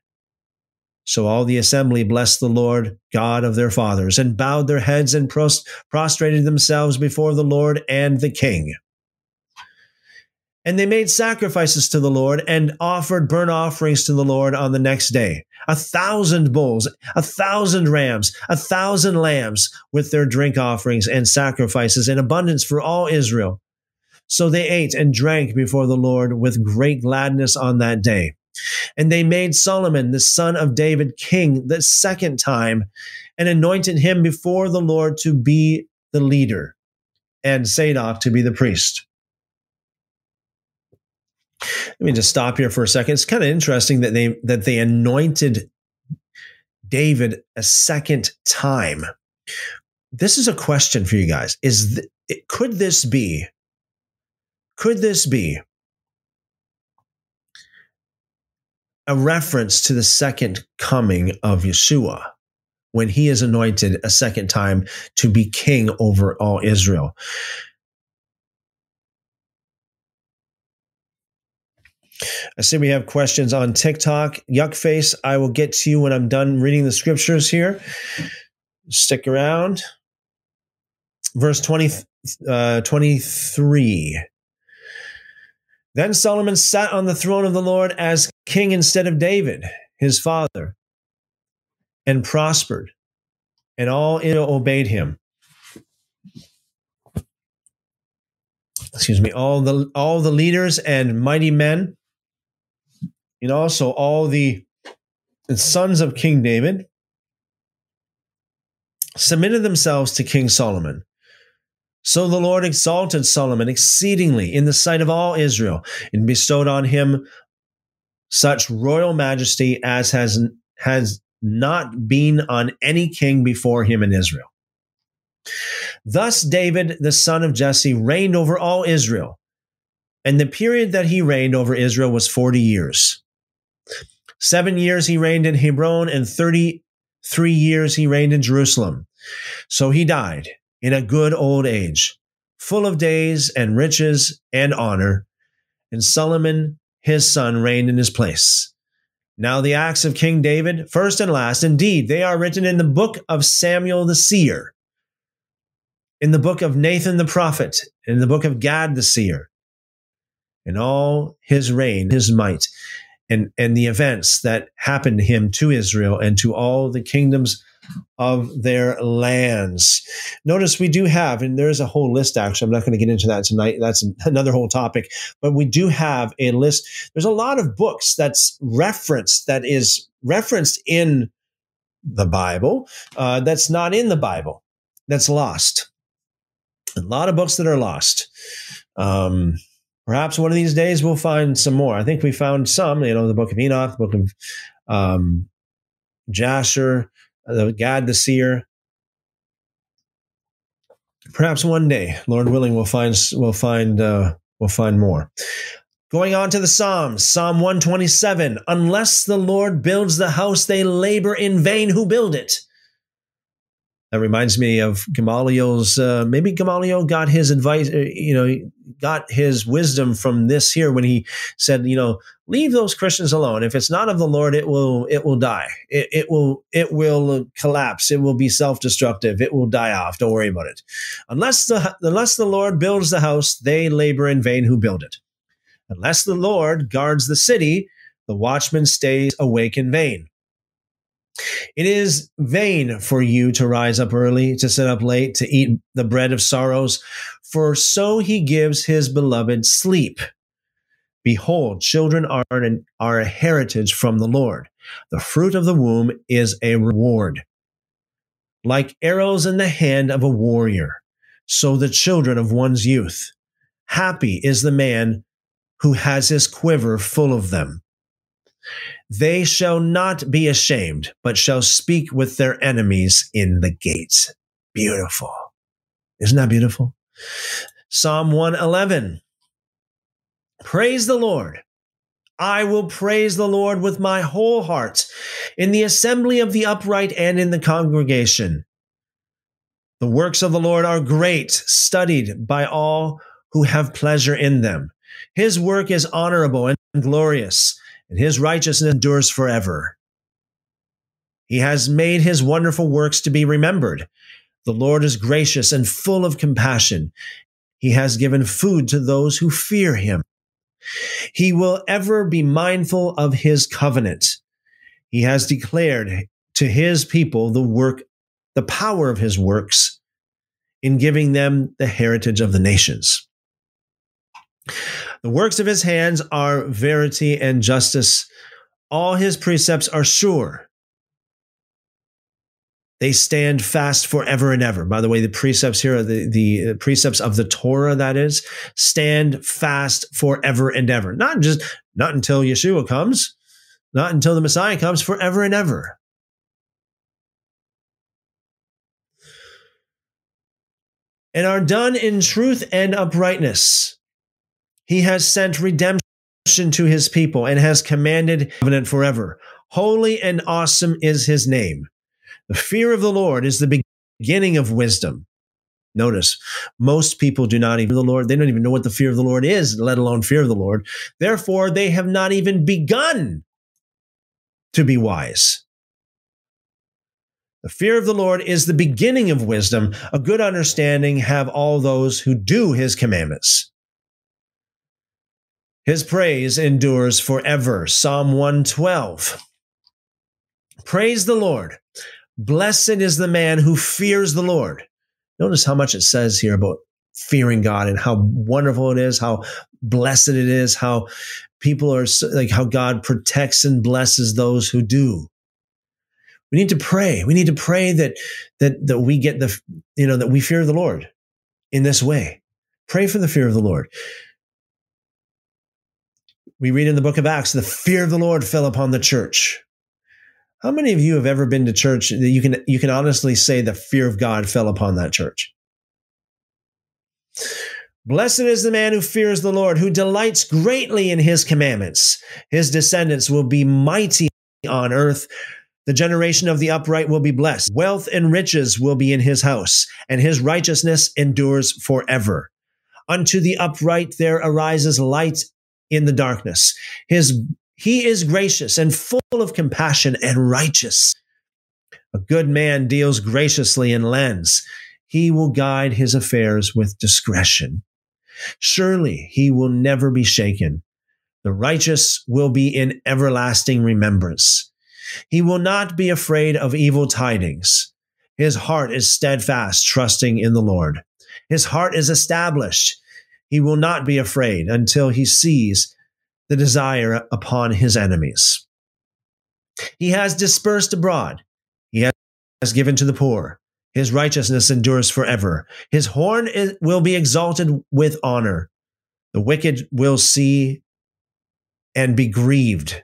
So all the assembly blessed the Lord God of their fathers and bowed their heads and prostrated themselves before the Lord and the king. And they made sacrifices to the Lord and offered burnt offerings to the Lord on the next day. A thousand bulls, a thousand rams, a thousand lambs with their drink offerings and sacrifices in abundance for all Israel. So they ate and drank before the Lord with great gladness on that day. And they made Solomon, the son of David, king the second time and anointed him before the Lord to be the leader and Zadok to be the priest. Let me just stop here for a second. It's kind of interesting that they that they anointed David a second time. This is a question for you guys. Is th- could this be Could this be a reference to the second coming of Yeshua when he is anointed a second time to be king over all Israel? I see we have questions on TikTok. Yuckface, I will get to you when I'm done reading the scriptures here. Stick around. Verse 20, uh, 23. Then Solomon sat on the throne of the Lord as king instead of David, his father, and prospered, and all Israel obeyed him. Excuse me, all the all the leaders and mighty men and also so all the sons of King David submitted themselves to King Solomon. So the Lord exalted Solomon exceedingly in the sight of all Israel and bestowed on him such royal majesty as has, has not been on any king before him in Israel. Thus David, the son of Jesse, reigned over all Israel. And the period that he reigned over Israel was 40 years. Seven years he reigned in Hebron, and 33 years he reigned in Jerusalem. So he died in a good old age, full of days and riches and honor. And Solomon, his son, reigned in his place. Now, the acts of King David, first and last, indeed, they are written in the book of Samuel the seer, in the book of Nathan the prophet, in the book of Gad the seer, in all his reign, his might, and, and the events that happened to him to Israel and to all the kingdoms of their lands. Notice we do have, and there's a whole list actually. I'm not going to get into that tonight. That's [laughs] another whole topic. But we do have a list. There's a lot of books that's referenced, that is referenced in the Bible, uh, that's not in the Bible, that's lost. A lot of books that are lost. Um, Perhaps one of these days we'll find some more. I think we found some, you know, the book of Enoch, the book of um, Jasher, the Gad the seer. Perhaps one day, Lord willing, we'll find we'll find uh, we'll find more. Going on to the Psalms, Psalm 127. Unless the Lord builds the house, they labor in vain who build it. That reminds me of Gamaliel's. Uh, maybe Gamaliel got his advice, uh, you know, got his wisdom from this here when he said, you know, leave those Christians alone. If it's not of the Lord, it will it will die. It, it will it will collapse. It will be self destructive. It will die off. Don't worry about it. Unless the unless the Lord builds the house, they labor in vain who build it. Unless the Lord guards the city, the watchman stays awake in vain. It is vain for you to rise up early, to sit up late, to eat the bread of sorrows, for so he gives his beloved sleep. Behold, children are, an, are a heritage from the Lord. The fruit of the womb is a reward. Like arrows in the hand of a warrior, so the children of one's youth. Happy is the man who has his quiver full of them. They shall not be ashamed, but shall speak with their enemies in the gates. Beautiful. Isn't that beautiful? Psalm 111. Praise the Lord. I will praise the Lord with my whole heart in the assembly of the upright and in the congregation. The works of the Lord are great, studied by all who have pleasure in them. His work is honorable and glorious and his righteousness endures forever. He has made his wonderful works to be remembered. The Lord is gracious and full of compassion. He has given food to those who fear him. He will ever be mindful of his covenant. He has declared to his people the work, the power of his works in giving them the heritage of the nations. The works of his hands are verity and justice. All his precepts are sure. They stand fast forever and ever. By the way, the precepts here are the, the uh, precepts of the Torah, that is, stand fast forever and ever. Not just, not until Yeshua comes, not until the Messiah comes, forever and ever. And are done in truth and uprightness He has sent redemption to his people and has commanded covenant forever. Holy and awesome is his name. The fear of the Lord is the beginning of wisdom. Notice, most people do not even the Lord. They don't even know what the fear of the Lord is, let alone fear of the Lord. Therefore, they have not even begun to be wise. The fear of the Lord is the beginning of wisdom. A good understanding have all those who do his commandments. His praise endures forever. Psalm 112. Praise the Lord. Blessed is the man who fears the Lord. Notice how much it says here about fearing God and how wonderful it is, how blessed it is, how people are like how God protects and blesses those who do. We need to pray. We need to pray that that that we get the you know that we fear the Lord in this way. Pray for the fear of the Lord. We read in the book of Acts, the fear of the Lord fell upon the church. How many of you have ever been to church that you can you can honestly say the fear of God fell upon that church? Blessed is the man who fears the Lord, who delights greatly in his commandments. His descendants will be mighty on earth. The generation of the upright will be blessed. Wealth and riches will be in his house, and his righteousness endures forever. Unto the upright there arises light in the darkness. His, he is gracious and full of compassion and righteous. A good man deals graciously and lends. He will guide his affairs with discretion. Surely he will never be shaken. The righteous will be in everlasting remembrance. He will not be afraid of evil tidings. His heart is steadfast, trusting in the Lord. His heart is established. He will not be afraid until he sees the desire upon his enemies. He has dispersed abroad. He has given to the poor. His righteousness endures forever. His horn is, will be exalted with honor. The wicked will see and be grieved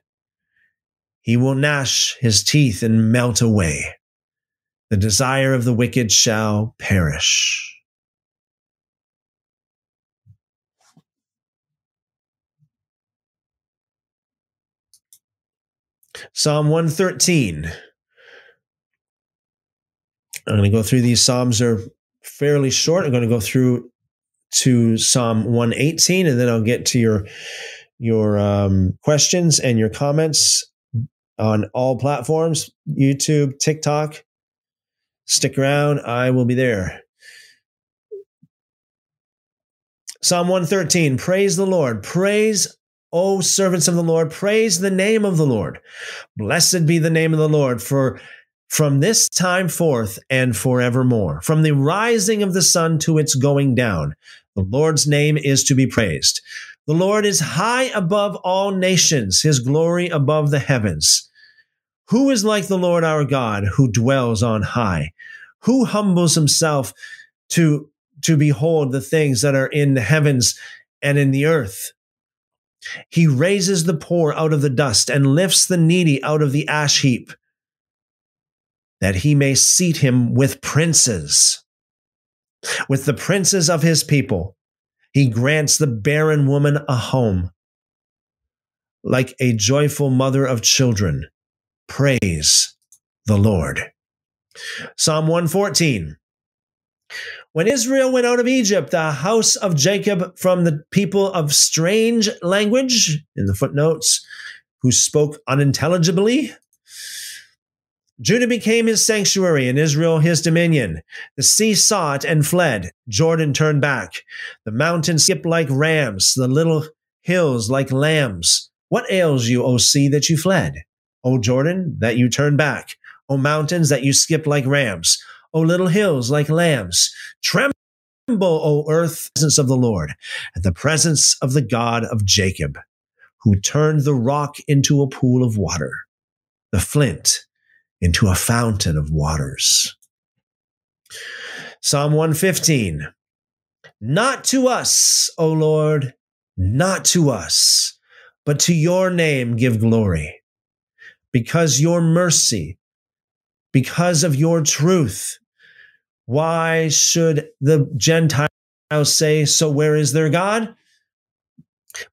he will gnash his teeth and melt away. The desire of the wicked shall perish. Psalm 113. I'm going to go through these Psalms are fairly short. I'm going to go through to Psalm 118 and then I'll get to your your um, questions and your comments on all platforms YouTube, TikTok. Stick around, I will be there. Psalm 113 Praise the Lord. Praise, O servants of the Lord. Praise the name of the Lord. Blessed be the name of the Lord for from this time forth and forevermore. From the rising of the sun to its going down, the Lord's name is to be praised. The Lord is high above all nations, his glory above the heavens. Who is like the Lord our God who dwells on high? Who humbles himself to, to behold the things that are in the heavens and in the earth? He raises the poor out of the dust and lifts the needy out of the ash heap, that he may seat him with princes, with the princes of his people. He grants the barren woman a home, like a joyful mother of children. Praise the Lord. Psalm 114. When Israel went out of Egypt, the house of Jacob from the people of strange language, in the footnotes, who spoke unintelligibly, Judah became his sanctuary and Israel his dominion. The sea it and fled. Jordan turned back. The mountains skipped like rams, the little hills like lambs. What ails you, O sea, that you fled? O Jordan, that you turned back. O mountains, that you skipped like rams. O little hills like lambs. Tremble, O earth, presence of the Lord, at the presence of the God of Jacob, who turned the rock into a pool of water, the flint into a fountain of waters. Psalm 115. Not to us, O Lord, not to us, but to your name give glory. Because your mercy, because of your truth. Why should the Gentiles say, So where is their God?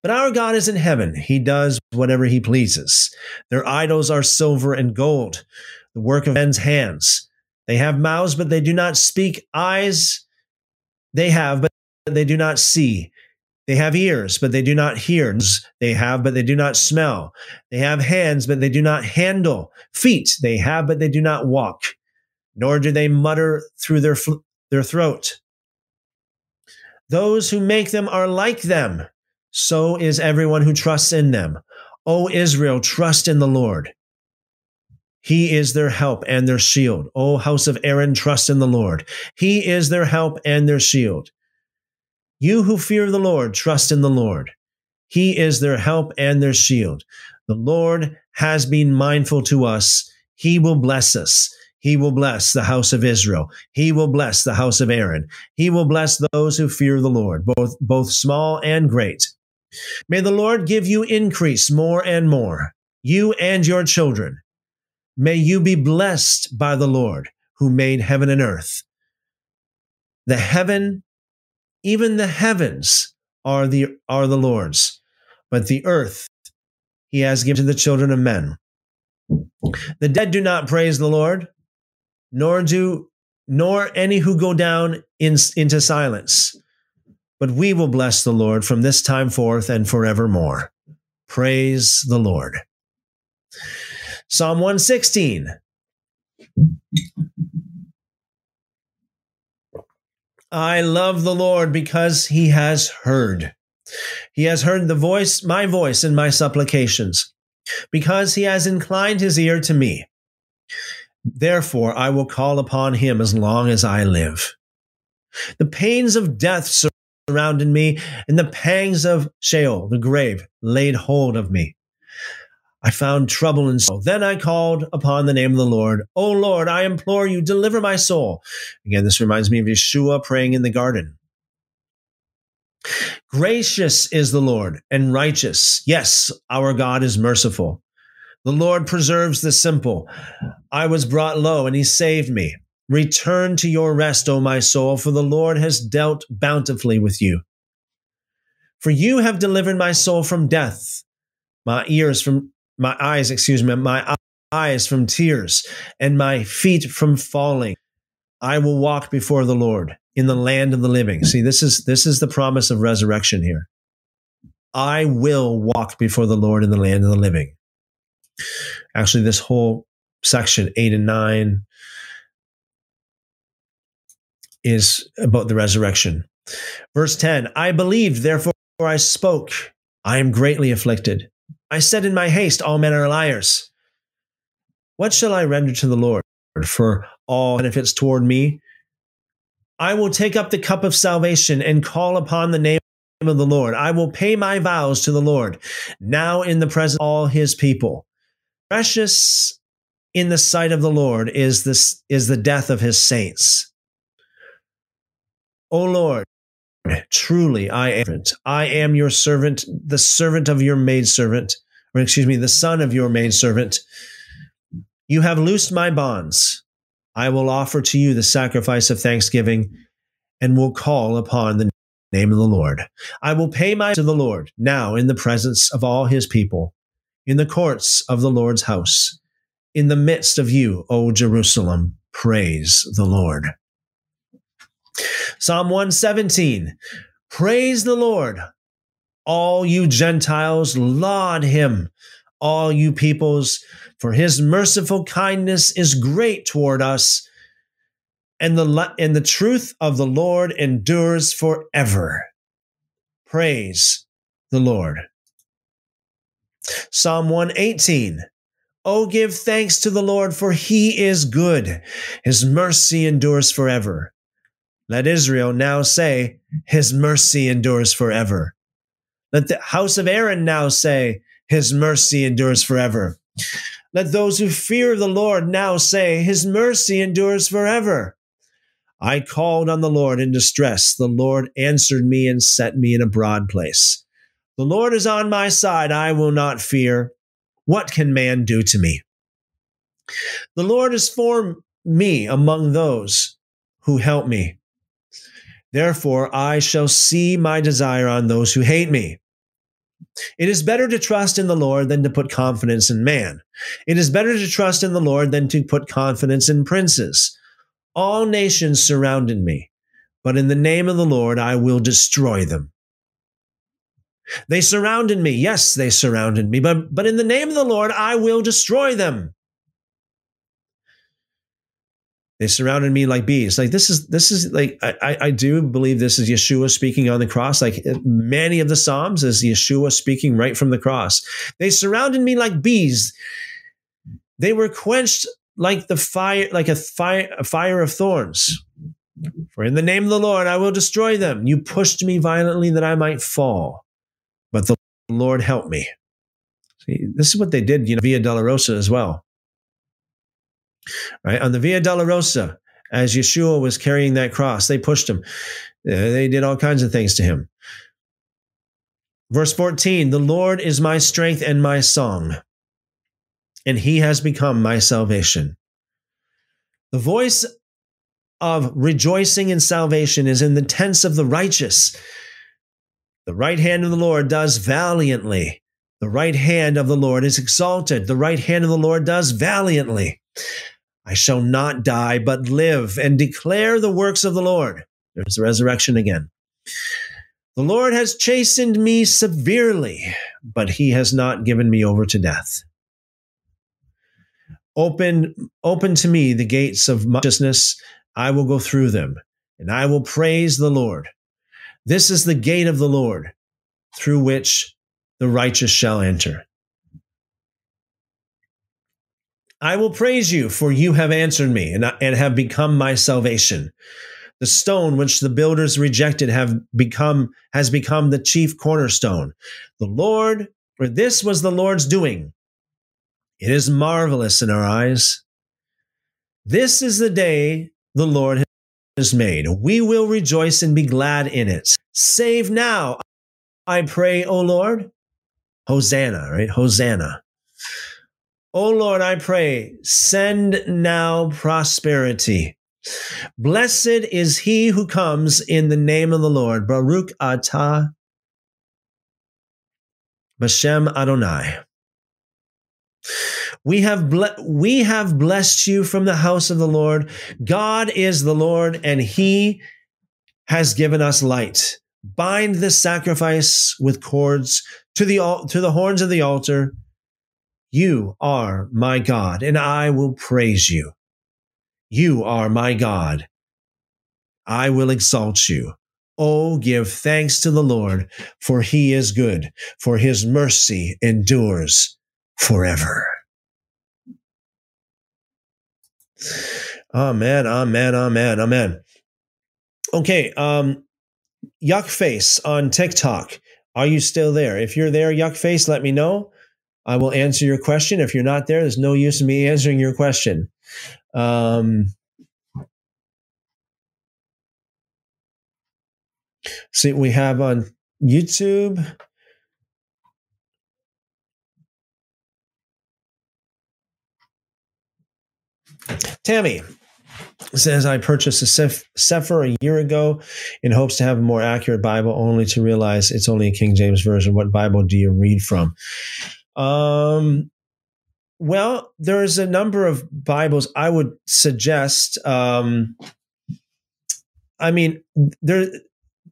But our God is in heaven. He does whatever he pleases. Their idols are silver and gold, the work of men's hands. They have mouths, but they do not speak. Eyes they have, but they do not see. They have ears, but they do not hear. They have, but they do not smell. They have hands, but they do not handle. Feet they have, but they do not walk. Nor do they mutter through their, their throat. Those who make them are like them. So is everyone who trusts in them. O Israel, trust in the Lord. He is their help and their shield. O house of Aaron, trust in the Lord. He is their help and their shield. You who fear the Lord, trust in the Lord. He is their help and their shield. The Lord has been mindful to us. He will bless us. He will bless the house of Israel. He will bless the house of Aaron. He will bless those who fear the Lord, both, both small and great. May the Lord give you increase more and more, you and your children. May you be blessed by the Lord who made heaven and earth. The heaven, even the heavens are the, are the Lord's, but the earth he has given to the children of men. The dead do not praise the Lord, nor do nor any who go down in, into silence. But we will bless the Lord from this time forth and forevermore. Praise the Lord. Psalm 116. I love the Lord because he has heard. He has heard the voice, my voice in my supplications, because he has inclined his ear to me. Therefore, I will call upon him as long as I live. The pains of death surrounded me, and the pangs of Sheol, the grave, laid hold of me. I found trouble in soul. Then I called upon the name of the Lord. O Lord, I implore you, deliver my soul. Again, this reminds me of Yeshua praying in the garden. Gracious is the Lord and righteous. Yes, our God is merciful. The Lord preserves the simple. I was brought low and he saved me. Return to your rest, O my soul, for the Lord has dealt bountifully with you. For you have delivered my soul from death, my ears from my eyes, excuse me, my eyes from tears and my feet from falling. I will walk before the Lord in the land of the living. See, this is this is the promise of resurrection here. I will walk before the Lord in the land of the living. Actually, this whole section eight and nine is about the resurrection. Verse 10 I believed, therefore I spoke. I am greatly afflicted. I said in my haste, All men are liars. What shall I render to the Lord for all benefits toward me? I will take up the cup of salvation and call upon the name of the Lord. I will pay my vows to the Lord now in the presence of all his people. Precious in the sight of the Lord is this is the death of his saints. O Lord, truly I am I am your servant, the servant of your maidservant or excuse me, the son of your maidservant. You have loosed my bonds. I will offer to you the sacrifice of thanksgiving and will call upon the name of the Lord. I will pay my to the Lord now in the presence of all his people, in the courts of the Lord's house, in the midst of you, O Jerusalem. Praise the Lord. Psalm 117. Praise the Lord. All you Gentiles, laud him. All you peoples, for his merciful kindness is great toward us, and the, and the truth of the Lord endures forever. Praise the Lord. Psalm 118. Oh, give thanks to the Lord, for he is good. His mercy endures forever. Let Israel now say, His mercy endures forever. Let the house of Aaron now say, His mercy endures forever. Let those who fear the Lord now say, His mercy endures forever. I called on the Lord in distress. The Lord answered me and set me in a broad place. The Lord is on my side. I will not fear. What can man do to me? The Lord is for me among those who help me. Therefore, I shall see my desire on those who hate me. It is better to trust in the Lord than to put confidence in man. It is better to trust in the Lord than to put confidence in princes. All nations surrounded me, but in the name of the Lord I will destroy them. They surrounded me. Yes, they surrounded me, but, but in the name of the Lord I will destroy them. They surrounded me like bees. Like this is this is like I, I do believe this is Yeshua speaking on the cross. Like many of the Psalms is Yeshua speaking right from the cross. They surrounded me like bees. They were quenched like the fire, like a fire, a fire of thorns. For in the name of the Lord I will destroy them. You pushed me violently that I might fall, but the Lord help me. See, this is what they did, you know, Via Dolorosa as well right? On the Via Dolorosa, as Yeshua was carrying that cross, they pushed him. Uh, they did all kinds of things to him. Verse 14 The Lord is my strength and my song, and he has become my salvation. The voice of rejoicing in salvation is in the tents of the righteous. The right hand of the Lord does valiantly. The right hand of the Lord is exalted. The right hand of the Lord does valiantly. I shall not die, but live and declare the works of the Lord. There's the resurrection again. The Lord has chastened me severely, but he has not given me over to death. Open, open to me the gates of righteousness. I will go through them, and I will praise the Lord. This is the gate of the Lord, through which the righteous shall enter. I will praise you, for you have answered me and, and have become my salvation. The stone which the builders rejected have become has become the chief cornerstone. The Lord, for this was the Lord's doing. It is marvelous in our eyes. This is the day the Lord has made. We will rejoice and be glad in it. Save now, I pray, O Lord. Hosanna, right? Hosanna. O Lord, I pray, send now prosperity. Blessed is he who comes in the name of the Lord. Baruch atah Bashem Adonai. We have ble- we have blessed you from the house of the Lord. God is the Lord, and He has given us light. Bind the sacrifice with cords to the to the horns of the altar you are my God, and I will praise you. You are my God. I will exalt you. Oh, give thanks to the Lord, for he is good, for his mercy endures forever. Amen, amen, amen, amen. Okay, um, Yuck Face on TikTok. Are you still there? If you're there, Yuck Face, let me know. I will answer your question. If you're not there, there's no use in me answering your question. Um, see, we have on YouTube. Tammy says, I purchased a Cepher a year ago in hopes to have a more accurate Bible, only to realize it's only a King James Version. What Bible do you read from? Um, well, there's a number of Bibles I would suggest. Um, I mean, there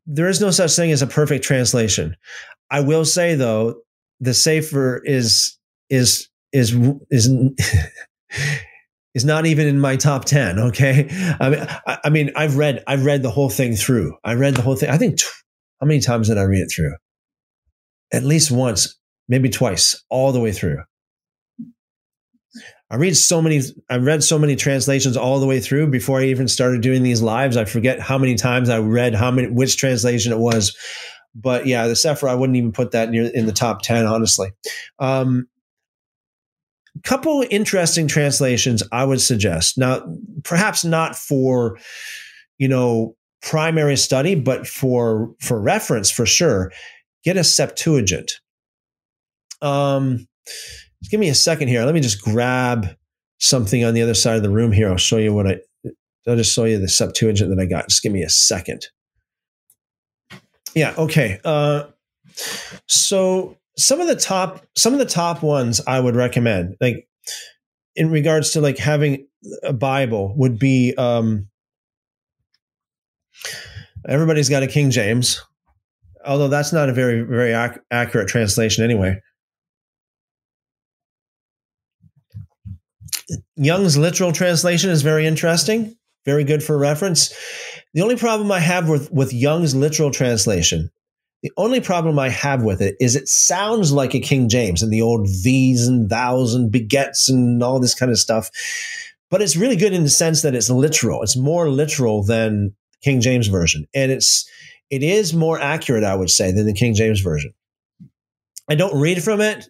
there is no such thing as a perfect translation. I will say though, the Cepher is is is is [laughs] is not even in my top 10 okay i mean I, I, mean i've read i've read the whole thing through i read the whole thing i think how many times did i read it through at least once maybe twice, all the way through. I read so many, I read so many translations all the way through before I even started doing these lives. I forget how many times I read how many, which translation it was. But yeah, the Cepher, I wouldn't even put that near in the top 10, honestly. Um, couple interesting translations I would suggest. Now, perhaps not for, you know, primary study, but for for reference for sure. Get a Septuagint. Um, give me a second here. Let me just grab something on the other side of the room here. I'll show you what I. I'll just show you the Septuagint that I got. Just give me a second. Yeah. Okay. Uh, so some of the top some of the top ones I would recommend, like in regards to like having a Bible, would be um, everybody's got a King James, although that's not a very very ac- accurate translation anyway. Young's literal translation is very interesting, very good for reference. The only problem I have with, with Young's literal translation, the only problem I have with it is it sounds like a King James and the old these and thous and begets and all this kind of stuff. But it's really good in the sense that it's literal. It's more literal than King James version. And it's it is more accurate, I would say, than the King James version. I don't read from it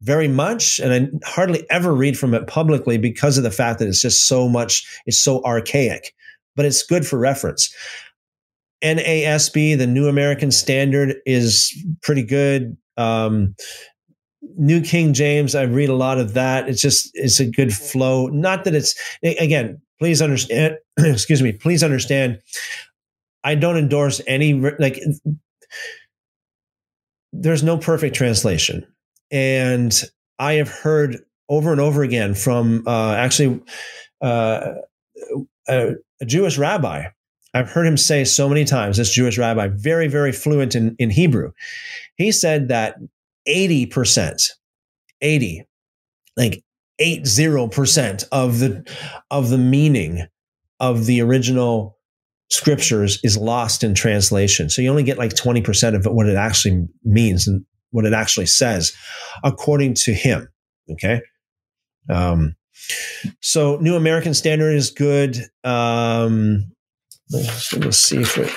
very much and I hardly ever read from it publicly because of the fact that it's just so much it's so archaic but it's good for reference NASB the New American Standard is pretty good. Um, New King James I read a lot of that. It's just it's a good flow. Not that it's again please understand [clears throat] excuse me please understand I don't endorse any like there's no perfect translation. And I have heard over and over again from uh, actually uh, a, a, Jewish rabbi. I've heard him say so many times, this Jewish rabbi, very, very fluent in, in Hebrew. He said that 80%, 80, like 80% of the of the meaning of the original scriptures is lost in translation. So you only get like 20% of what it actually means. And what it actually says, according to him. Okay. Um, so New American Standard is good. Um, let's, let's see if it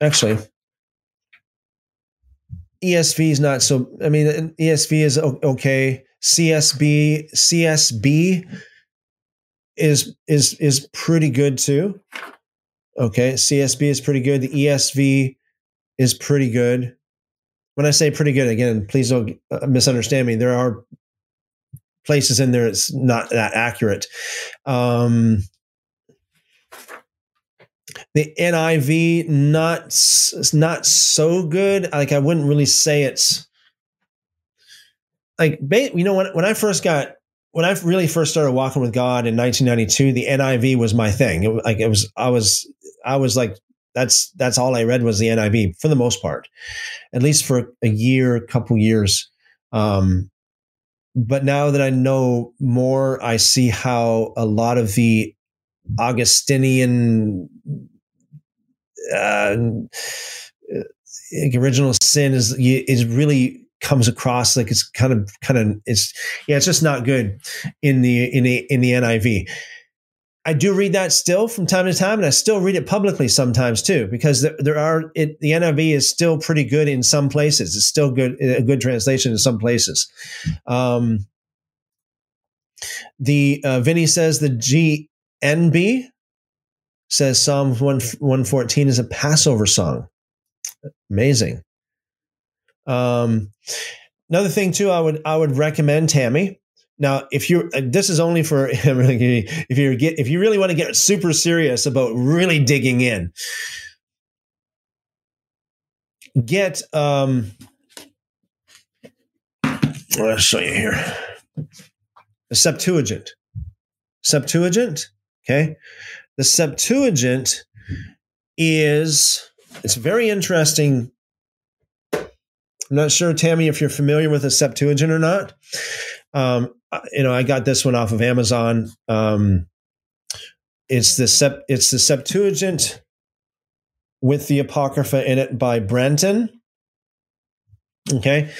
actually ESV is not so. I mean, ESV is okay. CSB CSB is is is pretty good too. Okay, CSB is pretty good. The ESV is pretty good when I say pretty good, again, please don't misunderstand me. There are places in there it's not that accurate. Um, the NIV not it's not so good. Like I wouldn't really say it's like you know when when I first got when I really first started walking with God in 1992, the NIV was my thing. It, like it was I was I was like that's that's all I read was the NIV for the most part, at least for a year, a couple years. Um, but now that I know more, I see how a lot of the Augustinian uh, original sin is is really comes across like it's kind of kind of it's yeah it's just not good in the in the in the NIV. I do read that still from time to time, and I still read it publicly sometimes too, because there, there are it, the NIV is still pretty good in some places. It's still good a good translation in some places. Um, the uh, Vinny says the GNB says Psalm 1, 114 is a Passover song. Amazing. Um, another thing too, I would I would recommend Tammy now, if you uh, this is only for [laughs] if you get if you really want to get super serious about really digging in, get um I'll show you here. Septuagint. Septuagint, okay? The Septuagint is it's very interesting. I'm not sure, Tammy, if you're familiar with the Septuagint or not. Um, you know, I got this one off of Amazon. Um, it's the Sep- it's the Septuagint with the Apocrypha in it by Brenton. Okay.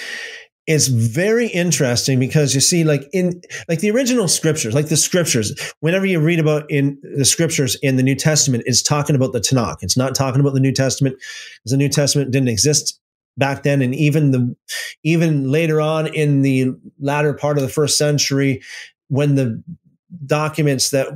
It's very interesting because you see, like in like the original scriptures, like the scriptures, whenever you read about in the scriptures in the New Testament, it's talking about the Tanakh. It's not talking about the New Testament, because the New Testament didn't exist back then and even the even later on in the latter part of the first century when the documents that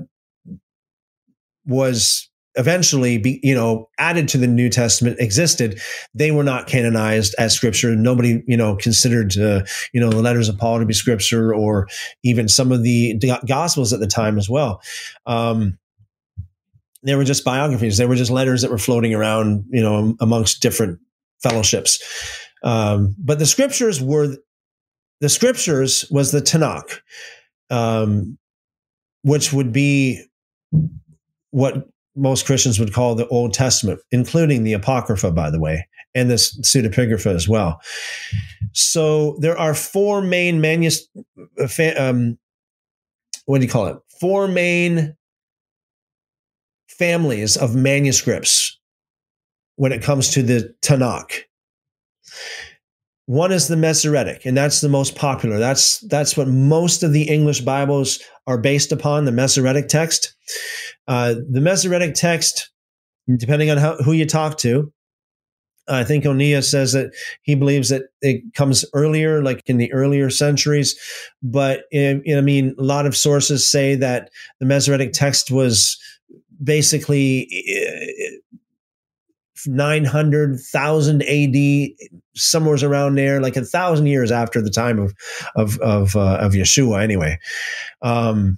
was eventually be, you know added to the new testament existed they were not canonized as scripture. Nobody you know considered uh, you know the letters of paul to be scripture or even some of the gospels at the time as well. Um, they were just biographies. They were just letters that were floating around you know amongst different fellowships. Um, but the scriptures were the scriptures was the Tanakh, um, which would be what most Christians would call the Old Testament, including the Apocrypha, by the way, and the pseudepigrapha as well. So there are four main manus, um, what do you call it? Four main families of manuscripts when it comes to the Tanakh. One is the Masoretic, and that's the most popular. That's that's what most of the English Bibles are based upon. The Masoretic text. Uh, the Masoretic text, depending on how, who you talk to, I think O'Neill says that he believes that it comes earlier, like in the earlier centuries. But in, I mean, a lot of sources say that the Masoretic text was basically 900,000 AD, somewhere around there, like a thousand years after the time of of of, uh, of Yeshua. Anyway, um,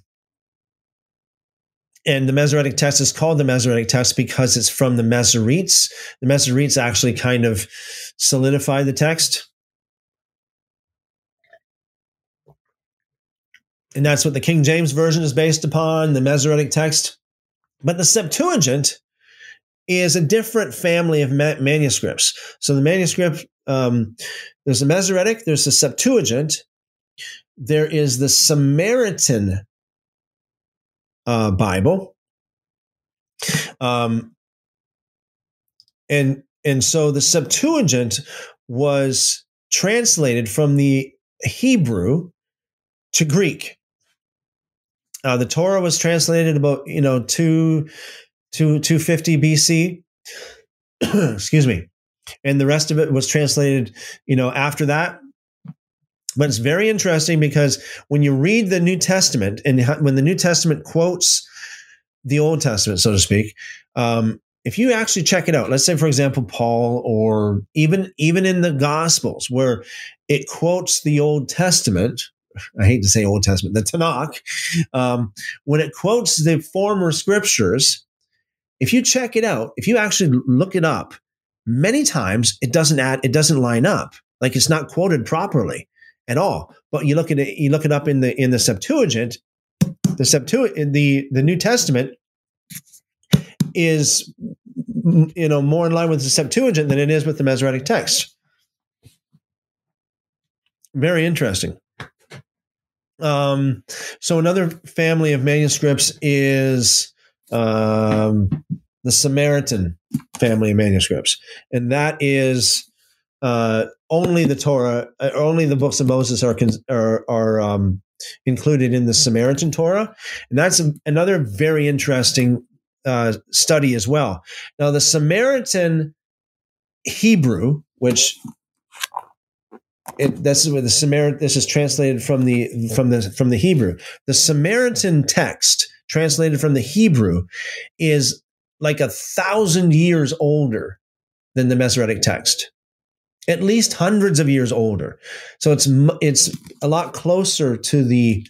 and the Masoretic text is called the Masoretic text because it's from the Masoretes. The Masoretes actually kind of solidify the text. And that's what the King James Version is based upon, the Masoretic text. But the Septuagint is a different family of ma- manuscripts. So the manuscript, um, there's a Masoretic, there's a Septuagint, there is the Samaritan uh, Bible, um, and and so the Septuagint was translated from the Hebrew to Greek. Uh, the Torah was translated about you know two to 250 BC. [clears throat] Excuse me. And the rest of it was translated, you know, after that. But it's very interesting because when you read the New Testament and when the New Testament quotes the Old Testament, so to speak, um, if you actually check it out, let's say, for example, Paul, or even even in the Gospels, where it quotes the Old Testament, I hate to say Old Testament, the Tanakh, um, when it quotes the former scriptures, if you check it out, if you actually look it up, many times it doesn't add, it doesn't line up. Like it's not quoted properly at all. But you look at it, you look it up in the in the Septuagint, the Septuagint, the the New Testament is you know more in line with the Septuagint than it is with the Masoretic text. Very interesting. Um, so another family of manuscripts is um, the Samaritan family of manuscripts, and that is uh, only the Torah, uh, only the books of Moses are are, are um, included in the Samaritan Torah, and that's a, another very interesting uh, study as well. Now, the Samaritan Hebrew, which it, this is where the Samaritan. This is translated from the from the from the Hebrew. The Samaritan text translated from the Hebrew, is like a thousand years older than the Masoretic text, at least hundreds of years older. So it's it's a lot closer to the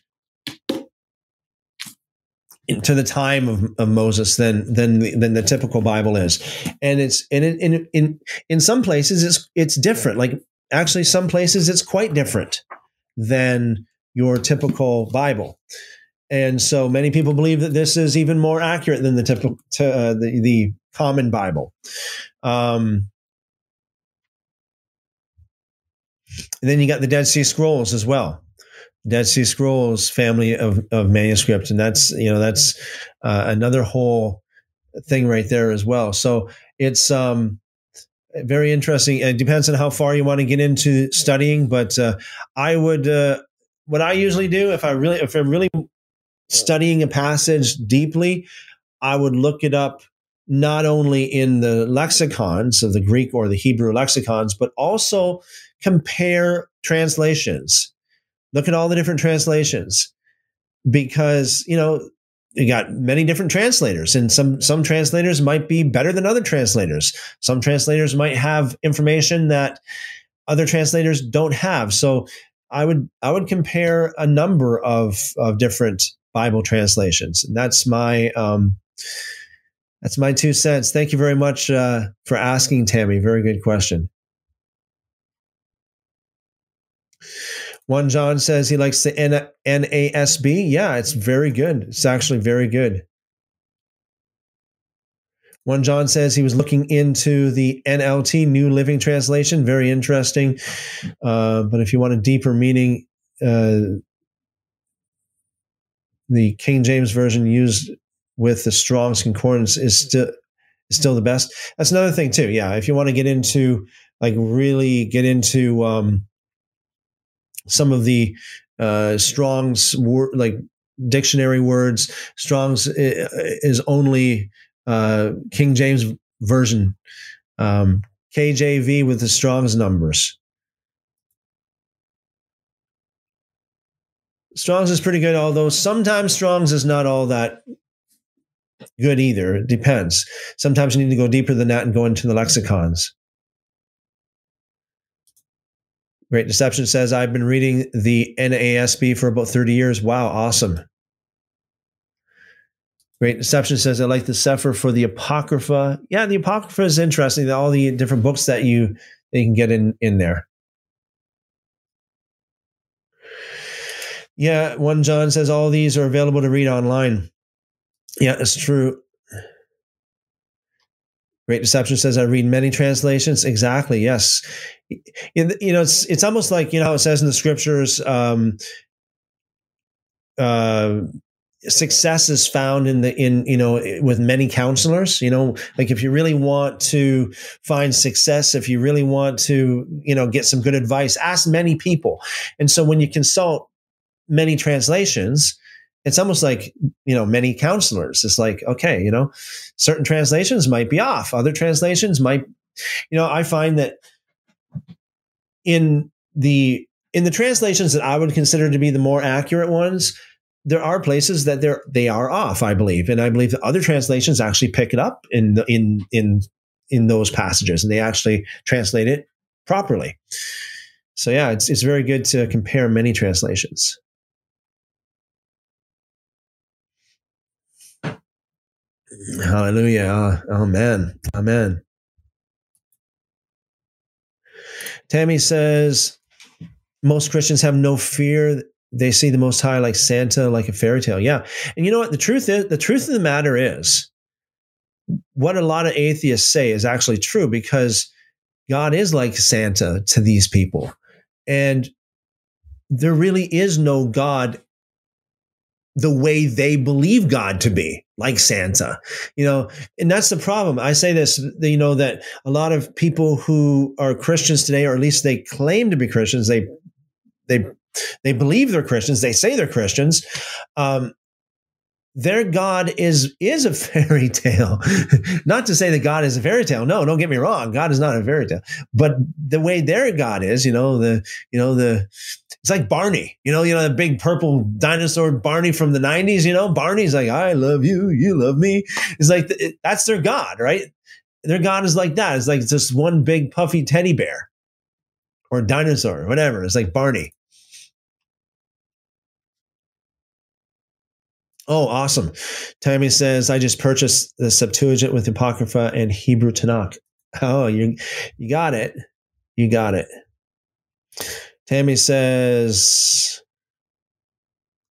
to the time of, of Moses than than the, than the typical Bible is, and it's and in, in in in some places it's it's different. Like actually, some places it's quite different than your typical Bible. And so many people believe that this is even more accurate than the typical, uh, the, the common Bible. Um, and then you got the Dead Sea Scrolls as well. Dead Sea Scrolls family of, of manuscripts, and that's you know that's uh, another whole thing right there as well. So it's um, very interesting. It depends on how far you want to get into studying, but uh, I would uh, what I usually do if I really if I really studying a passage deeply, I would look it up not only in the lexicons of the Greek or the Hebrew lexicons, but also compare translations. Look at all the different translations because, you know, you got many different translators and some some translators might be better than other translators. Some translators might have information that other translators don't have. So I would I would compare a number of of different Bible translations. And that's my um, that's my two cents. Thank you very much uh, for asking, Tammy. Very good question. One John says he likes the N- NASB. Yeah, it's very good. It's actually very good. One John says he was looking into the NLT, New Living Translation. Very interesting. Uh, but if you want a deeper meaning, uh, the King James Version used with the Strong's Concordance is still is still the best. That's another thing too. Yeah, if you want to get into like really get into um, some of the uh, Strong's wor- like dictionary words, Strong's is only uh, King James version, um, KJV with the Strong's numbers. Strong's is pretty good, although sometimes Strong's is not all that good either. It depends. Sometimes you need to go deeper than that and go into the lexicons. Great Deception says, I've been reading the NASB for about 30 years. Wow, awesome. Great Deception says, I like the Cepher for the Apocrypha. Yeah, the Apocrypha is interesting. All the different books that you, that you can get in, in there. Yeah, one John says all these are available to read online. Yeah, it's true. Great Deception says I read many translations. Exactly. Yes. You know, it's it's almost like you know how it says in the scriptures. Um, uh, success is found in the in you know with many counselors you know like if you really want to find success if you really want to you know get some good advice ask many people and so when you consult many translations it's almost like you know many counselors. It's like okay you know certain translations might be off. Other translations might you know i find that in the in the translations that i would consider to be the more accurate ones there are places that they're they are off i believe. And i believe that other translations actually pick it up in the, in in in those passages and they actually translate it properly. So yeah it's it's very good to compare many translations Hallelujah. Ah, amen. Amen. Tammy says most Christians have no fear. They see the Most High like Santa, like a fairy tale. Yeah. And you know what? The truth is, the truth of the matter is, what a lot of atheists say is actually true because God is like Santa to these people. And there really is no God the way they believe God to be, like Santa, you know, and that's the problem. I say this, you know, that a lot of people who are Christians today, or at least they claim to be Christians, they, they, they believe they're Christians. They say they're Christians. Um, their God is is a [laughs] fairy tale. not to say that God is a fairy tale. No, don't get me wrong. God is not a fairy tale. But the way their God is, you know, the you know the it's like Barney. You know, you know the big purple dinosaur Barney from the '90s. You know, Barney's like, "I love you, you love me." It's like it, that's their God, right? Their God is like that. It's like just one big puffy teddy bear or dinosaur, or whatever. It's like Barney. Oh, awesome. Tammy says, I just purchased the Septuagint with Apocrypha and Hebrew Tanakh. Oh, you you got it. You got it. Tammy says,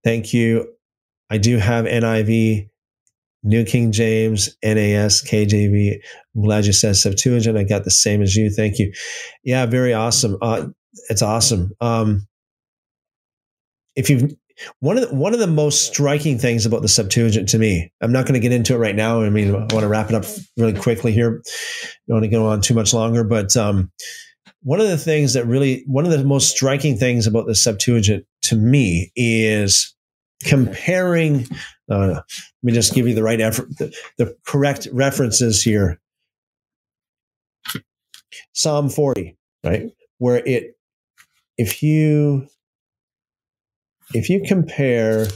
Thank you. I do have NIV, New King James, NAS, KJV. I'm glad you said Septuagint. I got the same as you. Thank you. Yeah, very awesome. Uh, it's awesome. Um, if you've one of the, one of the most striking things about the Septuagint to me, I'm not going to get into it right now. I mean, I want to wrap it up really quickly here. Don't want to go on too much longer, but um, one of the things that really, one of the most striking things about the Septuagint to me is comparing. Uh, let me just give you the right effort, the, the correct references here. Psalm 40, right, where it, if you if you compare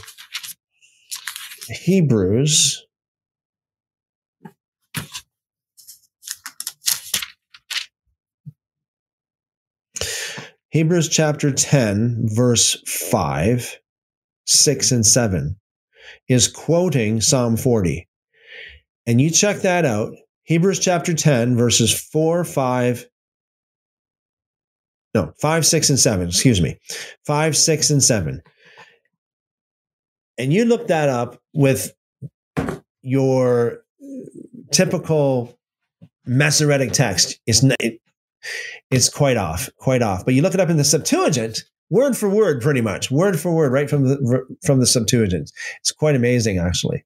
Hebrews Hebrews chapter 10, verse 5, 6, and 7 is quoting Psalm 40. And you check that out. Hebrews chapter 10, verses 4, 5, No, five, six, and seven. Excuse me. Five, six, and seven. And you look that up with your typical Masoretic text. It's, it, it's quite off, quite off. But you look it up in the Septuagint, word for word, pretty much, word for word, right from the from the Septuagint. It's quite amazing, actually.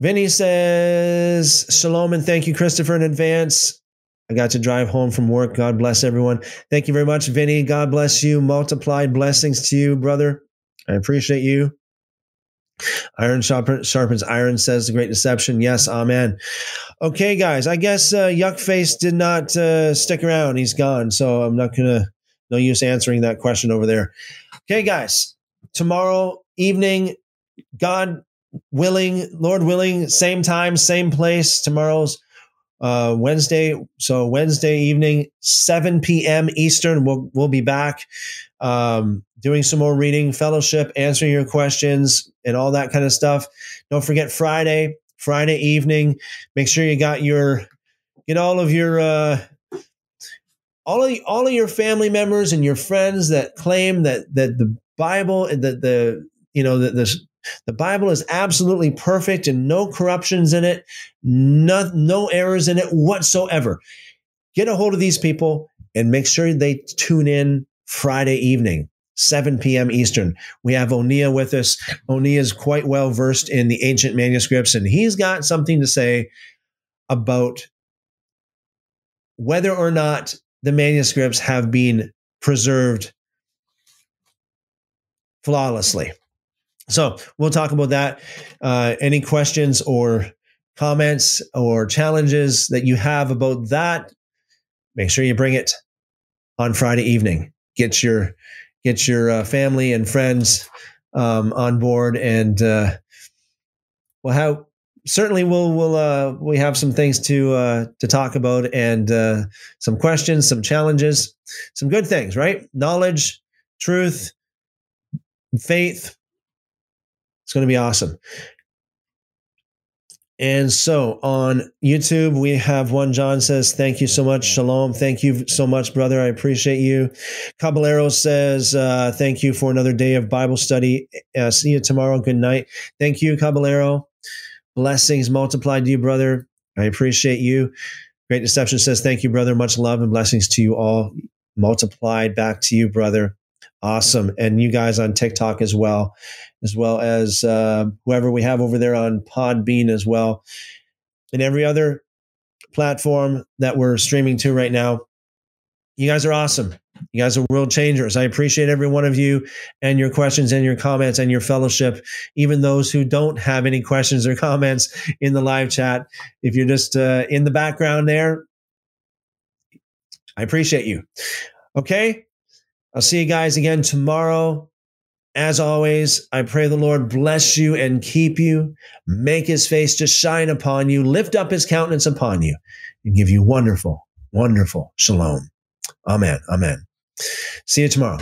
Vinny says, Shalom and thank you, Christopher, in advance. I got to drive home from work. God bless everyone. Thank you very much, Vinny. God bless you. Multiplied blessings to you, brother. I appreciate you. Iron sharpens iron, says the great deception. Yes, amen. Okay, guys, I guess uh, Yuckface did not uh, stick around. He's gone. So I'm not to, no use answering that question over there. Okay, guys, tomorrow evening, God willing, Lord willing, same time, same place. Tomorrow's uh, Wednesday. So Wednesday evening, 7 p.m. Eastern, we'll, we'll be back um, doing some more reading, fellowship, answering your questions, and all that kind of stuff. Don't forget Friday, Friday evening. Make sure you got your, get all of your, uh, all of all of your family members and your friends that claim that that the Bible, that the you know that the the Bible is absolutely perfect and no corruptions in it, no, no errors in it whatsoever. Get a hold of these people and make sure they tune in Friday evening. 7 p.m. Eastern. We have Onia with us. Onia is quite well versed in the ancient manuscripts, and he's got something to say about whether or not the manuscripts have been preserved flawlessly. So we'll talk about that. Uh, any questions or comments or challenges that you have about that, make sure you bring it on Friday evening. Get your get your uh, family and friends um, on board, and uh, we'll have certainly we'll we'll uh, we have some things to uh, to talk about and uh, some questions, some challenges, some good things, right? Knowledge, truth, faith it's going to be awesome. And so on YouTube, we have one. John says, Thank you so much. Shalom. Thank you so much, brother. I appreciate you. Caballero says, uh, Thank you for another day of Bible study. Uh, see you tomorrow. Good night. Thank you, Caballero. Blessings multiplied to you, brother. I appreciate you. Great Deception says, Thank you, brother. Much love and blessings to you all. Multiplied back to you, brother. Awesome. And you guys on TikTok as well as well as uh, whoever we have over there on Podbean as well, and every other platform that we're streaming to right now. You guys are awesome. You guys are world changers. I appreciate every one of you and your questions and your comments and your fellowship, even those who don't have any questions or comments in the live chat. If you're just uh, in the background there, I appreciate you. Okay. I'll see you guys again tomorrow. As always, I pray the Lord bless you and keep you, make his face to shine upon you, lift up his countenance upon you, and give you wonderful, wonderful shalom. Amen. Amen. See you tomorrow.